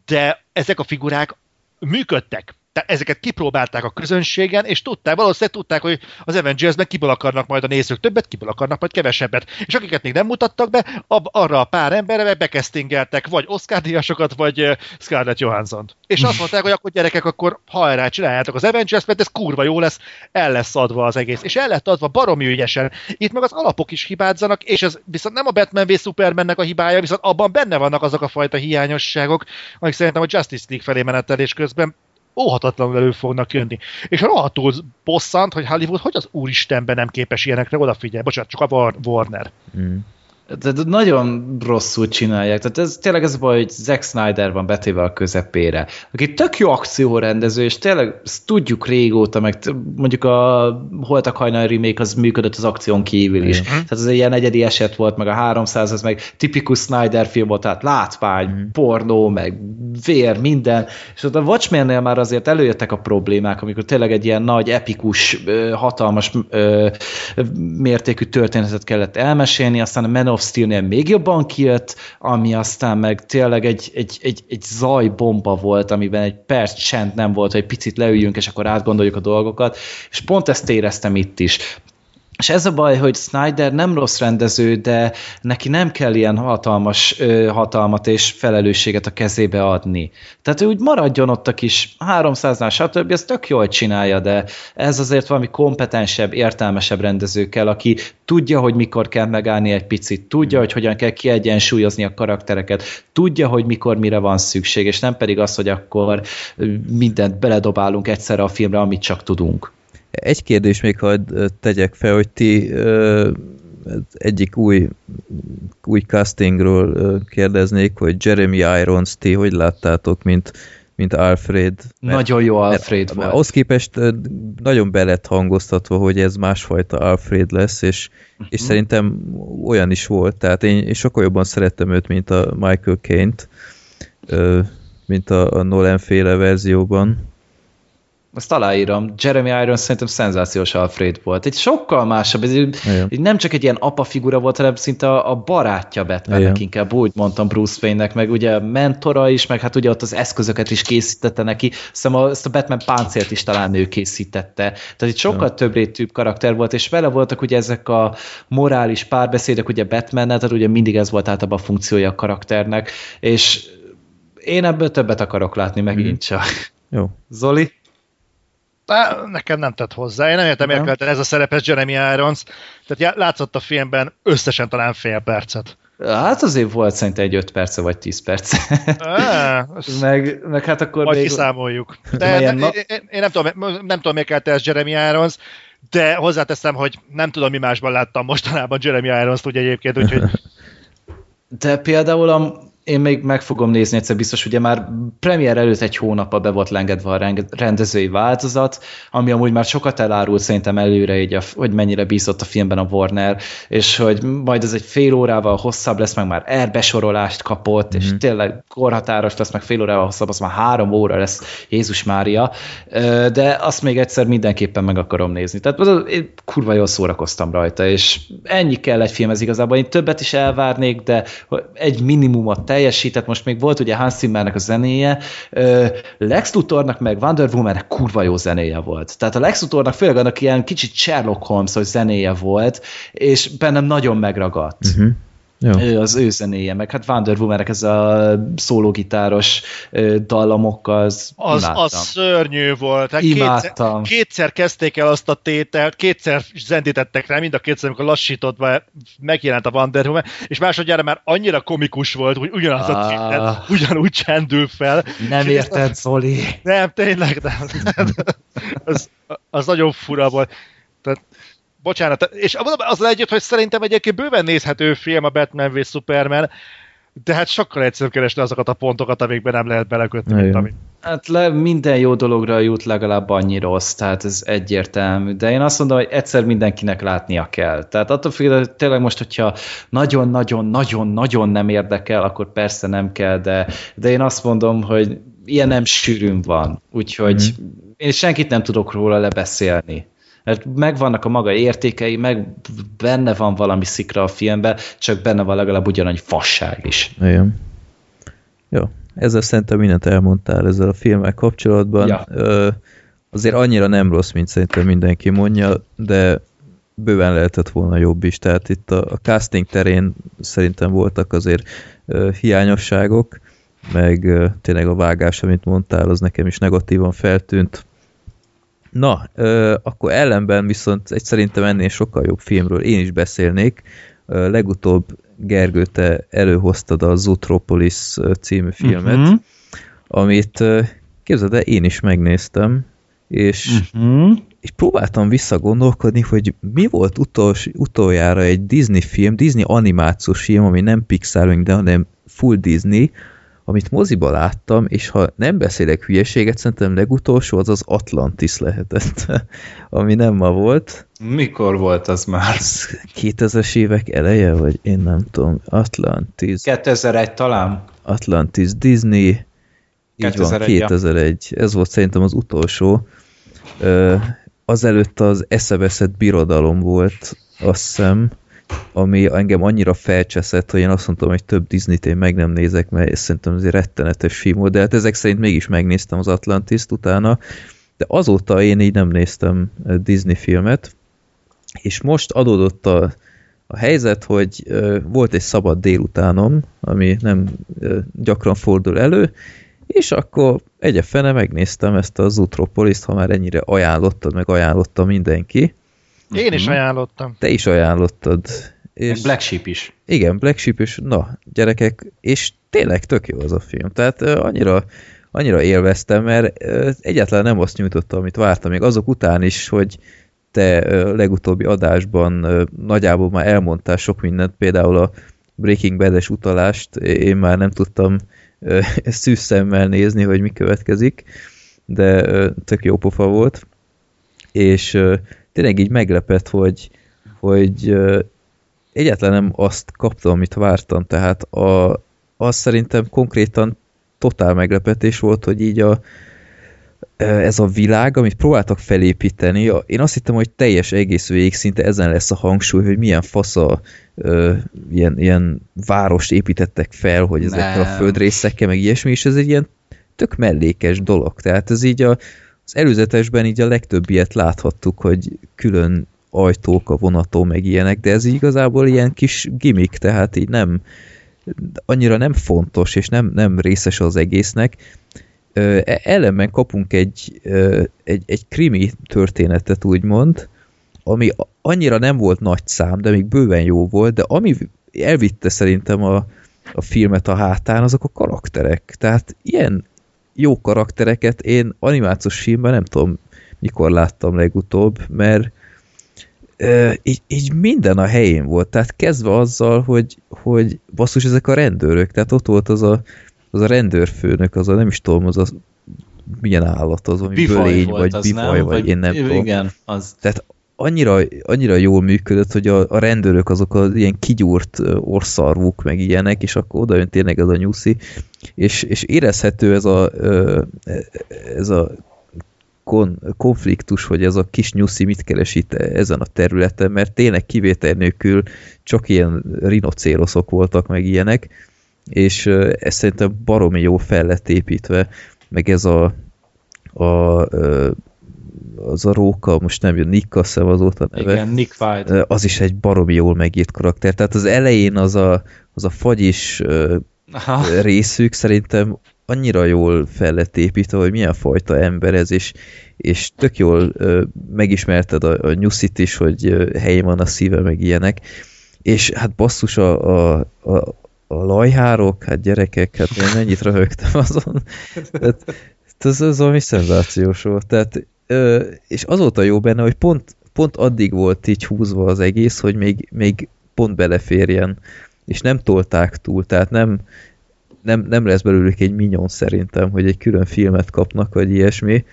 de ezek a figurák működtek. Tehát ezeket kipróbálták a közönségen, és tudták, valószínűleg tudták, hogy az Avengers-ben kiből akarnak majd a nézők többet, kiből akarnak majd kevesebbet. És akiket még nem mutattak be, ab, arra a pár emberre bekesztingeltek vagy Oscar díjasokat, vagy Scarlett johansson És azt mondták, hogy akkor gyerekek, akkor hajrá, csináljátok az Avengers, mert ez kurva jó lesz, el lesz adva az egész. És el lett adva baromi ügyesen. Itt meg az alapok is hibázzanak, és ez viszont nem a Batman v Supermannek a hibája, viszont abban benne vannak azok a fajta hiányosságok, amik szerintem a Justice League felé menetelés közben óhatatlanul elő fognak jönni. És rohadtul bosszant, hogy Hollywood hogy az úristenben nem képes ilyenekre odafigyelni. Bocsánat, csak a War- Warner. Mm. De nagyon rosszul csinálják. Tehát ez tényleg ez a baj, hogy Zack Snyder van betéve a közepére. Aki tök jó akciórendező, és tényleg ezt tudjuk régóta, meg mondjuk a Holtak hajnal remake az működött az akción kívül is. Tehát ez egy ilyen egyedi eset volt, meg a 300, az meg tipikus Snyder film volt, tehát látvány, Mhm. pornó, meg vér, minden. És ott a Watchmennél már azért előjöttek a problémák, amikor tényleg egy ilyen nagy, epikus, hatalmas mértékű történetet kellett elmesélni, aztán a Man of Steel-nél még jobban kijött, ami aztán meg tényleg egy, egy, egy, egy zajbomba volt, amiben egy perc csend nem volt, hogy picit leüljünk, és akkor átgondoljuk a dolgokat, és pont ezt éreztem itt is. És ez a baj, hogy Snyder nem rossz rendező, de neki nem kell ilyen hatalmas ö, hatalmat és felelősséget a kezébe adni. Tehát ő úgy maradjon ott a kis 300-nál, stb. Ez tök jól csinálja, de ez azért valami kompetensebb, értelmesebb rendező kell, aki tudja, hogy mikor kell megállni egy picit, tudja, hogy hogyan kell kiegyensúlyozni a karaktereket, tudja, hogy mikor mire van szükség, és nem pedig az, hogy akkor mindent beledobálunk egyszerre a filmre, amit csak tudunk. Egy kérdés még ö, tegyek fel, hogy ti egyik új, új castingról kérdeznék, hogy Jeremy Irons, ti hogy láttátok, mint, mint Alfred? Mert- Nagyon jó mert- Alfred mert volt. Ahhoz képest nagyon be lett hangoztatva, hogy ez másfajta Alfred lesz, és, és Mhm. szerintem olyan is volt. Tehát én, én sokkal jobban szerettem őt, mint a Michael Caine-t, mint a, a Nolan féle verzióban. Azt aláírom. Jeremy Irons szerintem szenzációs Alfred volt. Egy sokkal másabb, ez egy, Igen. egy nem csak egy ilyen apa figura volt, hanem szinte a, a barátja Batmannek Igen. inkább, úgy mondtam Bruce Wayne-nek, meg ugye mentora is, meg hát ugye ott az eszközöket is készítette neki, hiszem a, ezt a Batman páncélt is talán ő készítette. Tehát itt sokkal Ja. több rétűbb karakter volt, és vele voltak ugye ezek a morális párbeszédek ugye batman tehát ugye mindig ez volt általában a funkciója a karakternek, és én ebből többet akarok látni megint Mhm. csak. Jó. Zoli? Á, Nekem nem tett hozzá. Én nem értem, miért kellett ez a szerepes Jeremy Irons. Tehát látszott a filmben összesen talán fél percet. Hát azért volt szerintem egy 5 perce vagy 10 perce. Á, ezt meg, meg hát akkor majd még... kiszámoljuk. De nem, na- én, én nem, tudom, nem tudom, miért kellett ez Jeremy Irons, de hozzáteszem, hogy nem tudom, mi másban láttam mostanában Jeremy Irons-t, ugye egyébként, úgyhogy De például a, én még meg fogom nézni egyszer biztos, ugye már premier előtt egy hónappal be volt lengedve a rendezői változat, ami amúgy már sokat elárult szerintem előre, így a, hogy mennyire bízott a filmben a Warner, és hogy majd ez egy fél órával hosszabb lesz, meg már erbesorolást kapott, és tényleg korhatáros lesz, meg fél órával hosszabb, az már három óra lesz, Jézus Mária, de azt még egyszer mindenképpen meg akarom nézni. Tehát az- én kurva jól szórakoztam rajta, és ennyi kell egy filmhez igazából. Én többet is elvárnék, de egy minimumot teljesített, most még volt ugye Hans Zimmernek a zenéje, Lex Luthornak meg Wonder Womannek kurva jó zenéje volt. Tehát a Lex Luthornak főleg annak ilyen kicsit Sherlock Holmes, hogy zenéje volt, és bennem nagyon megragadt. Uh-huh. Jó. Ő az ő zenéje, meg hát Wonder woman ez a szólógitáros dallamokkal, az Az, az szörnyű volt. Hát Imádtam. Kétszer, kétszer kezdték el azt a tételt, kétszer zendítettek rá, mind a kétszer, amikor lassítottva megjelent a Wonder Woman, és másodjára már annyira komikus volt, hogy ugyanaz ah. a tétel ugyanúgy csendül fel. Nem érted, Zoli. Nem, tényleg nem. az, az nagyon fura volt. Tehát bocsánat, és az együtt, hogy szerintem egyébként bőven nézhető film a Batman v Superman, de hát sokkal egyszerűbb keresni azokat a pontokat, amikben nem lehet belekötni, mint amit. Hát le, minden jó dologra jut legalább annyi rossz, tehát ez egyértelmű. De én azt mondom, hogy egyszer mindenkinek látnia kell. Tehát attól függ, hogy tényleg most, hogyha nagyon-nagyon-nagyon-nagyon nem érdekel, akkor persze nem kell, de, de én azt mondom, hogy ilyen nem sűrűn van. Úgyhogy mm-hmm. én senkit nem tudok róla lebeszélni mert megvannak a maga értékei, meg benne van valami szikra a filmben, csak benne van legalább ugyanannyi fasság is. Igen. Jó, ezzel szerintem mindent elmondtál ezzel a filmmel kapcsolatban. Ja. Ö, azért annyira nem rossz, mint szerintem mindenki mondja, de bőven lehetett volna jobb is. Tehát itt a, a casting terén szerintem voltak azért ö, hiányosságok, meg ö, tényleg a vágás, amit mondtál, az nekem is negatívan feltűnt. Na, ö, akkor ellenben viszont egy szerintem ennél sokkal jobb filmről én is beszélnék. Ö, legutóbb Gergő, te előhoztad a Zootropolis című filmet, uh-huh. amit képzeld el, én is megnéztem, és, uh-huh. és próbáltam visszagondolkodni, hogy mi volt utols, utoljára egy Disney film, Disney animációs film, ami nem Pixar, de hanem full Disney, amit moziba láttam, és ha nem beszélek hülyeséget, szerintem legutolsó az az Atlantis lehetett, ami nem ma volt. Mikor volt az már? 2000-es évek eleje, vagy én nem tudom. Atlantis. 2001 talán? Atlantis, Disney. Így 2001, van, 2001. Ja. Ez volt szerintem az utolsó. Azelőtt az eszeveszett birodalom volt, azt hiszem ami engem annyira felcseszett, hogy én azt mondtam, hogy több Disney-t én meg nem nézek, mert szerintem ez egy rettenetes volt, de hát ezek szerint mégis megnéztem az Atlantis-t utána, de azóta én így nem néztem eh, Disney filmet, és most adódott a, a helyzet, hogy uh, volt egy szabad délutánom, ami nem uh, gyakran fordul elő, és akkor egyefene megnéztem ezt az Utropolis-t, ha már ennyire ajánlottad, meg ajánlotta mindenki, én is mhm. ajánlottam. Te is ajánlottad. És Black Sheep is. Igen, Black Sheep is, na, gyerekek, és tényleg tök jó az a film. Tehát uh, annyira, annyira élveztem, mert uh, egyáltalán nem azt nyújtotta, amit vártam, még azok után is, hogy te uh, legutóbbi adásban uh, nagyjából már elmondtál sok mindent, például a Breaking Bad-es utalást, én már nem tudtam uh, szűz szemmel nézni, hogy mi következik, de uh, tök jó pofa volt, és uh, tényleg így meglepett, hogy, hogy egyáltalán nem azt kaptam, amit vártam, tehát a, az szerintem konkrétan totál meglepetés volt, hogy így a, ez a világ, amit próbáltak felépíteni, én azt hittem, hogy teljes egész végig szinte ezen lesz a hangsúly, hogy milyen fasza ö, ilyen, ilyen várost építettek fel, hogy ezekkel Nem. a földrészekkel, meg ilyesmi, és ez egy ilyen tök mellékes dolog. Tehát ez így a, az előzetesben így a legtöbb ilyet láthattuk, hogy külön ajtók a vonató, meg ilyenek, de ez igazából ilyen kis gimmick, tehát így nem annyira nem fontos, és nem, nem részes az egésznek. E, ellenben kapunk egy, egy, egy krimi történetet, úgymond, ami annyira nem volt nagy szám, de még bőven jó volt, de ami elvitte szerintem a, a filmet a hátán, azok a karakterek. Tehát ilyen jó karaktereket én animációs filmben nem tudom, mikor láttam legutóbb, mert e, így, így minden a helyén volt, tehát kezdve azzal, hogy, hogy basszus, ezek a rendőrök, tehát ott volt az a, az a rendőrfőnök, az a nem is tudom, az a milyen állat az, ami bölény, vagy bivaj, vagy, vagy én nem igen, tudom. Az. Tehát annyira, annyira jól működött, hogy a, a rendőrök azok az ilyen kigyúrt orszarvuk, meg ilyenek, és akkor oda jön tényleg ez a nyuszi, és, és érezhető ez a, ez a kon, konfliktus, hogy ez a kis nyuszi mit keres itt ezen a területen, mert tényleg kivétel nélkül csak ilyen rinocéroszok voltak, meg ilyenek, és ez szerintem baromi jó fel lett építve, meg ez a, a az a róka, most nem jön, Nick azt hiszem azóta neve. Igen, Nick White. Az is egy baromi jól megírt karakter. Tehát az elején az a, az a fagyis Aha. részük szerintem annyira jól fel lett építve, hogy milyen fajta ember ez, és, és tök jól ö, megismerted a, a nyuszit is, hogy ö, helyén van a szíve, meg ilyenek. És hát basszus a, a, a, a lajhárok, hát gyerekek, hát én mennyit röhögtem azon. Tehát, ez, ez valami szenzációs volt. Tehát, ö, és azóta jó benne, hogy pont, pont addig volt így húzva az egész, hogy még, még pont beleférjen, és nem tolták túl, tehát nem, nem, nem lesz belőlük egy minyon szerintem, hogy egy külön filmet kapnak, vagy ilyesmi.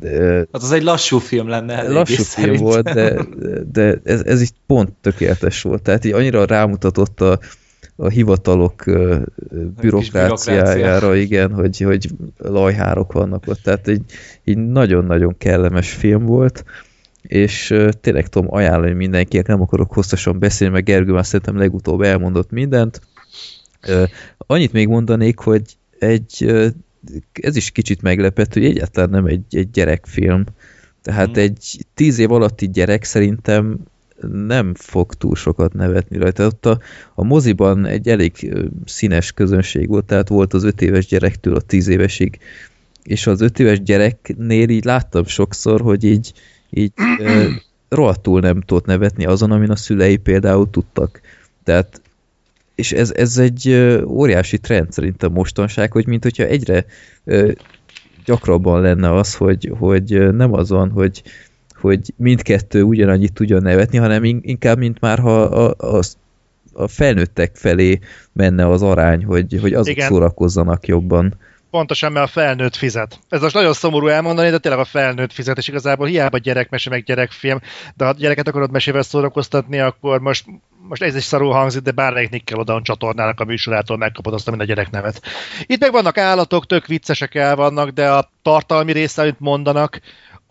De, hát az egy lassú film lenne. Lassú film volt, de, de ez, ez így pont tökéletes volt. Tehát így annyira rámutatott a, a hivatalok bürokráciájára, igen, hogy, hogy lajhárok vannak ott. Tehát egy, így nagyon-nagyon kellemes film volt és tényleg tudom ajánlani mindenkinek, nem akarok hosszasan beszélni, meg Gergő már szerintem legutóbb elmondott mindent, Annyit még mondanék, hogy egy, ez is kicsit meglepett, hogy egyáltalán nem egy, egy gyerekfilm. Tehát mm. egy tíz év alatti gyerek szerintem nem fog túl sokat nevetni rajta. Ott a, a moziban egy elég színes közönség volt, tehát volt az öt éves gyerektől a tíz évesig, és az öt éves gyereknél így láttam sokszor, hogy így, így rohadtul nem tudott nevetni azon, amin a szülei például tudtak. Tehát és ez, ez egy óriási trend szerintem mostanság, hogy mint hogyha egyre gyakrabban lenne az, hogy, hogy nem az van, hogy, hogy mindkettő ugyanannyit tudjon nevetni, hanem inkább, mint már ha a, a, a felnőttek felé menne az arány, hogy, hogy azok Igen. szórakozzanak jobban. Pontosan, mert a felnőtt fizet. Ez most nagyon szomorú elmondani, de tényleg a felnőtt fizet, és igazából hiába gyerekmese, meg gyerekfilm, de ha gyereket akarod mesével szórakoztatni, akkor most most ez is szarul hangzik, de bármelyik Nickelodeon csatornának a műsorától megkapod azt, mint a gyereknevet. Itt meg vannak állatok, tök viccesek el vannak, de a tartalmi része, amit mondanak,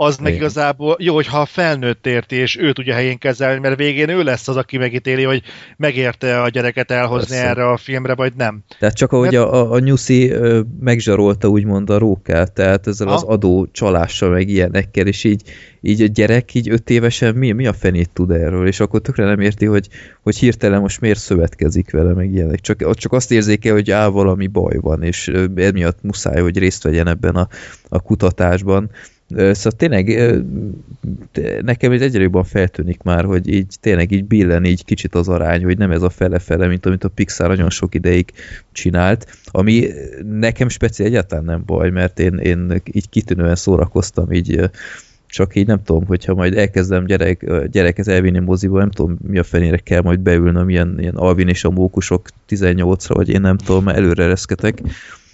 az meg igazából jó, hogyha a felnőtt érti, és ő tudja helyén kezelni, mert végén ő lesz az, aki megítéli, hogy megérte a gyereket elhozni Persze. erre a filmre, vagy nem. Tehát csak ahogy mert... a, a Nyuszi megzsarolta úgymond a rókát, tehát ezzel ha? az adó csalással, meg ilyenekkel, és így, így a gyerek így öt évesen mi, mi a fenét tud erről, és akkor tökre nem érti, hogy, hogy hirtelen most miért szövetkezik vele, meg ilyenek. Csak, csak azt érzéke, hogy á, valami baj van, és emiatt muszáj, hogy részt vegyen ebben a, a kutatásban Szóval tényleg nekem ez egyre jobban feltűnik már, hogy így tényleg így billen így kicsit az arány, hogy nem ez a fele-fele, mint amit a Pixar nagyon sok ideig csinált, ami nekem speciál egyáltalán nem baj, mert én, én így kitűnően szórakoztam így csak így nem tudom, hogyha majd elkezdem gyerek, gyereket elvinni moziba, nem tudom, mi a fenére kell majd beülnöm, ilyen, ilyen Alvin és a mókusok 18-ra, vagy én nem tudom, előre reszketek,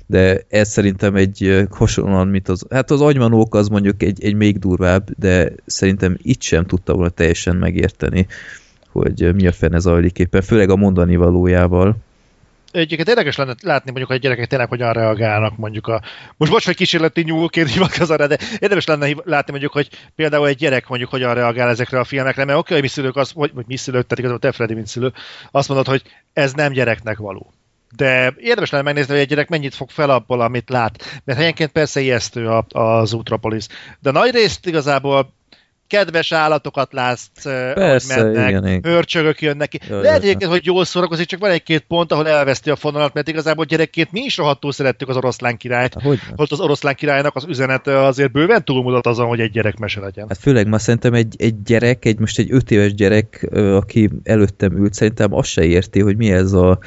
de ez szerintem egy hasonlóan, mint az, hát az agymanók az mondjuk egy, egy még durvább, de szerintem itt sem tudta volna teljesen megérteni, hogy mi a fene zajlik éppen, főleg a mondani valójával. Egyébként érdekes lenne látni mondjuk, hogy a gyerekek tényleg hogyan reagálnak mondjuk a... Most bocs, hogy kísérleti nyúlként hivatkozom de érdemes lenne látni mondjuk, hogy például egy gyerek mondjuk hogyan reagál ezekre a filmekre, mert oké, hogy mi szülők, az, vagy, vagy mi szülők, tehát igazából te Freddy, mint szülő, azt mondod, hogy ez nem gyereknek való de érdemes lenne megnézni, hogy egy gyerek mennyit fog fel abból, amit lát. Mert helyenként persze ijesztő az Utropolis. De nagy részt igazából kedves állatokat látsz, Persze, hogy mennek, igen, hörcsögök jönnek ki. Jaj, Lehet egyébként, hogy jól szórakozik, csak van egy-két pont, ahol elveszti a fonalat, mert igazából gyerekként mi is rohadtul szerettük az oroszlán királyt. Hogy Hogy az oroszlán királynak az üzenete azért bőven túlmutat azon, hogy egy gyerek mese legyen. Hát főleg ma szerintem egy, egy gyerek, egy most egy öt éves gyerek, aki előttem ült, szerintem azt se érti, hogy mi ez a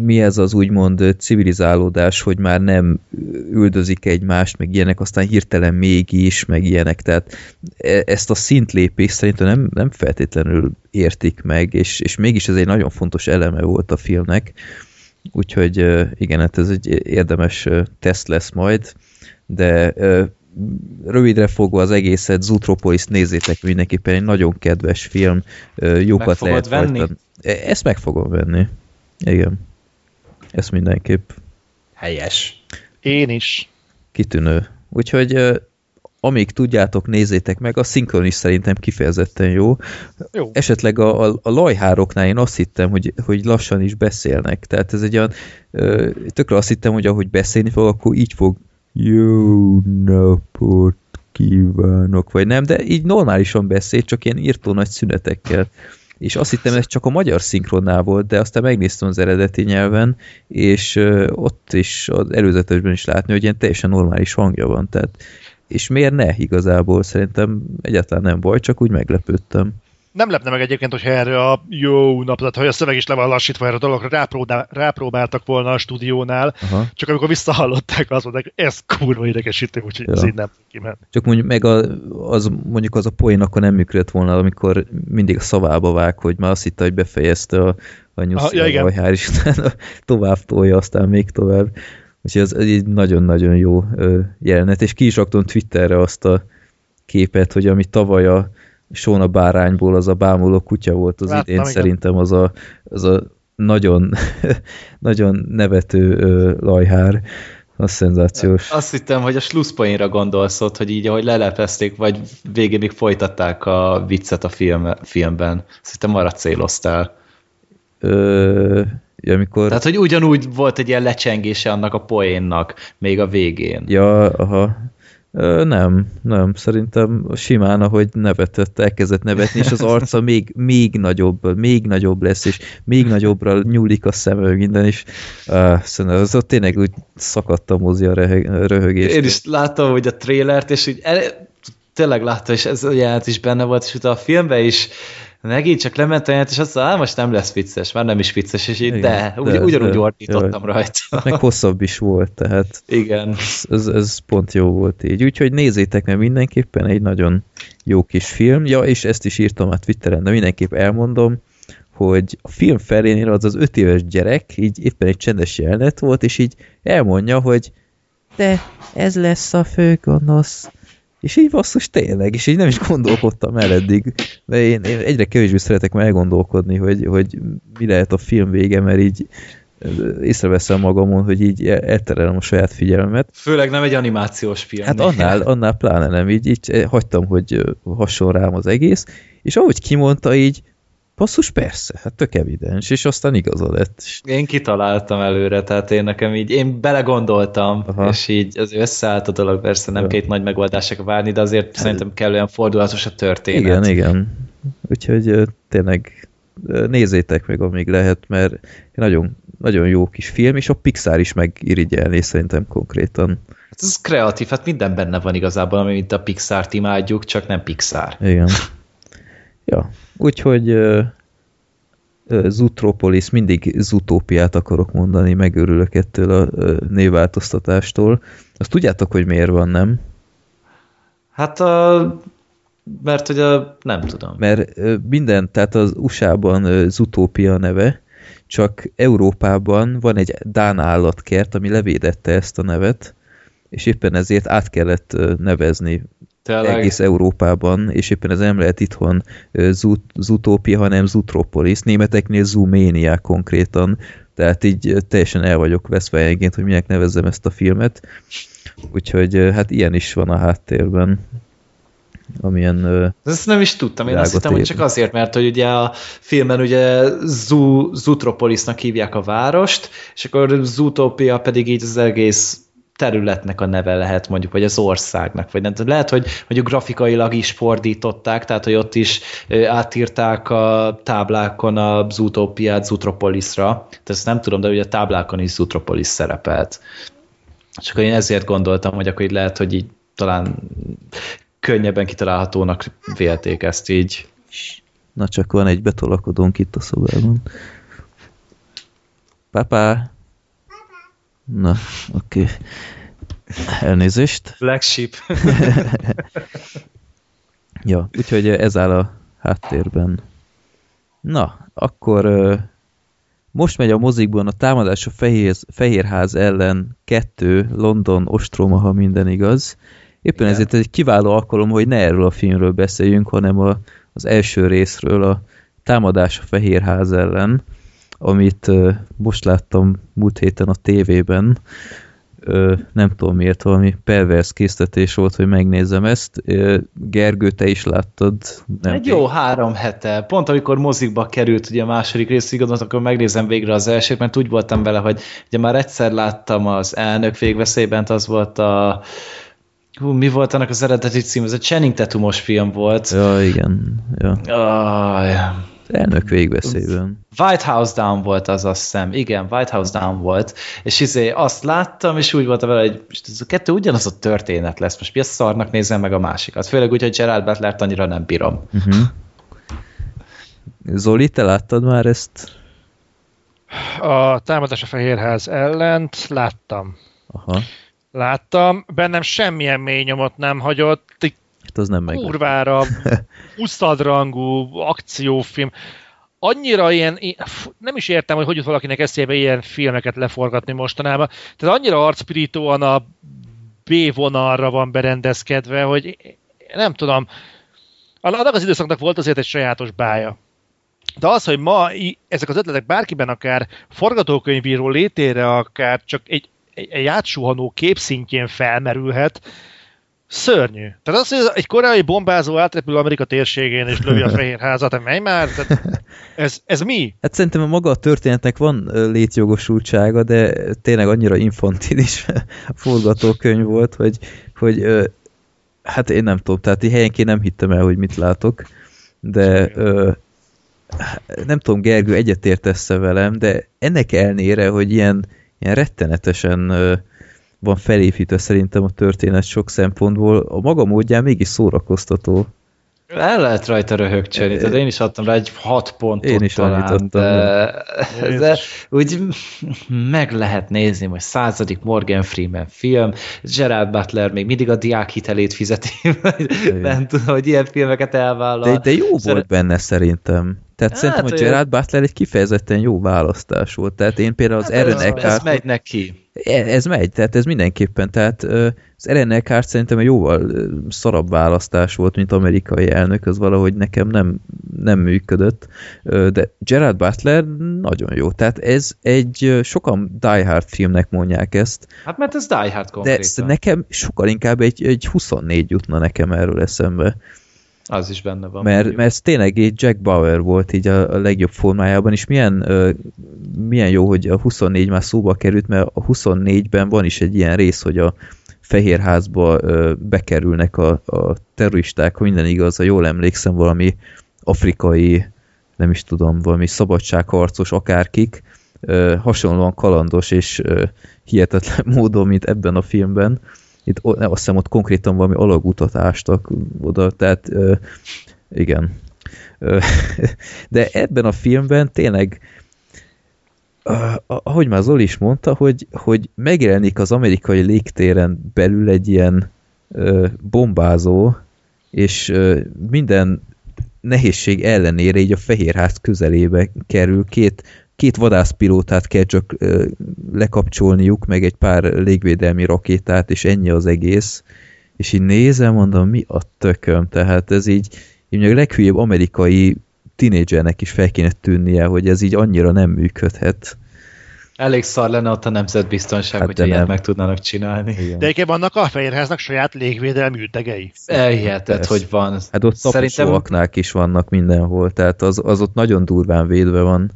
mi ez az úgymond civilizálódás, hogy már nem üldözik egymást, meg ilyenek, aztán hirtelen mégis, meg ilyenek, tehát e, ezt a szintlépést szerintem nem, nem feltétlenül értik meg, és, és mégis ez egy nagyon fontos eleme volt a filmnek, úgyhogy igen, hát ez egy érdemes teszt lesz majd, de rövidre fogva az egészet, Zootropolis nézzétek mindenképpen, egy nagyon kedves film, jókat meg lehet venni? Rajta. E, ezt meg fogom venni. Igen. Ez mindenképp. Helyes. Én is. Kitűnő. Úgyhogy amíg tudjátok, nézzétek meg, a szinkron is szerintem kifejezetten jó. Jó. Esetleg a, a, a lajhároknál én azt hittem, hogy, hogy lassan is beszélnek. Tehát ez egy olyan, ö, tökre azt hittem, hogy ahogy beszélni fog, akkor így fog jó napot kívánok, vagy nem, de így normálisan beszél, csak ilyen írtó nagy szünetekkel. És azt hittem, ez csak a magyar szinkronnál volt, de aztán megnéztem az eredeti nyelven, és ott is az előzetesben is látni, hogy ilyen teljesen normális hangja van. Tehát, és miért ne igazából? Szerintem egyáltalán nem baj, csak úgy meglepődtem. Nem lepne meg egyébként, hogyha erre a jó nap, tehát hogy a szöveg is le van lassítva erre a dologra, rápróbál, rápróbáltak volna a stúdiónál, Aha. csak amikor visszahallották, azt mondták, ez kurva idegesítő, úgyhogy Ja. ez így nem kiment. Csak mondjuk meg a, az, mondjuk az a poén akkor nem működött volna, amikor mindig a szavába vág, hogy már azt hitte, hogy befejezte a, a nyuszi, ja, és utána tovább tolja, aztán még tovább. Úgyhogy ez egy nagyon-nagyon jó jelenet, és ki is Twitterre azt a képet, hogy ami tavaly a Sóna bárányból az a bámuló kutya volt, az Láttam, idén igen. szerintem az a, az a nagyon, nagyon nevető ö, lajhár, az szenzációs. Azt hittem, hogy a slusszpoénra gondolsz ott, hogy így, ahogy lelepezték, vagy végén még folytatták a viccet a film, filmben. Azt hittem arra céloztál. Ö, ja, amikor... Tehát, hogy ugyanúgy volt egy ilyen lecsengése annak a poénnak, még a végén. Ja, aha. Ö, nem, nem, szerintem simán, ahogy nevetett, elkezdett nevetni, és az arca még, még nagyobb, még nagyobb lesz, és még nagyobbra nyúlik a szeme, minden, és uh, szerintem az ott tényleg úgy szakadt a mozi a röhög, röhögést. Én is láttam, hogy a trélert, és úgy el, tényleg láttam, és ez a jelent is benne volt, és utána a filmben is megint csak lement a jelent, és azt mondta, "Á, most nem lesz vicces, már nem is vicces, és így, Igen, de, de, ugy, ugyanúgy de, ordítottam jaj. rajta. Meg hosszabb is volt, tehát Igen. ez, ez, ez pont jó volt így. Úgyhogy nézzétek meg mindenképpen, egy nagyon jó kis film. Ja, és ezt is írtam a Twitteren, de mindenképp elmondom, hogy a film felénél az az öt éves gyerek, így éppen egy csendes jelenet volt, és így elmondja, hogy de ez lesz a főgonosz. És így basszus tényleg, és így nem is gondolkodtam el eddig, de én, én egyre kevésbé szeretek már elgondolkodni, hogy, hogy mi lehet a film vége, mert így ö, észreveszem magamon, hogy így el- elterelem a saját figyelmet. Főleg nem egy animációs film. Hát annál, annál pláne nem, így, így eh, hagytam, hogy ö, hasson rám az egész, és ahogy kimondta így, basszus persze, hát tök evidens, és aztán igaza lett. Én kitaláltam előre, tehát én nekem így, én belegondoltam, Aha. És így az összeállt a dolog, persze nem Ja. két nagy megoldásra várni, de azért szerintem kellően fordulatos a történet. Igen, igen. Úgyhogy tényleg nézzétek meg, amíg lehet, mert nagyon, nagyon jó kis film, és a Pixar is megirigyelné szerintem konkrétan. Hát ez kreatív, hát minden benne van igazából, ami mint a Pixar-t imádjuk, csak nem Pixar. Igen. Ja, úgyhogy ö, ö, Zootropolis, mindig Zootópiát akarok mondani, megörülök ettől a ö, névváltoztatástól. Azt tudjátok, hogy miért van, nem? Hát a... Mert a... nem tudom. Mert minden, tehát az USA-ban ö, Zootopia neve, csak Európában van egy Dán állatkert, ami levédette ezt a nevet, és éppen ezért át kellett nevezni Tényleg, egész Európában, és éppen ez nem lehet itthon ö, Zoot- Zootopia, hanem Zootropolis, németeknél Zoomania konkrétan, tehát így teljesen el vagyok veszve egyébként, hogy minek nevezzem ezt a filmet, úgyhogy hát ilyen is van a háttérben, amilyen Ezt nem is tudtam, én azt hittem, hogy csak azért, mert hogy ugye a filmben ugye Zoo, Zootropolisnak hívják a várost, és akkor Zootopia pedig így az egész területnek a neve lehet mondjuk, vagy az országnak, vagy nem. Lehet, hogy mondjuk grafikailag is fordították, tehát hogy ott is átírták a táblákon a Zootopiát Zootropolisra, tehát ezt nem tudom, de ugye a táblákon is Zootropolis szerepelt. Csak én ezért gondoltam, hogy akkor így lehet, hogy így talán könnyebben kitalálhatónak vélték ezt így. Na csak van egy betolakodónk itt a szobában. Papá! Na, oké. Okay. Elnézést. Black Sheep. Ja, úgyhogy ez áll a háttérben. Na, akkor most megy a mozikban a támadás a fehér, Fehérház ellen kettő London ostroma, ha minden igaz. Éppen Igen. ezért ez egy kiváló alkalom, hogy ne erről a filmről beszéljünk, hanem a, az első részről, a támadás a Fehérház ellen, amit most láttam múlt héten a tévében. nem tudom miért, valami pervers késztetés volt, hogy megnézem ezt. Gergő, te is láttad? Nem Egy jó három hete. Pont amikor mozikba került ugye a második rész, igaz, akkor megnézem végre az elsőt, mert úgy voltam vele, hogy ugye már egyszer láttam az elnök végveszélyben, az volt a Hú, mi volt annak az eredeti cím? Ez a Channing Tatumos film volt. Ja, igen. Ja. Oh, yeah. Elnök végbeszélyben. White House Down volt az, azt hiszem. Igen, White House Down volt. És izé azt láttam, és úgy voltam vele, hogy ez a kettő ugyanaz a történet lesz. Most mi a szarnak nézem meg a másikat. Főleg úgy, hogy Gerald Butler-t annyira nem bírom. Uh-huh. Zoli, te láttad már ezt? A támadás a Fehérház ellent láttam. Aha. Láttam, bennem semmilyen mély nyomot nem hagyott, Hát az nem meg. Kurvára, uszadrangú akciófilm. Annyira ilyen, nem is értem, hogy hogy jut valakinek eszébe ilyen filmeket leforgatni mostanában. Tehát annyira arcpirítóan a B vonalra van berendezkedve, hogy nem tudom, annak az időszaknak volt azért egy sajátos bája. De az, hogy ma ezek az ötletek bárkiben akár forgatókönyvíró létére, akár csak egy, egy, egy átsuhanó képszintjén felmerülhet, Szörnyű. Tehát az, hogy egy koreai bombázó átrepül Amerika térségén és lövi a fehér házat, menj már, tehát ez, ez mi? Hát szerintem a maga a történetnek van létjogosultsága, de tényleg annyira infantilis forgatókönyv volt, hogy, hogy hát én nem tudom, tehát helyenként nem hittem el, hogy mit látok, de nem tudom, Gergő egyetértesz velem, de ennek elnére, hogy ilyen, ilyen rettenetesen van felépítve szerintem a történet sok szempontból, a maga módján mégis szórakoztató. El lehet rajta röhögcsölni, tehát én is adtam rá egy hat pontot Én is talán, de, de úgy meg lehet nézni, hogy századik Morgan Freeman film, Gerard Butler még mindig a diák hitelét fizeti, nem tudom, hogy ilyen filmeket elvállal. De, de jó Szeret... volt benne szerintem. Tehát hát, szerintem, hogy Gerard Butler egy kifejezetten jó választás volt. Tehát én például az hát Aaron Eckhart... Ez megy neki. E, ez megy, tehát ez mindenképpen. Tehát az Aaron Eckhart szerintem egy jóval szarabb választás volt, mint amerikai elnök, az valahogy nekem nem, nem működött. De Gerard Butler nagyon jó. Tehát ez egy, sokan Die Hard filmnek mondják ezt. Hát mert ez Die Hard konkrétan. De nekem sokkal inkább egy, egy 24 jutna nekem erről eszembe. Az is benne van. Mert, mert ez tényleg egy Jack Bauer volt így a, a legjobb formájában, és milyen, uh, milyen jó, hogy a 24 már szóba került, mert a 24-ben van is egy ilyen rész, hogy a Fehérházba uh, bekerülnek a, a terroristák, ha minden igaz, ha jól emlékszem, valami afrikai, nem is tudom, valami szabadságharcos akárkik, uh, hasonlóan kalandos és uh, hihetetlen módon, mint ebben a filmben, itt azt hiszem ott konkrétan valami alagutat ástak oda, tehát ö, igen. Ö, de ebben a filmben tényleg ahogy már Zoli is mondta, hogy, hogy megjelenik az amerikai légtéren belül egy ilyen ö, bombázó, és ö, minden nehézség ellenére így a Fehérház közelébe kerül, két két vadászpilótát kell csak ö, lekapcsolniuk, meg egy pár légvédelmi rakétát, és ennyi az egész. És így nézem, mondom, mi a tököm? Tehát ez így, így a leghülyebb amerikai tinédzsernek is fel kéne tűnnie, hogy ez így annyira nem működhet. Elég szar lenne ott a nemzetbiztonság, hát hogyha ilyet meg tudnának csinálni. Igen. De egyébként vannak a Fehérháznak saját légvédelmi ütegei. Elhihetett, hogy van. Hát ott Szerintem... is vannak mindenhol, tehát az, az ott nagyon durván védve van.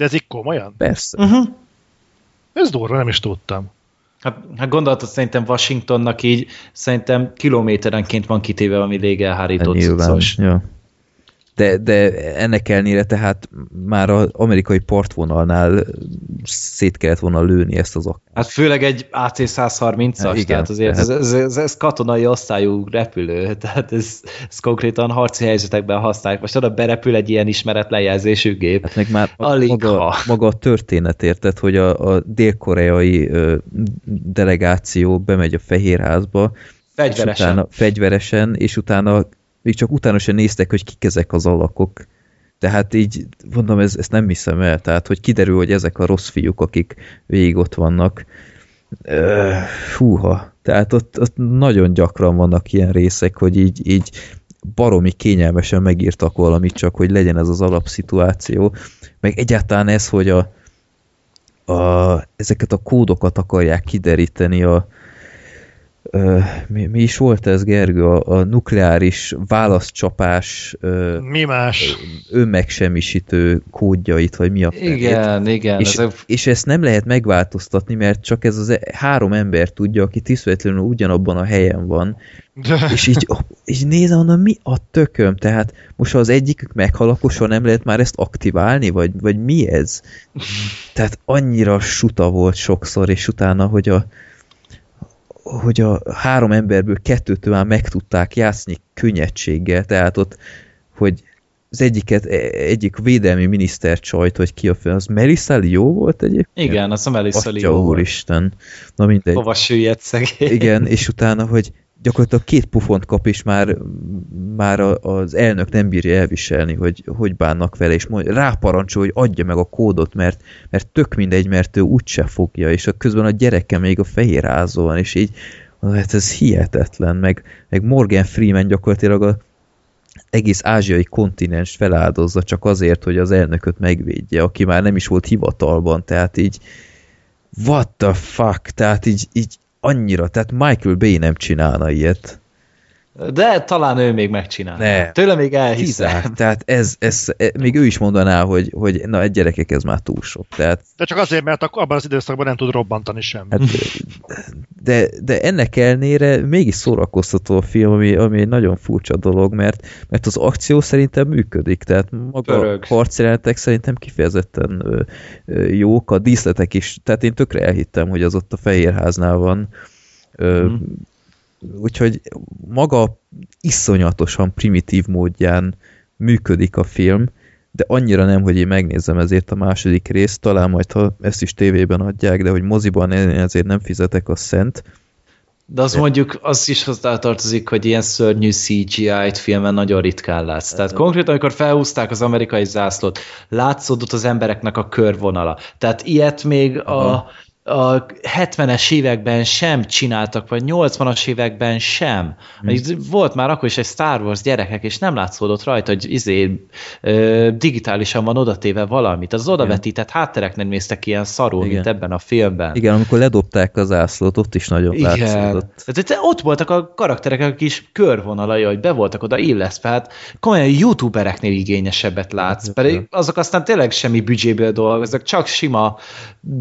De ez így komolyan? Persze. Uh-huh. Ez durva, nem is tudtam. Hát, hát gondolatod szerintem Washingtonnak így szerintem kilométerenként van kitéve valami légelhárító hát nyilván, ja. De, de ennek ellenére tehát már az amerikai partvonalnál szét kellett volna lőni ezt az akart. Hát főleg egy AC-130-as, hát tehát azért ez, ez, ez, ez katonai osztályú repülő, tehát ez, ez konkrétan harci helyzetekben használják. Most oda berepül egy ilyen ismeretlen jelzésű gép. Hát meg már Alig maga, maga a történet érted, hogy a, a dél-koreai delegáció bemegy a Fehérházba, Fegyveresen. És utána, fegyveresen, és utána még csak utána sem néztek, hogy kik ezek az alakok. Tehát így, mondom, ez, ezt nem hiszem el. Tehát, hogy kiderül, hogy ezek a rossz fiúk, akik végig ott vannak. Húha. Tehát ott, ott nagyon gyakran vannak ilyen részek, hogy így, így baromi kényelmesen megírtak valamit, csak hogy legyen ez az alapszituáció. Meg egyáltalán ez, hogy a, a, ezeket a kódokat akarják kideríteni a, mi, mi is volt ez, Gergő? A, a nukleáris válaszcsapás mi más? önmegsemmisítő kódjait, vagy mi a felét. Igen, igen. És, ez a... és ezt nem lehet megváltoztatni, mert csak ez az e- három ember tudja, aki tiszteletlenül ugyanabban a helyen van. és így, így nézem, mondom, mi a tököm? Tehát most ha az egyikük meghal, akkor soha nem lehet már ezt aktiválni, vagy, vagy mi ez? Tehát annyira suta volt sokszor, és utána, hogy a, hogy a három emberből kettőtől már meg tudták játszani könnyedséggel, tehát ott, hogy az egyiket, e, egyik védelmi miniszter csajt, hogy ki a fel, az Melissa jó volt egyébként? Igen, az a Melissa Leo volt. úristen. Na mindegy. Hova süllyedt szegény. Igen, és utána, hogy gyakorlatilag két pufont kap, és már, már az elnök nem bírja elviselni, hogy hogy bánnak vele, és mond, ráparancsol, hogy adja meg a kódot, mert, mert tök mindegy, mert ő úgyse fogja, és a közben a gyereke még a fehér van, és így, hát ez hihetetlen, meg, meg Morgan Freeman gyakorlatilag a egész ázsiai kontinens feláldozza csak azért, hogy az elnököt megvédje, aki már nem is volt hivatalban, tehát így what the fuck, tehát így, így annyira, tehát Michael Bay nem csinálna ilyet. De talán ő még megcsinál. Ne. Tőle még elhiszem. Kizár. Tehát ez, ez, ez, még ő is mondaná, hogy, hogy na egy gyerekek, ez már túl sok. Tehát, de csak azért, mert abban az időszakban nem tud robbantani sem. Hát, de, de ennek ellenére mégis szórakoztató a film, ami, ami egy nagyon furcsa dolog, mert, mert az akció szerintem működik, tehát maga Pörög. a harcjelenetek szerintem kifejezetten ö, ö, jók, a díszletek is, tehát én tökre elhittem, hogy az ott a Fehérháznál van, ö, mm úgyhogy maga iszonyatosan primitív módján működik a film, de annyira nem, hogy én megnézem ezért a második részt, talán majd, ha ezt is tévében adják, de hogy moziban ezért nem fizetek a szent. De az de... mondjuk, az is hozzátartozik, hogy ilyen szörnyű CGI-t filmen nagyon ritkán látsz. Tehát konkrétan, amikor felhúzták az amerikai zászlót, látszódott az embereknek a körvonala. Tehát ilyet még Aha. a a 70-es években sem csináltak, vagy 80-as években sem. Hmm. Volt már akkor is egy Star Wars gyerekek, és nem látszódott rajta, hogy izé, ö, digitálisan van odatéve valamit. Az odavetített hátterek nem néztek ilyen szarul, Igen. mint ebben a filmben. Igen, amikor ledobták az ászlót, ott is nagyon Igen. látszódott. De ott voltak a karakterek, a kis körvonalai, hogy be voltak oda illesztve, hát komolyan youtubereknél igényesebbet látsz, pedig azok aztán tényleg semmi büdzséből dolgoznak, csak sima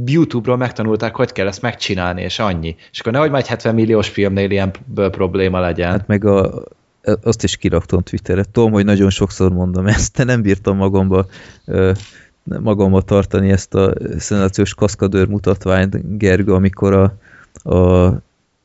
YouTube-ról megtanulták, hogy kell ezt megcsinálni, és annyi. És akkor nehogy már egy 70 milliós filmnél ilyen probléma legyen. Hát meg a, azt is kiraktam Twitterre. Tudom, hogy nagyon sokszor mondom ezt, de nem bírtam magamba magamba tartani ezt a szenációs kaszkadőr mutatványt, Gergő, amikor a, a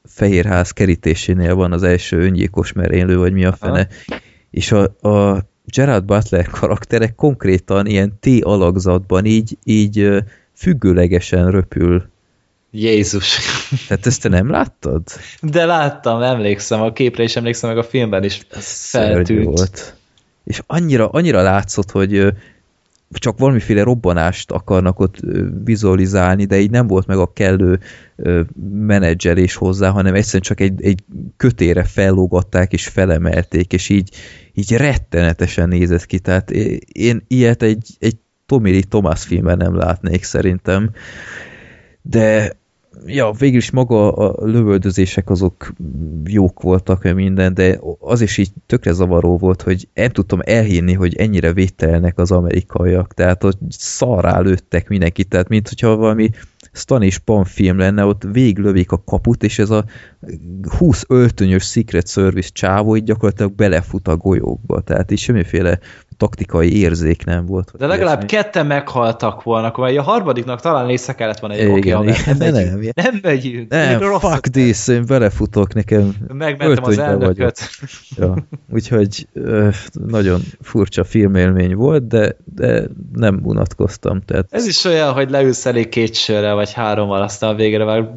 Fehérház kerítésénél van az első öngyilkos merénylő, vagy mi a fene, Aha. és a, a Gerard Butler karakterek konkrétan ilyen T alakzatban így, így függőlegesen röpül. Jézus. Tehát ezt te nem láttad? De láttam, emlékszem, a képre is emlékszem, meg a filmben is feltűnt. Volt. És annyira, annyira látszott, hogy csak valamiféle robbanást akarnak ott vizualizálni, de így nem volt meg a kellő menedzselés hozzá, hanem egyszerűen csak egy, egy kötére fellógatták és felemelték, és így, így rettenetesen nézett ki. Tehát én ilyet egy, egy Tommy Lee Thomas filmben nem látnék szerintem. De ja, végül is maga a lövöldözések azok jók voltak, meg minden, de az is így tökre zavaró volt, hogy nem tudtam elhinni, hogy ennyire védtelenek az amerikaiak, tehát ott szarrá lőttek mindenkit, tehát mint hogyha valami Stan és Pan film lenne, ott véglövik a kaput, és ez a 20 öltönyös Secret Service csávó így gyakorlatilag belefut a golyókba, tehát így semmiféle taktikai érzék nem volt. De legalább ilyesmi. ketten meghaltak volna, akkor a harmadiknak talán észre kellett volna egy oké, okay, nem, nem, megyünk. Nem, megyünk. Nem, nem fuck this, én belefutok nekem. Megmentem az elnököt. Ja, úgyhogy ö, nagyon furcsa filmélmény volt, de, de nem unatkoztam. Tehát... Ez is olyan, hogy leülsz elég két sörre, vagy hárommal, aztán a végre már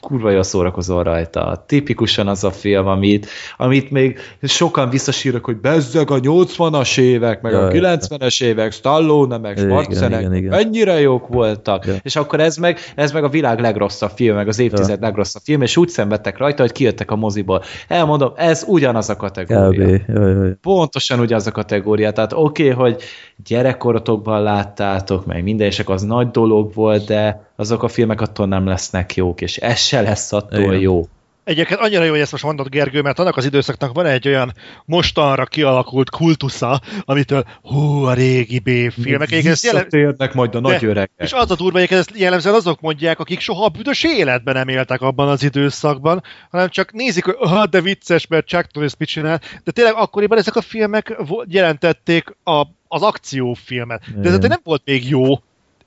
kurva jól szórakozol rajta. Tipikusan az a film, amit, amit még sokan visszasírok, hogy bezzeg a 80-as évek, meg Jaj. a 90-es évek, Stallone, meg Schwarzenegger, mennyire jók voltak. Ja. És akkor ez meg, ez meg a világ legrosszabb film, meg az évtized ja. legrosszabb film, és úgy szenvedtek rajta, hogy kijöttek a moziból. Elmondom, ez ugyanaz a kategória. Jaj, jaj. Pontosan ugyanaz a kategória. Tehát oké, okay, hogy gyerekkorotokban láttátok, meg minden, és az nagy dolog volt, de azok a filmek attól nem lesznek jók, és ez se lesz attól Igen. jó. Egyébként annyira jó, hogy ezt most mondod, Gergő, mert annak az időszaknak van egy olyan mostanra kialakult kultusza, amitől hú, a régi B-filmek. Visszatérnek majd a nagy öregek. És az a durva, hogy ezt jellemzően azok mondják, akik soha a büdös életben nem éltek abban az időszakban, hanem csak nézik, hogy ah, de vicces, mert Chuck Norris mit csinál. De tényleg akkoriban ezek a filmek jelentették a, az akciófilmet. De ez nem volt még jó,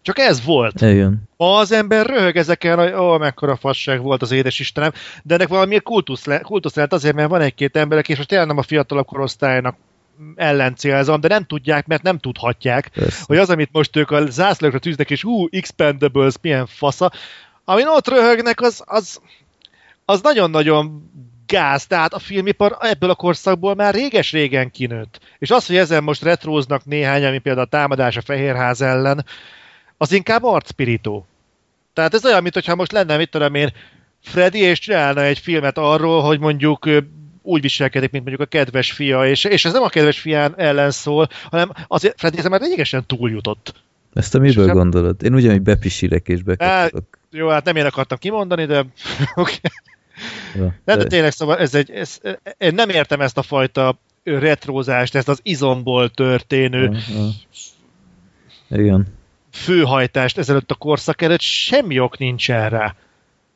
csak ez volt. Igen. Ma az ember röhög ezeken, hogy ó, mekkora fasság volt az édes Istenem, de ennek valami kultusz, le, kultusz lehet azért, mert van egy-két emberek, és most tényleg nem a fiatalabb korosztálynak ellen célzom, de nem tudják, mert nem tudhatják, Persze. hogy az, amit most ők a zászlókra tűznek, és ú, Expendables, milyen fasza, amin ott röhögnek, az, az, az nagyon-nagyon gáz, tehát a filmipar ebből a korszakból már réges-régen kinőtt. És az, hogy ezen most retróznak néhány, ami például a támadás a Fehérház ellen, az inkább arcpirító. Tehát ez olyan, mintha most lenne, mit tudom én, Freddy, és csinálna egy filmet arról, hogy mondjuk úgy viselkedik, mint mondjuk a kedves fia, és, és ez nem a kedves fián ellen szól, hanem azért Freddy ez már lényegesen túljutott. Ezt te miből és gondolod? Én ugyanúgy bepisírek és bekapcsolok. Jó, hát nem én akartam kimondani, de okay. ja, de... de tényleg szóval ez egy, ez, én nem értem ezt a fajta retrózást, ezt az izomból történő ja, ja. Igen főhajtást ezelőtt a korszak előtt, semmi ok nincs erre.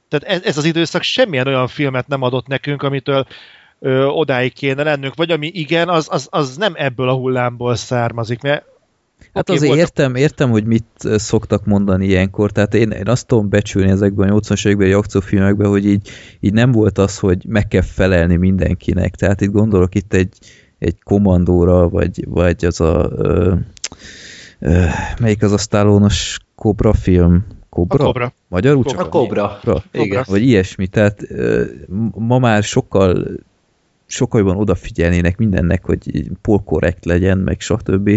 Tehát ez, ez az időszak semmilyen olyan filmet nem adott nekünk, amitől ö, odáig kéne lennünk, vagy ami igen, az, az, az nem ebből a hullámból származik, mert Hát okay, azért volt... értem, értem, hogy mit szoktak mondani ilyenkor, tehát én, én azt tudom becsülni ezekben a 80-as években, akciófilmekben, hogy így, így nem volt az, hogy meg kell felelni mindenkinek, tehát itt gondolok itt egy, egy kommandóra, vagy, vagy az a ö, melyik az a Stallone-os Cobra film? Cobra? A Cobra. Magyarul csak? A Cobra. Cobra. Igen. Vagy ilyesmi. Tehát ma már sokkal sokkal jobban odafigyelnének mindennek, hogy polkorrekt legyen, meg stb.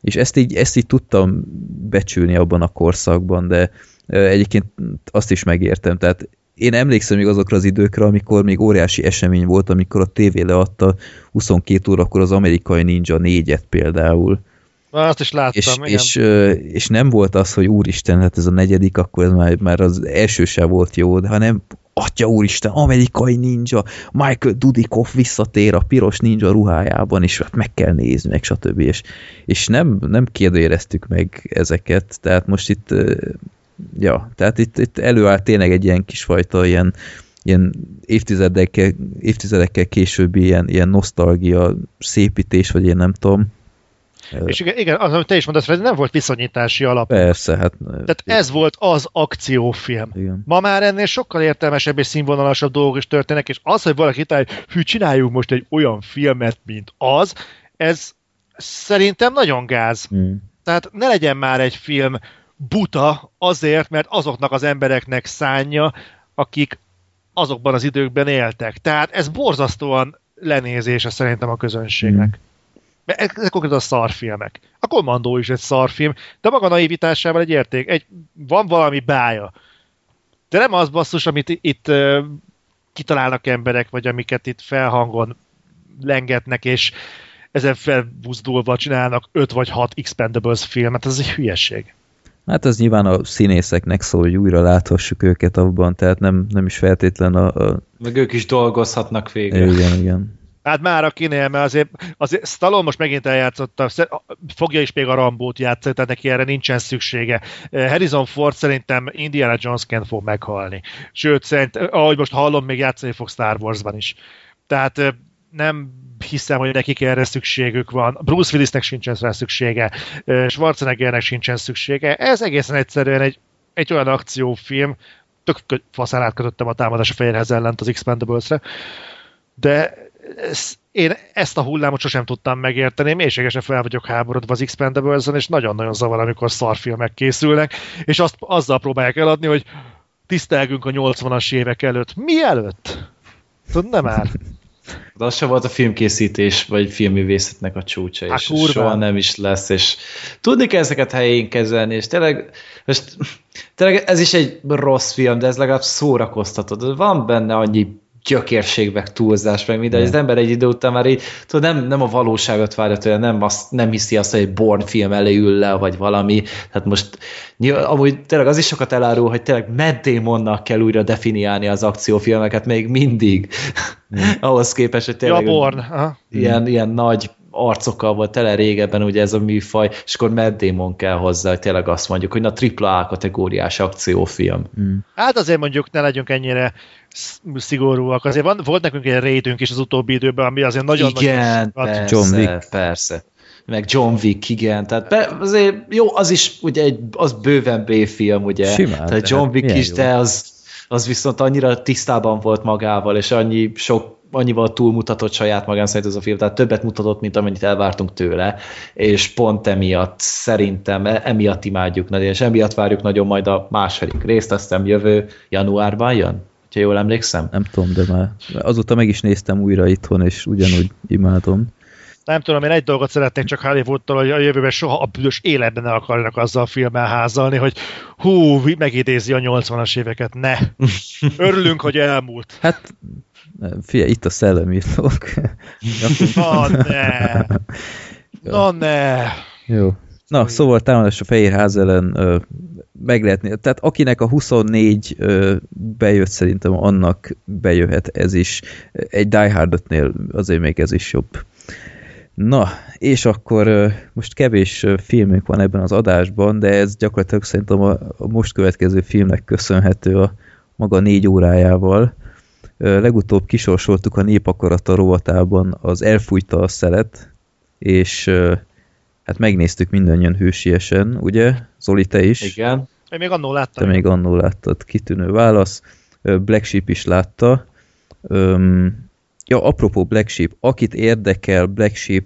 És ezt így, ezt így tudtam becsülni abban a korszakban, de egyébként azt is megértem. Tehát én emlékszem még azokra az időkre, amikor még óriási esemény volt, amikor a tévé leadta 22 órakor az amerikai Ninja 4-et például azt is láttam, és, igen. És, és nem volt az, hogy úristen, hát ez a negyedik, akkor ez már, már az első se volt jó, de hanem atya úristen, amerikai ninja, Michael Dudikoff visszatér a piros ninja ruhájában, és hát meg kell nézni, meg stb. És, és nem, nem kérdőjeleztük meg ezeket, tehát most itt ja, tehát itt, itt előáll tényleg egy ilyen kisfajta ilyen, ilyen évtizedekkel, évtizedekkel későbbi ilyen, ilyen nosztalgia szépítés, vagy én nem tudom, és igen, igen, az, amit te is mondasz, nem volt viszonyítási alap. Persze, hát... Tehát ez volt az akciófilm. Igen. Ma már ennél sokkal értelmesebb és színvonalasabb dolgok is történnek, és az, hogy valaki találja, hű, csináljuk most egy olyan filmet, mint az, ez szerintem nagyon gáz. Mm. Tehát ne legyen már egy film buta azért, mert azoknak az embereknek szánja, akik azokban az időkben éltek. Tehát ez borzasztóan lenézése szerintem a közönségnek. Mm ezek konkrétan szarfilmek. A Kommandó is egy szarfilm, de maga naivitásával egy érték, egy, van valami bája. De nem az basszus, amit itt uh, kitalálnak emberek, vagy amiket itt felhangon lengetnek, és ezen felbuzdulva csinálnak 5 vagy 6 Expendables filmet, ez egy hülyeség. Hát ez nyilván a színészeknek szól, hogy újra láthassuk őket abban, tehát nem, nem is feltétlen a, a... Meg ők is dolgozhatnak végre. Igen, igen. Hát már akinél, mert azért, azért Stallone most megint eljátszotta, fogja is még a Rambót játszani, tehát neki erre nincsen szüksége. Harrison Ford szerintem Indiana Jones-ként fog meghalni. Sőt, szerint, ahogy most hallom, még játszani fog Star Wars-ban is. Tehát nem hiszem, hogy nekik erre szükségük van. Bruce Willisnek sincsen rá szüksége, Schwarzeneggernek sincsen szüksége. Ez egészen egyszerűen egy, egy olyan akciófilm, tök faszán átkötöttem a támadás a fehérhez ellent az Expendables-re, de ez, én ezt a hullámot sosem tudtam megérteni, mélységesen fel vagyok háborodva az expendables és nagyon-nagyon zavar, amikor szarfilmek készülnek, és azt azzal próbálják eladni, hogy tisztelgünk a 80-as évek előtt. Mi előtt? Tudod, nem már. De az sem volt a filmkészítés, vagy filmművészetnek a csúcsa, Há, és kurva. soha nem is lesz, és tudni kell ezeket helyén kezelni, és tényleg, most, tényleg ez is egy rossz film, de ez legalább szórakoztató. De van benne annyi gyökérség, meg túlzás, meg minden, hogy az ember egy idő után már így, tudod, nem, nem a valóságot várja tőle, nem, azt, nem hiszi azt, hogy egy Born film elé ül le, vagy valami. Tehát most amúgy tényleg az is sokat elárul, hogy tényleg Matt Damonnak kell újra definiálni az akciófilmeket még mindig. Ahhoz képest, hogy Ja, tényleg Born. Aha. ilyen, ilyen nagy arcokkal volt tele régebben ugye ez a műfaj, és akkor Matt Damon kell hozzá, hogy tényleg azt mondjuk, hogy na tripla A kategóriás akciófilm. Hát azért mondjuk ne legyünk ennyire sz- szigorúak. Azért van, volt nekünk egy raidünk is az utóbbi időben, ami azért nagyon igen, nagyon... persze, John Wick. persze. Meg John Wick, igen. Tehát be, azért jó, az is ugye egy, az bőven B-film, ugye. Simán, Tehát John Wick milyen is, jó. de az, az viszont annyira tisztában volt magával, és annyi sok annyival túlmutatott saját magán szerint ez a film, tehát többet mutatott, mint amennyit elvártunk tőle, és pont emiatt szerintem, e- emiatt imádjuk nagyon, és emiatt várjuk nagyon majd a második részt, aztán jövő januárban jön, ha jól emlékszem. Nem tudom, de már azóta meg is néztem újra itthon, és ugyanúgy imádom. Nem tudom, én egy dolgot szeretnék csak Hollywoodtól, hogy a jövőben soha a büdös életben ne akarnak azzal a filmmel házalni, hogy hú, megidézi a 80-as éveket. Ne! Örülünk, hogy elmúlt. Hát, figyelj, itt a szellemírtók. Na ne! Na ne! Jó. Na, szóval támadás a fehér ház ellen ö, meg lehetni. Tehát akinek a 24 ö, bejött, szerintem annak bejöhet ez is. Egy Die Hardotnél azért még ez is jobb. Na, és akkor ö, most kevés filmünk van ebben az adásban, de ez gyakorlatilag szerintem a, a most következő filmnek köszönhető a maga négy órájával. Legutóbb kisorsoltuk a népakarata rovatában az Elfújta a szelet, és hát megnéztük mindannyian hősiesen, ugye? Zoli, te is? Igen. Én még annól Te láttam. még annól láttad, kitűnő válasz. Black Sheep is látta. Öm, ja, apropó Black Sheep, akit érdekel Black Sheep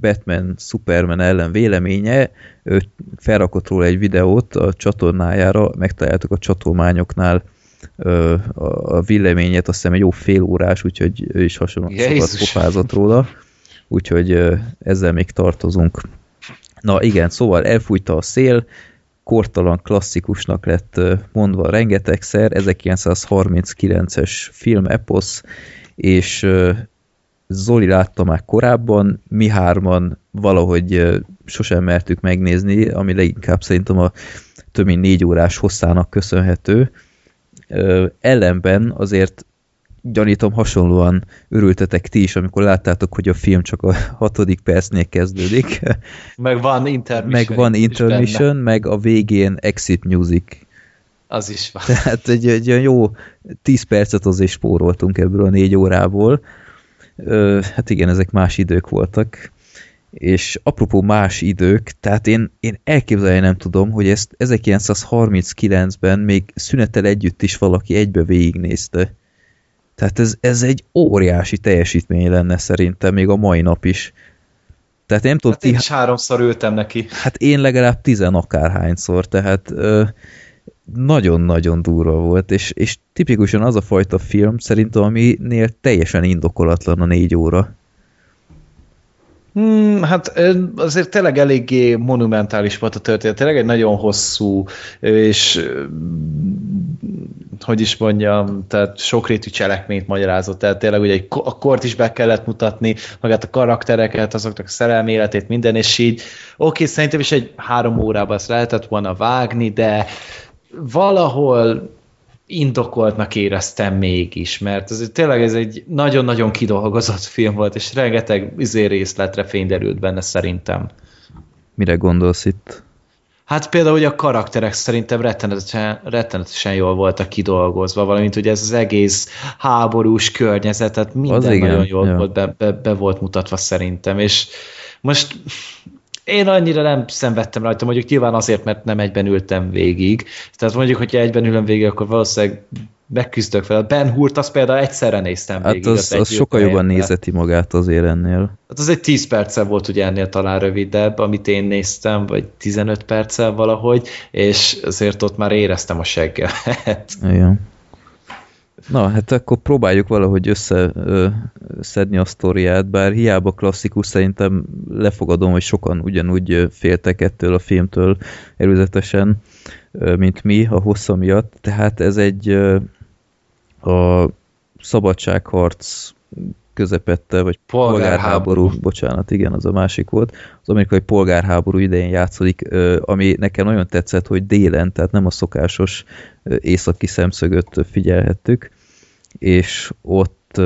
Batman, Superman ellen véleménye, ő felrakott róla egy videót a csatornájára, megtaláltuk a csatolmányoknál a véleményet, azt hiszem egy jó fél órás, úgyhogy ő is hasonlóan sokat pofázott róla, úgyhogy ezzel még tartozunk. Na igen, szóval elfújta a szél, kortalan klasszikusnak lett mondva rengetegszer, 1939-es film eposz, és Zoli látta már korábban, mi hárman valahogy sosem mertük megnézni, ami leginkább szerintem a több mint négy órás hosszának köszönhető. Ellenben azért gyanítom hasonlóan örültetek ti is, amikor láttátok, hogy a film csak a hatodik percnél kezdődik. Meg van intermission. meg van is intermission, meg a végén exit music. Az is van. Tehát egy, egy jó 10 percet azért spóroltunk ebből a négy órából. Hát igen, ezek más idők voltak. És apropó más idők, tehát én, én elképzelni nem tudom, hogy ezt 1939-ben még szünettel együtt is valaki egybe végignézte. Tehát ez, ez egy óriási teljesítmény lenne szerintem, még a mai nap is. Tehát én nem tudom, Hát én ti, is háromszor ültem neki. Hát én legalább tizen akárhányszor, tehát nagyon-nagyon durva volt, és, és tipikusan az a fajta film szerintem, aminél teljesen indokolatlan a négy óra. Hmm, hát azért tényleg eléggé monumentális volt a történet, tényleg egy nagyon hosszú, és hogy is mondjam, tehát sokrétű cselekményt magyarázott, tehát tényleg ugye egy a kort is be kellett mutatni, magát a karaktereket, azoknak a szerelmi életét, minden, és így oké, szerintem is egy három órában ezt lehetett volna vágni, de valahol indokoltnak éreztem mégis, mert ez tényleg ez egy nagyon-nagyon kidolgozott film volt, és rengeteg izé részletre fényderült benne szerintem. Mire gondolsz itt? Hát például ugye a karakterek szerintem rettenetesen, rettenetesen jól voltak kidolgozva, valamint ugye ez az egész háborús környezet, tehát minden Az igen, nagyon jól ja. volt be, be, be volt mutatva szerintem, és most én annyira nem szenvedtem rajta, mondjuk nyilván azért, mert nem egyben ültem végig. Tehát mondjuk, hogyha egyben ülöm végig, akkor valószínűleg megküzdök vele. Ben Hurt azt például egyszerre néztem végig. Hát az, az, az sokkal jobban nézeti magát azért ennél. Hát az egy 10 perccel volt ugye ennél talán rövidebb, amit én néztem, vagy 15 perccel valahogy, és azért ott már éreztem a seggelet. Igen. Na, hát akkor próbáljuk valahogy összeszedni a sztoriát, bár hiába klasszikus, szerintem lefogadom, hogy sokan ugyanúgy féltek ettől a filmtől előzetesen, mint mi a hossza miatt. Tehát ez egy a szabadságharc közepette, vagy polgárháború, polgárháború, bocsánat, igen, az a másik volt, az amerikai polgárháború idején játszódik, ami nekem nagyon tetszett, hogy délen, tehát nem a szokásos északi szemszögöt figyelhettük, és ott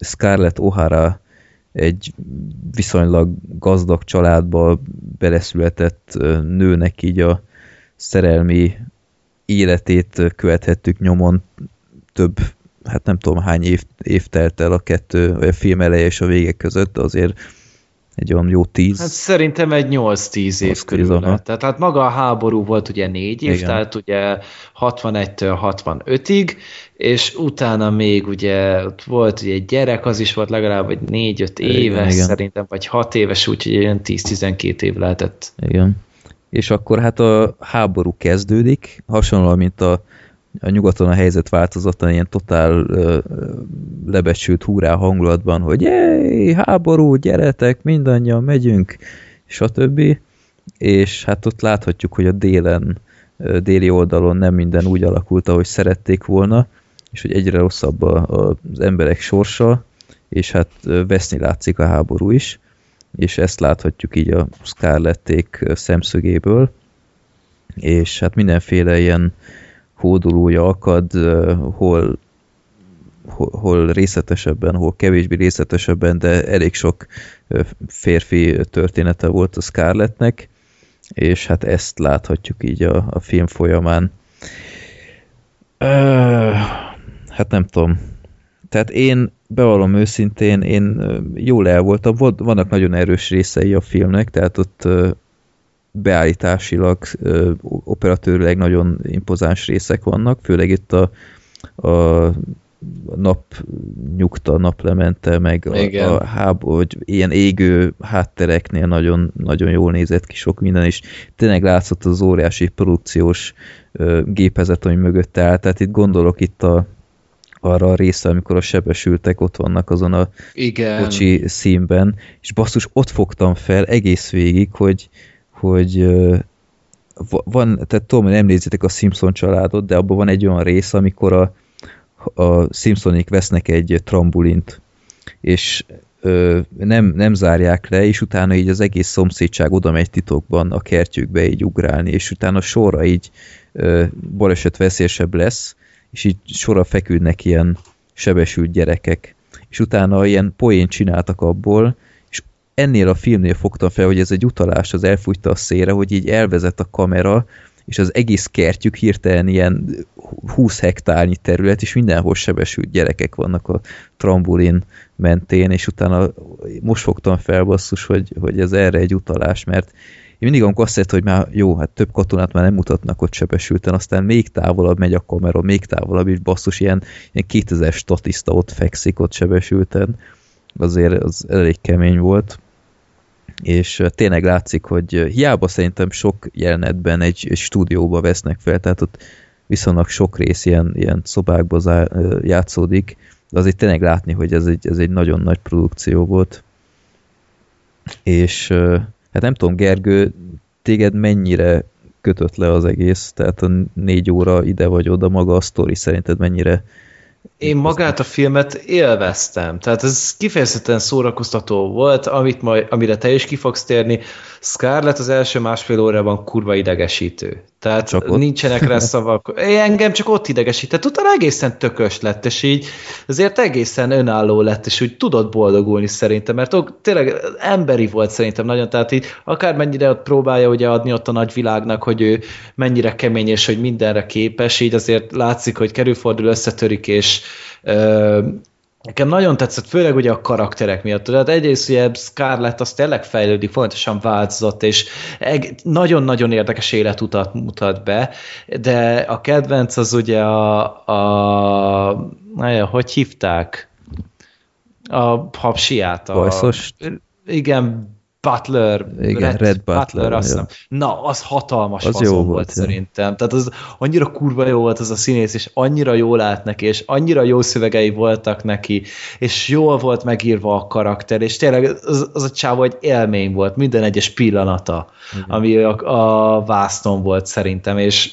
Scarlett O'Hara egy viszonylag gazdag családba beleszületett nőnek így a szerelmi életét követhettük nyomon több, hát nem tudom hány év, év telt el a kettő, a film eleje és a vége között, azért egy olyan jó tíz. Hát szerintem egy 8-10 év körül. Tehát hát maga a háború volt ugye négy év, Igen. tehát ugye 61-től 65-ig, és utána még ugye ott volt ugye egy gyerek, az is volt legalább vagy 4-5 éves Igen. szerintem, vagy 6 éves, úgyhogy ilyen 10-12 év lehetett. Igen. És akkor hát a háború kezdődik, hasonlóan, mint a a nyugaton a helyzet változatlan, ilyen totál ö, lebecsült húrá hangulatban, hogy jéj, háború, gyeretek, mindannyian megyünk, stb. És hát ott láthatjuk, hogy a délen, déli oldalon nem minden úgy alakult, ahogy szerették volna, és hogy egyre rosszabb a, az emberek sorsa, és hát veszni látszik a háború is, és ezt láthatjuk így a Scarlették szemszögéből, és hát mindenféle ilyen hódolója akad, hol, hol részletesebben, hol kevésbé részletesebben, de elég sok férfi története volt a Scarlettnek, és hát ezt láthatjuk így a, a film folyamán. hát nem tudom. Tehát én bevallom őszintén, én jól el voltam, vannak nagyon erős részei a filmnek, tehát ott beállításilag, operatőrileg nagyon impozáns részek vannak, főleg itt a, a nap nyugta, naplemente, meg a, a háború, hogy ilyen égő háttereknél nagyon, nagyon jól nézett ki sok minden, és tényleg látszott az óriási produkciós ö, gépezet, ami mögött áll, tehát itt gondolok itt a, arra a része, amikor a sebesültek ott vannak azon a Igen. kocsi színben, és basszus, ott fogtam fel egész végig, hogy, hogy van, tehát tudom, hogy nem nézitek a Simpson családot, de abban van egy olyan rész, amikor a, a Simpsonik vesznek egy trambulint, és ö, nem, nem zárják le, és utána így az egész szomszédság oda megy titokban a kertjükbe így ugrálni, és utána sorra így ö, baleset veszélyesebb lesz, és így sorra feküdnek ilyen sebesült gyerekek. És utána ilyen poén csináltak abból, ennél a filmnél fogtam fel, hogy ez egy utalás, az elfújta a szére, hogy így elvezet a kamera, és az egész kertjük hirtelen ilyen 20 hektárnyi terület, és mindenhol sebesült gyerekek vannak a trambulin mentén, és utána most fogtam fel basszus, hogy, hogy ez erre egy utalás, mert én mindig amikor azt hogy már jó, hát több katonát már nem mutatnak ott sebesülten, aztán még távolabb megy a kamera, még távolabb, és basszus, ilyen, ilyen 2000 statiszta ott fekszik ott sebesülten, azért az elég kemény volt és tényleg látszik, hogy hiába szerintem sok jelenetben egy, stúdióba vesznek fel, tehát ott viszonylag sok rész ilyen, ilyen szobákba zá, játszódik, de azért tényleg látni, hogy ez egy, ez egy nagyon nagy produkció volt. És hát nem tudom, Gergő, téged mennyire kötött le az egész, tehát a négy óra ide vagy oda, maga a sztori szerinted mennyire én magát a filmet élveztem, tehát ez kifejezetten szórakoztató volt, amit majd, amire te is ki fogsz térni. Scarlett az első másfél órában kurva idegesítő. Tehát csak ott. nincsenek rá szavak. Engem csak ott idegesített, utána egészen tökös lett, és így azért egészen önálló lett, és úgy tudott boldogulni szerintem, mert ott tényleg emberi volt szerintem nagyon, tehát így akármennyire ott próbálja ugye adni ott a nagyvilágnak, hogy ő mennyire kemény, és hogy mindenre képes, így azért látszik, hogy kerülfordul összetörik, és ö, Nekem nagyon tetszett, főleg ugye a karakterek miatt. Tehát egyrészt ugye Scarlett az tényleg fejlődik, folyamatosan változott, és nagyon-nagyon érdekes életutat mutat be, de a kedvenc az ugye a, a, a hogy hívták? A hapsiát. A, Bajszos? Igen, Butler, Igen, Red, Red Butler, Butler azt hiszem. Na, az hatalmas Az jó volt, volt, ja. szerintem. Tehát az annyira kurva jó volt az a színész, és annyira jól állt neki, és annyira jó szövegei voltak neki, és jól volt megírva a karakter, és tényleg az, az a csávó egy élmény volt, minden egyes pillanata, ami a, a vászton volt szerintem, és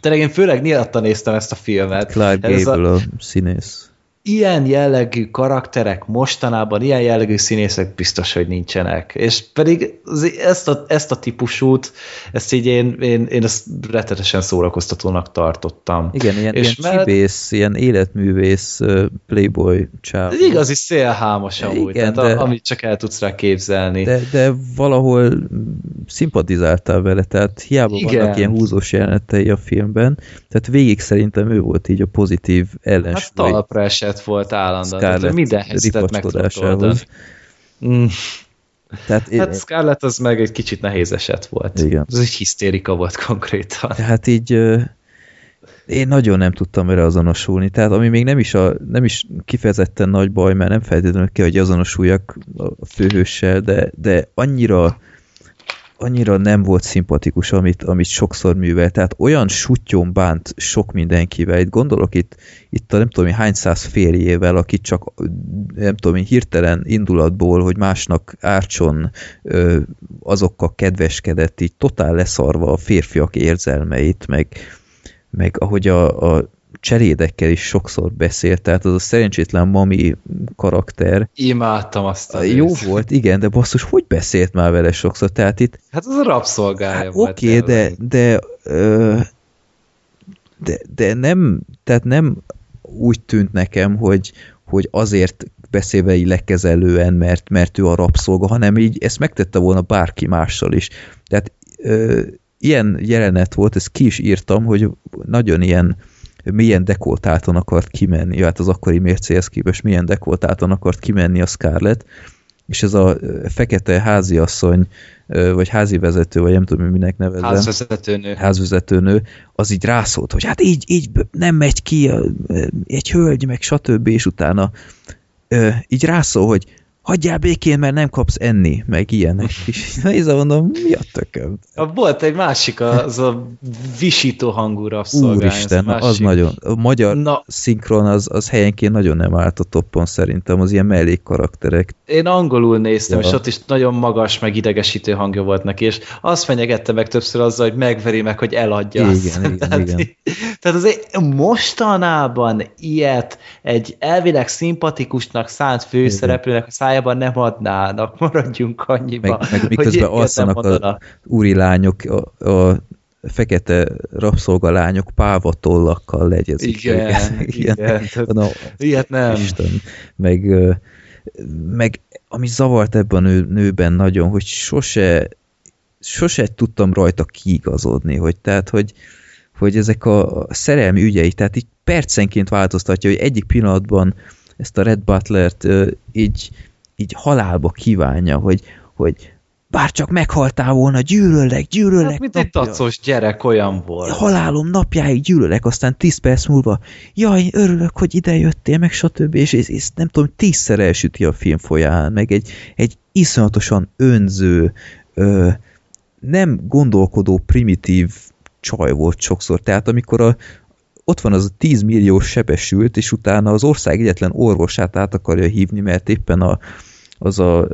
tényleg én főleg miatta néztem ezt a filmet. Clark Ez a- Gable a színész. Ilyen jellegű karakterek mostanában, ilyen jellegű színészek biztos, hogy nincsenek. És pedig ezt a, ezt a típusút, ezt így én, én, én ezt rettetesen szórakoztatónak tartottam. Igen, ilyen, És ilyen mellett- csibész, ilyen életművész, playboy csáv. Ez igazi szélhámos amúgy, Igen, tehát de- amit csak el tudsz rá képzelni. De, de valahol szimpatizáltál vele, tehát hiába Igen. vannak ilyen húzós jelenetei a filmben, tehát végig szerintem ő volt így a pozitív ellensúly. hát talpra esett volt állandóan, tehát Scarlett minden helyzetet meg tudott oldani. Mm. Tehát én, Hát Scarlett az meg egy kicsit nehéz eset volt. Igen. Ez egy hisztérika volt konkrétan. Tehát így én nagyon nem tudtam vele azonosulni. Tehát ami még nem is, a, nem is kifejezetten nagy baj, mert nem feltétlenül kell, hogy azonosuljak a főhőssel, de, de annyira annyira nem volt szimpatikus, amit, amit sokszor művel. Tehát olyan suttyón bánt sok mindenkivel. Itt gondolok itt, itt a nem tudom, hány száz férjével, akit csak nem tudom, hirtelen indulatból, hogy másnak ártson azokkal kedveskedett, így totál leszarva a férfiak érzelmeit, meg, meg ahogy a, a cserédekkel is sokszor beszélt, tehát az a szerencsétlen mami karakter, Imádtam azt a jó részt. volt, igen, de basszus, hogy beszélt már vele sokszor? Tehát itt Hát az a rabszolgája Hát, volt. Oké, okay, de, de, ö, de, de nem, tehát nem úgy tűnt nekem, hogy, hogy azért beszél vele így lekezelően, mert, mert ő a rabszolga, hanem így ezt megtette volna bárki mással is. Tehát ö, ilyen jelenet volt, ezt ki is írtam, hogy nagyon ilyen milyen dekoltáltan akart kimenni, hát az akkori mércéhez képest milyen dekoltáltan akart kimenni a Scarlett, és ez a fekete háziasszony, vagy házi vezető, vagy nem tudom, minek nevezem, Házvezetőnő. házvezetőnő, az így rászólt, hogy hát így, így nem megy ki egy hölgy, meg stb. és utána így rászól, hogy hagyjál békén, mert nem kapsz enni, meg ilyenek. És nézze, mondom, mi a tököm? A, volt egy másik, az a visító hangú rabszolgány. Úristen, a az másik. nagyon, a magyar Na, szinkron az, az helyenként nagyon nem állt a toppon szerintem, az ilyen mellékkarakterek. Én angolul néztem, Ja. és ott is nagyon magas, meg idegesítő hangja volt neki, és azt fenyegette meg többször azzal, hogy megveri meg, hogy eladja. Igen, azt. igen, tehát, igen. tehát azért mostanában ilyet egy elvileg szimpatikusnak szánt főszereplőnek a szájában nem adnának, maradjunk annyiba. Meg, meg miközben alszanak a úri lányok, a, a fekete rabszolgalányok pávatollakkal legyezik. Igen, igen, Na, Ilyet nem. Isten. Meg, meg ami zavart ebben a nő, nőben nagyon, hogy sose, sose tudtam rajta kiigazodni, hogy tehát, hogy, hogy ezek a szerelmi ügyei, tehát így percenként változtatja, hogy egyik pillanatban ezt a Red Butlert így, így halálba kívánja, hogy, hogy bár csak meghaltál volna, gyűlöllek, gyűlöllek. Hát, mint egy napja- tacos gyerek olyan volt. halálom napjáig gyűlölek, aztán 10 perc múlva, jaj, örülök, hogy ide jöttél, meg stb. És, és, és nem tudom, tízszer elsüti a film folyán, meg egy, egy iszonyatosan önző, ö, nem gondolkodó, primitív csaj volt sokszor. Tehát amikor a, ott van az a 10 millió sebesült, és utána az ország egyetlen orvosát át akarja hívni, mert éppen a, az a,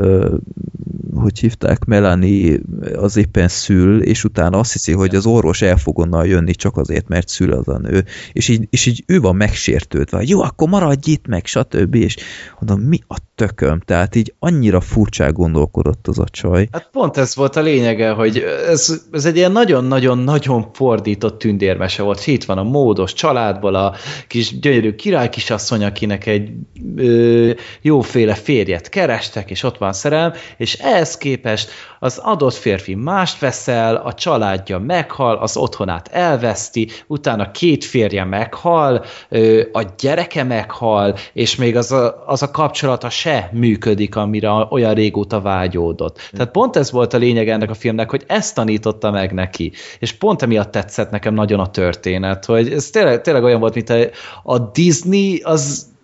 hogy hívták, Melanie az éppen szül, és utána azt hiszi, hogy az orvos el fog onnan jönni csak azért, mert szül az a nő, és így, és így ő van megsértődve, jó, akkor maradj itt, meg stb. És mondom, mi a tököm? Tehát így annyira furcsán gondolkodott az a csaj. Hát pont ez volt a lényege, hogy ez, ez egy ilyen nagyon-nagyon-nagyon fordított tündérmese volt. Itt van a módos családból a kis gyönyörű király kisasszony, akinek egy ö, jóféle férjet keres, kerestek, és ott van szerelem, és ehhez képest az adott férfi mást veszel, a családja meghal, az otthonát elveszti, utána két férje meghal, a gyereke meghal, és még az a, az a kapcsolata se működik, amire olyan régóta vágyódott. Tehát pont ez volt a lényeg ennek a filmnek, hogy ezt tanította meg neki. És pont emiatt tetszett nekem nagyon a történet, hogy ez tényleg, tényleg olyan volt, mint a, a Disney az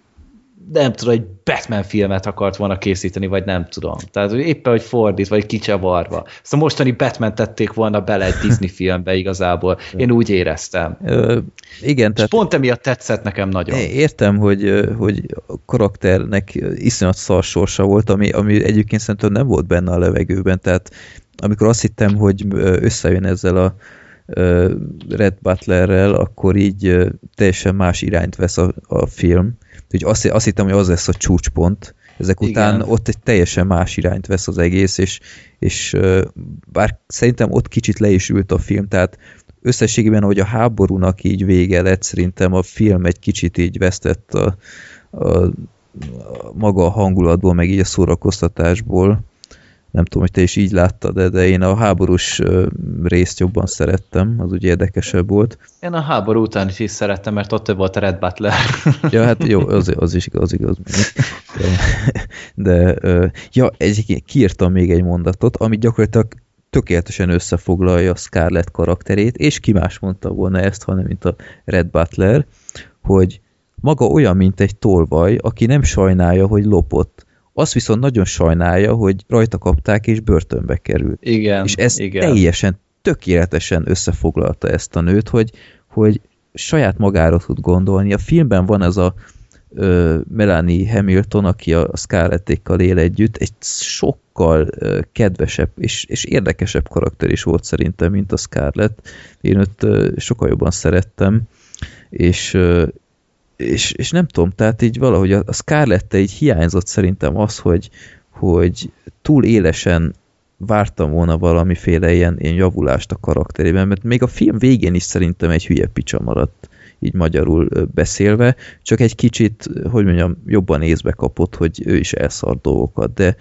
nem tudom, egy Batman filmet akart volna készíteni, vagy nem tudom. Tehát éppen, hogy fordít, vagy kicsavarva. Ezt a mostani Batman tették volna bele egy Disney filmbe igazából. Én úgy éreztem. Ö, igen. Tehát, És pont emiatt tetszett nekem nagyon. Értem, hogy, hogy a karakternek iszonyat szar sorsa volt, ami, ami egyébként szerintem nem volt benne a levegőben, tehát amikor azt hittem, hogy összejön ezzel a Red Butlerrel, akkor így teljesen más irányt vesz a, a film. Úgyhogy azt, azt hittem, hogy az lesz a csúcspont. Ezek Igen. után ott egy teljesen más irányt vesz az egész, és, és bár szerintem ott kicsit le is ült a film, tehát összességében, hogy a háborúnak így vége lett, szerintem a film egy kicsit így vesztett a, a, a maga a hangulatból, meg így a szórakoztatásból nem tudom, hogy te is így láttad, de, de én a háborús részt jobban szerettem, az úgy érdekesebb volt. Én a háború után is, is szerettem, mert ott több volt a Red Butler. ja, hát jó, az, az is az igaz. De, de ja, egyébként kiírtam még egy mondatot, amit gyakorlatilag tökéletesen összefoglalja a Scarlett karakterét, és ki más mondta volna ezt, hanem mint a Red Butler, hogy maga olyan, mint egy tolvaj, aki nem sajnálja, hogy lopott, azt viszont nagyon sajnálja, hogy rajta kapták és börtönbe került. Igen, És ez igen. teljesen, tökéletesen összefoglalta ezt a nőt, hogy, hogy saját magára tud gondolni. A filmben van ez a ö, Melanie Hamilton, aki a Scarlettékkal él együtt, egy sokkal ö, kedvesebb és, és érdekesebb karakter is volt szerintem, mint a Scarlett. Én őt ö, sokkal jobban szerettem, és, és, és nem tudom, tehát így valahogy a, a scarlett így hiányzott szerintem az, hogy, hogy túl élesen vártam volna valamiféle ilyen, ilyen javulást a karakterében, mert még a film végén is szerintem egy hülye picsa maradt, így magyarul beszélve, csak egy kicsit, hogy mondjam, jobban észbe kapott, hogy ő is elszart dolgokat, de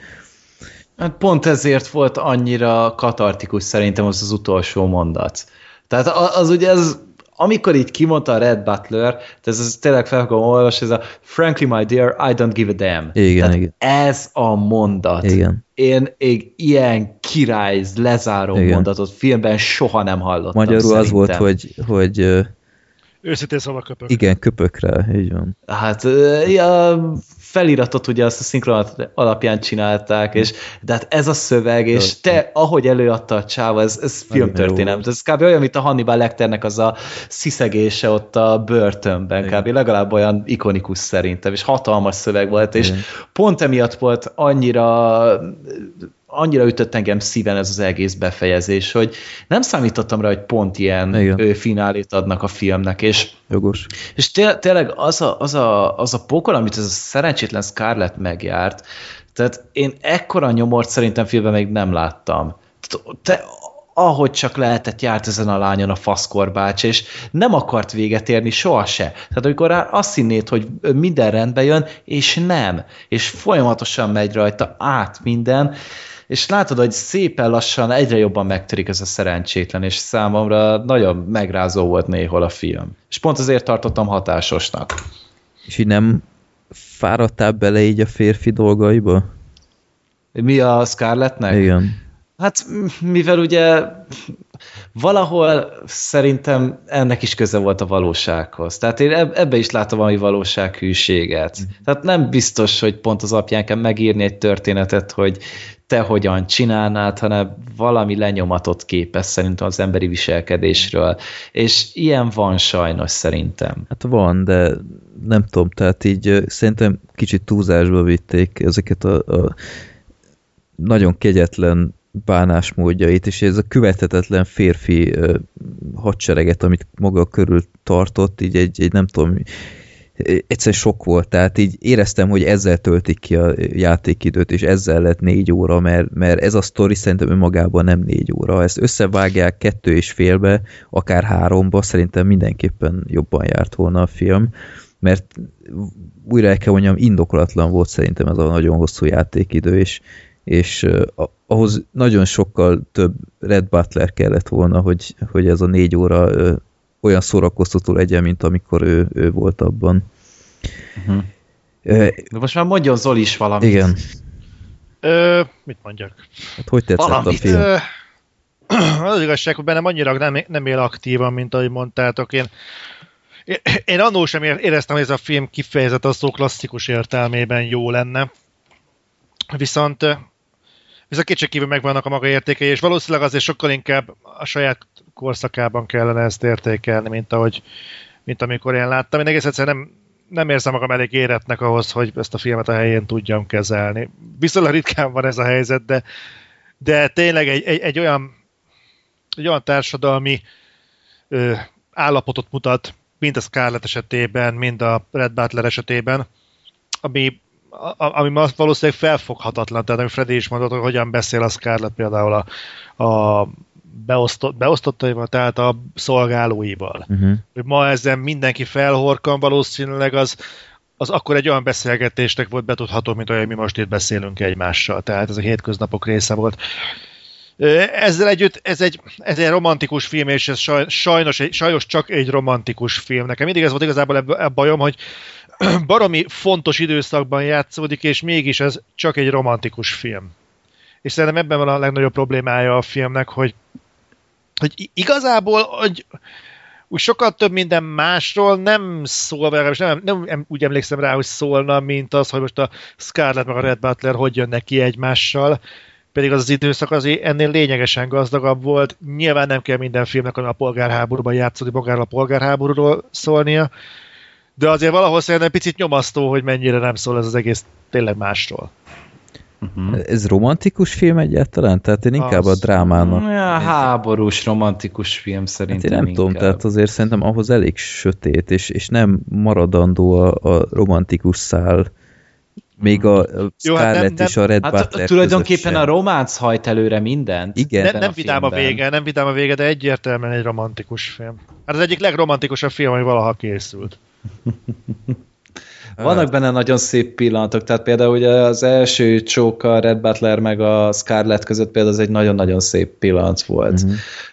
Hát pont ezért volt annyira katartikus szerintem az az utolsó mondat. Tehát az, az ugye ez amikor így kimondta a Red Butler, ez, ez tényleg fel akarom olvasni, ez a Frankly, my dear, I don't give a damn. Igen, Tehát igen. Ez a mondat. Igen. Én egy ilyen király, lezáró igen. mondatot filmben soha nem hallottam. Magyarul szerintem. az volt, hogy, hogy Őszintén szóval köpök. Igen, köpökre, így van. Hát, ja, feliratot ugye azt a szinkron alapján csinálták, és de hát ez a szöveg, és te, ahogy előadta a csáva, ez, ez filmtörténet. Ez kb. olyan, mint a Hannibal Lecternek az a sziszegése ott a börtönben, kb. legalább olyan ikonikus szerintem, és hatalmas szöveg volt, és Igen. pont emiatt volt annyira annyira ütött engem szíven ez az egész befejezés, hogy nem számítottam rá, hogy pont ilyen Igen. finálét adnak a filmnek, és, Jogos. és té tényleg az a, az, a, az a pokol, amit ez a szerencsétlen Scarlett megjárt, tehát én ekkora nyomort szerintem filmben még nem láttam. Te, ahogy csak lehetett, járt ezen a lányon a faszkorbács, és nem akart véget érni soha se. Tehát amikor azt hinnéd, hogy minden rendbe jön, és nem. És folyamatosan megy rajta át minden, és látod, hogy szépen lassan egyre jobban megtörik ez a szerencsétlen, és számomra nagyon megrázó volt néhol a film. És pont azért tartottam hatásosnak. És így nem fáradtál bele így a férfi dolgaiba? Mi a Scarlettnek? Igen. Hát mivel ugye valahol szerintem ennek is köze volt a valósághoz. Tehát én ebbe is látom valami valósághűséget. Mm. Tehát nem biztos, hogy pont az apján kell megírni egy történetet, hogy te hogyan csinálnád, hanem valami lenyomatot képes szerintem az emberi viselkedésről. És ilyen van sajnos szerintem. Hát van, de nem tudom, tehát így szerintem kicsit túlzásba vitték ezeket a, a nagyon kegyetlen bánásmódjait, és ez a követhetetlen férfi hadsereget, amit maga körül tartott, így egy, egy nem tudom, egyszer sok volt, tehát így éreztem, hogy ezzel töltik ki a játékidőt, és ezzel lett négy óra, mert, mert ez a sztori szerintem önmagában nem négy óra. Ezt összevágják kettő és félbe, akár háromba, szerintem mindenképpen jobban járt volna a film, mert újra el kell mondjam, indokolatlan volt szerintem ez a nagyon hosszú játékidő, és, és uh, ahhoz nagyon sokkal több Red Butler kellett volna, hogy, hogy ez a négy óra uh, olyan szórakoztató legyen, mint amikor ő, ő volt abban. Uh-huh. De most már mondjon Zoli is valamit. Igen. Ö, mit mondjak? Hát hogy tetszett valamit. a film? Ö, az igazság, hogy bennem annyira nem, nem él aktívan, mint ahogy mondtátok. Én, én, én annól sem éreztem, hogy ez a film kifejezett a szó klasszikus értelmében jó lenne. Viszont viszont kétségkívül megvannak a maga értékei, és valószínűleg azért sokkal inkább a saját korszakában kellene ezt értékelni, mint ahogy mint amikor én láttam. Én egész egyszerűen nem, nem érzem magam elég éretnek ahhoz, hogy ezt a filmet a helyén tudjam kezelni. Viszonylag ritkán van ez a helyzet, de, de tényleg egy, egy, egy olyan egy olyan társadalmi ö, állapotot mutat, mind a Scarlett esetében, mind a Red Butler esetében, ami, a, ami valószínűleg felfoghatatlan, tehát ami Freddy is mondott, hogy hogyan beszél a Scarlett például a, a beosztott, beosztottaival, tehát a szolgálóival. Uh-huh. Hogy ma ezen mindenki felhorkan, valószínűleg az, az akkor egy olyan beszélgetésnek volt betudható, mint olyan, mi most itt beszélünk egymással. Tehát ez a hétköznapok része volt. Ezzel együtt ez egy, ez egy romantikus film, és ez sajnos, sajnos csak egy romantikus film. Nekem mindig ez volt igazából a bajom, hogy baromi fontos időszakban játszódik, és mégis ez csak egy romantikus film. És szerintem ebben van a legnagyobb problémája a filmnek, hogy, hogy igazából, hogy úgy sokkal több minden másról nem szól, vagy nem, nem, nem úgy emlékszem rá, hogy szólna, mint az, hogy most a Scarlett meg a Red Butler hogy jönnek ki egymással, pedig az az időszak azért ennél lényegesen gazdagabb volt. Nyilván nem kell minden filmnek a polgárháborúban játszani, magáról a polgárháborúról szólnia, de azért valahol szerintem picit nyomasztó, hogy mennyire nem szól ez az egész tényleg másról. Uh-huh. Ez romantikus film egyáltalán? Tehát én inkább az... a drámának. Ja, háborús romantikus film szerintem hát én nem inkább. tudom, tehát azért szerintem ahhoz elég sötét, és, és nem maradandó a, a romantikus szál még a Jó, hát Scarlett nem, és a Red hát Butler Tulajdonképpen a románc hajt előre mindent. Igen. Ne, nem vidám a vége, nem vidám a vége, de egyértelműen egy romantikus film. Hát az egyik legromantikusabb film, ami valaha készült. Vannak benne nagyon szép pillanatok, tehát például ugye az első csók a Red Butler meg a Scarlett között például az egy nagyon-nagyon szép pillanat volt. Uh-huh.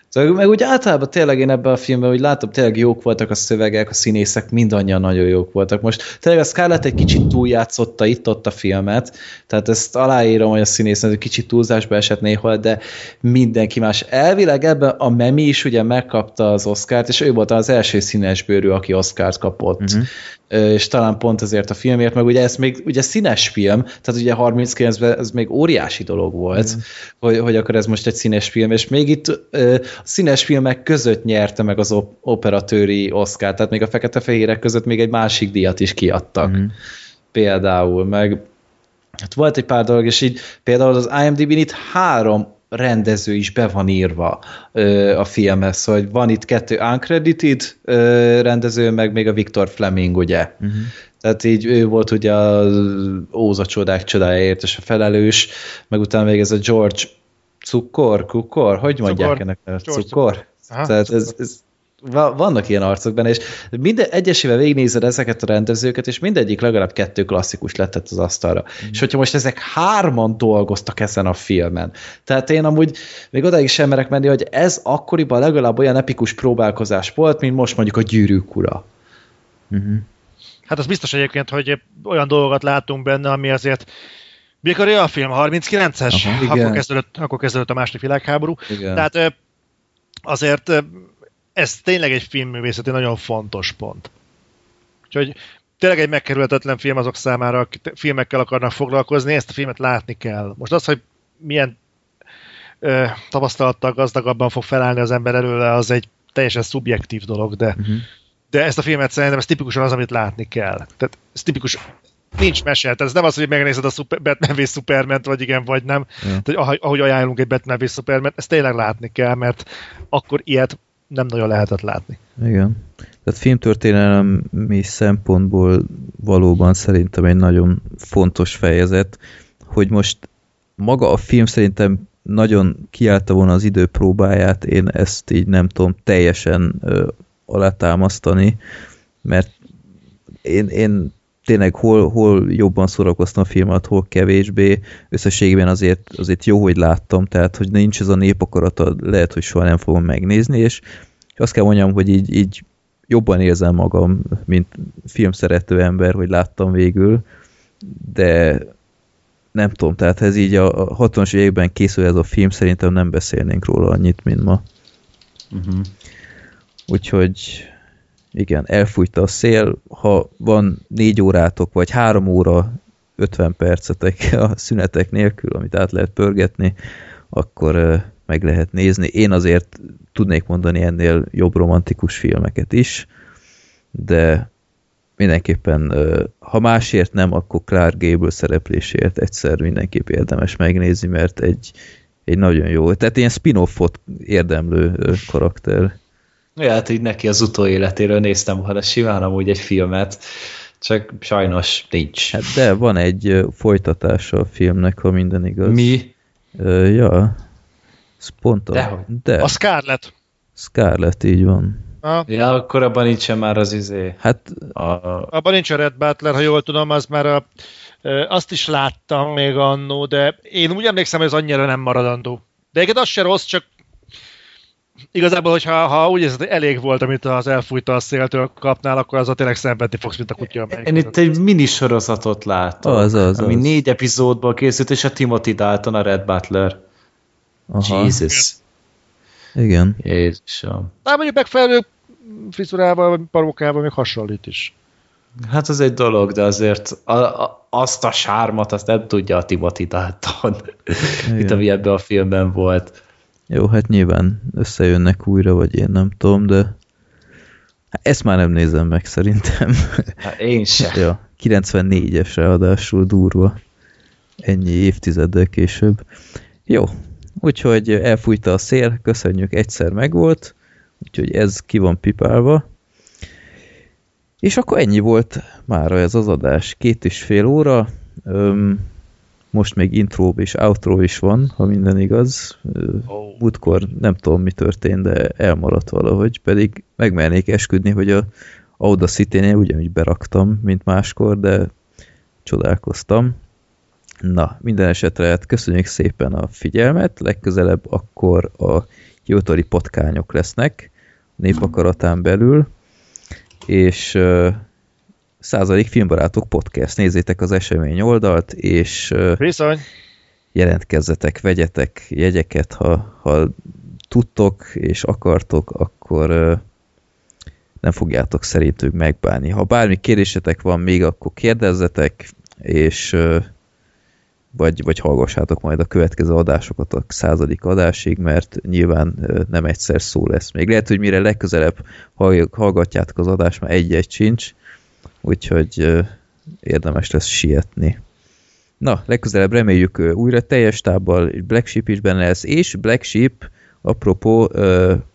Szóval meg úgy általában tényleg én ebben a filmben úgy látom, tényleg jók voltak a szövegek, a színészek, mindannyian nagyon jók voltak. Most tényleg a Scarlett egy kicsit túljátszotta itt-ott a filmet, tehát ezt aláírom, hogy a színész egy kicsit túlzásba esett néhol, de mindenki más. Elvileg ebben a Memi is ugye megkapta az Oscárt, és ő volt az első színesbőrű, aki Oscárt kapott. Uh-huh és talán pont ezért a filmért, meg ugye ez még ugye színes film, tehát ugye 39-ben ez még óriási dolog volt, mm. hogy, hogy akkor ez most egy színes film, és még itt a színes filmek között nyerte meg az operatőri Oscar, tehát még a fekete-fehérek között még egy másik díjat is kiadtak. Mm. Például, meg hát volt egy pár dolog, és így például az IMDb-n itt három rendező is be van írva ö, a filmhez, hogy van itt kettő uncredited ö, rendező, meg még a Victor Fleming, ugye? Uh-huh. Tehát így ő volt ugye az Óza csodák csodájáért, és a felelős, meg utána még ez a George Cukor, Kukor, hogy mondják ennek? Cukor? Cukor? Tehát ez, ez vannak ilyen arcok benne, és minden, egyesével végignézed ezeket a rendezőket, és mindegyik legalább kettő klasszikus lett az asztalra. Mm. És hogyha most ezek hárman dolgoztak ezen a filmen, tehát én amúgy még odáig sem merek menni, hogy ez akkoriban legalább olyan epikus próbálkozás volt, mint most mondjuk a gyűrűk ura. Mm-hmm. Hát az biztos egyébként, hogy olyan dolgokat látunk benne, ami azért mikor a film? 39-es? Aha, akkor, kezdődött, akkor kezdődött a második világháború. Igen. Tehát azért ez tényleg egy filmművészeti nagyon fontos pont. Úgyhogy tényleg egy megkerülhetetlen film azok számára, akik filmekkel akarnak foglalkozni, ezt a filmet látni kell. Most az, hogy milyen ö, tapasztalattal gazdagabban fog felállni az ember előle, az egy teljesen szubjektív dolog, de, uh-huh. de ezt a filmet szerintem ez tipikusan az, amit látni kell. Tehát ez tipikus, nincs mese, tehát ez nem az, hogy megnézed a super, Batman v Superman-t, vagy igen, vagy nem. Uh-huh. Tehát, ahogy ajánlunk egy Batman v Superman, ezt tényleg látni kell, mert akkor ilyet nem nagyon lehetett látni. Igen. Tehát filmtörténelmi szempontból valóban szerintem egy nagyon fontos fejezet, hogy most maga a film szerintem nagyon kiállta volna az idő próbáját, én ezt így nem tudom teljesen ö, alátámasztani, mert én, én tényleg hol, hol jobban szórakoztam a filmet, hol kevésbé. Összességében azért, azért jó, hogy láttam, tehát hogy nincs ez a népakarata, lehet, hogy soha nem fogom megnézni, és azt kell mondjam, hogy így, így jobban érzem magam, mint filmszerető ember, hogy láttam végül, de nem tudom, tehát ez így a 60-as években készül ez a film, szerintem nem beszélnénk róla annyit, mint ma. Uh-huh. Úgyhogy igen, elfújta a szél, ha van négy órátok, vagy három óra 50 percetek a szünetek nélkül, amit át lehet pörgetni, akkor meg lehet nézni. Én azért tudnék mondani ennél jobb romantikus filmeket is, de mindenképpen, ha másért nem, akkor Clark Gable szereplésért egyszer mindenképp érdemes megnézni, mert egy, egy nagyon jó, tehát ilyen spin-offot érdemlő karakter. Ja, hát így neki az utóéletéről néztem volna simán amúgy egy filmet, csak sajnos nincs. Hát de van egy folytatása a filmnek, ha minden igaz. Mi? Uh, ja. Ez pont a... De, de. A Scarlett. Scarlett, így van. Ha? Ja, akkor abban nincsen már az izé. Hát... A... Abban nincs a Red Butler, ha jól tudom, az már a, azt is láttam még annó, de én úgy emlékszem, hogy ez annyira nem maradandó. De egyébként az se rossz, csak igazából, hogyha ha úgy érzed, elég volt, amit az elfújta a széltől kapnál, akkor az a tényleg szenvedni fogsz, mint a kutya. Én itt egy minisorozatot látom, az, az, ami az. négy epizódból készült, és a Timothy Dalton a Red Butler. Aha. Jesus. Igen. Jézusom. Na, mondjuk megfelelő frizurával, vagy parókával még hasonlít is. Hát az egy dolog, de azért a, a, azt a sármat, azt nem tudja a Timothy Dalton, mint ami ebben a filmben volt. Jó, hát nyilván összejönnek újra, vagy én nem tudom, de hát ezt már nem nézem meg szerintem. Hát én sem. ja, 94-es ráadásul durva. Ennyi évtizeddel később. Jó, úgyhogy elfújta a szél, köszönjük, egyszer megvolt, úgyhogy ez ki van pipálva. És akkor ennyi volt mára ez az adás. Két és fél óra. Öm, most még intro és outro is van, ha minden igaz. Oh. Múltkor nem tudom, mi történt, de elmaradt valahogy, pedig megmernék esküdni, hogy a Audacity-nél ugyanúgy beraktam, mint máskor, de csodálkoztam. Na, minden esetre hát köszönjük szépen a figyelmet, legközelebb akkor a hivatali potkányok lesznek népakaratán belül, és századik filmbarátok podcast. Nézzétek az esemény oldalt, és Viszony. jelentkezzetek, vegyetek jegyeket, ha, ha tudtok és akartok, akkor nem fogjátok szerintük megbánni. Ha bármi kérdésetek van még, akkor kérdezzetek, és vagy, vagy hallgassátok majd a következő adásokat a századik adásig, mert nyilván nem egyszer szó lesz. Még lehet, hogy mire legközelebb hallgatjátok az adást, már egy-egy sincs, úgyhogy érdemes lesz sietni. Na, legközelebb reméljük újra teljes tábbal Black Sheep is benne lesz, és Black Sheep, apropó,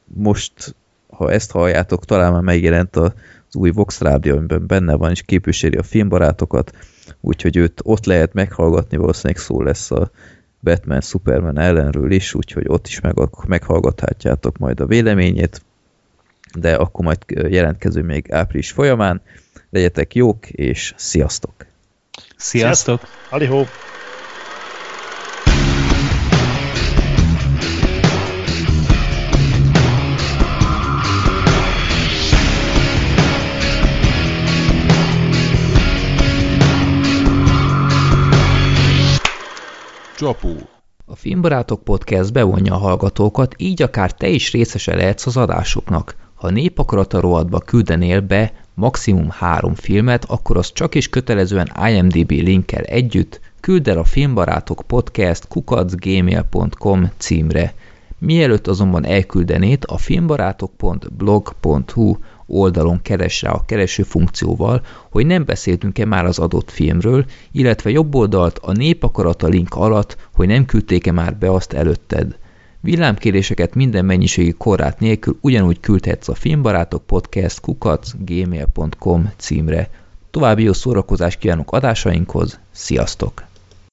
most, ha ezt halljátok, talán már megjelent az új Vox Rádió, amiben benne van, és képviseli a filmbarátokat, úgyhogy őt ott lehet meghallgatni, valószínűleg szó lesz a Batman, Superman ellenről is, úgyhogy ott is meg, meghallgathatjátok majd a véleményét, de akkor majd jelentkező még április folyamán. Legyetek jók, és sziasztok! Sziasztok! Alihó! Csapó. A Filmbarátok Podcast bevonja a hallgatókat, így akár te is részese lehetsz az adásoknak. Ha népakarata rovatba küldenél be maximum három filmet, akkor az csak is kötelezően IMDB linkkel együtt küld el a Filmbarátok Podcast kukacgmail.com címre. Mielőtt azonban elküldenét, a filmbarátok.blog.hu oldalon keres rá a kereső funkcióval, hogy nem beszéltünk-e már az adott filmről, illetve jobb oldalt a népakarata link alatt, hogy nem küldték-e már be azt előtted. Villámkéréseket minden mennyiségi korrát nélkül ugyanúgy küldhetsz a filmbarátok podcast kukac címre. További jó szórakozást kívánok adásainkhoz, sziasztok!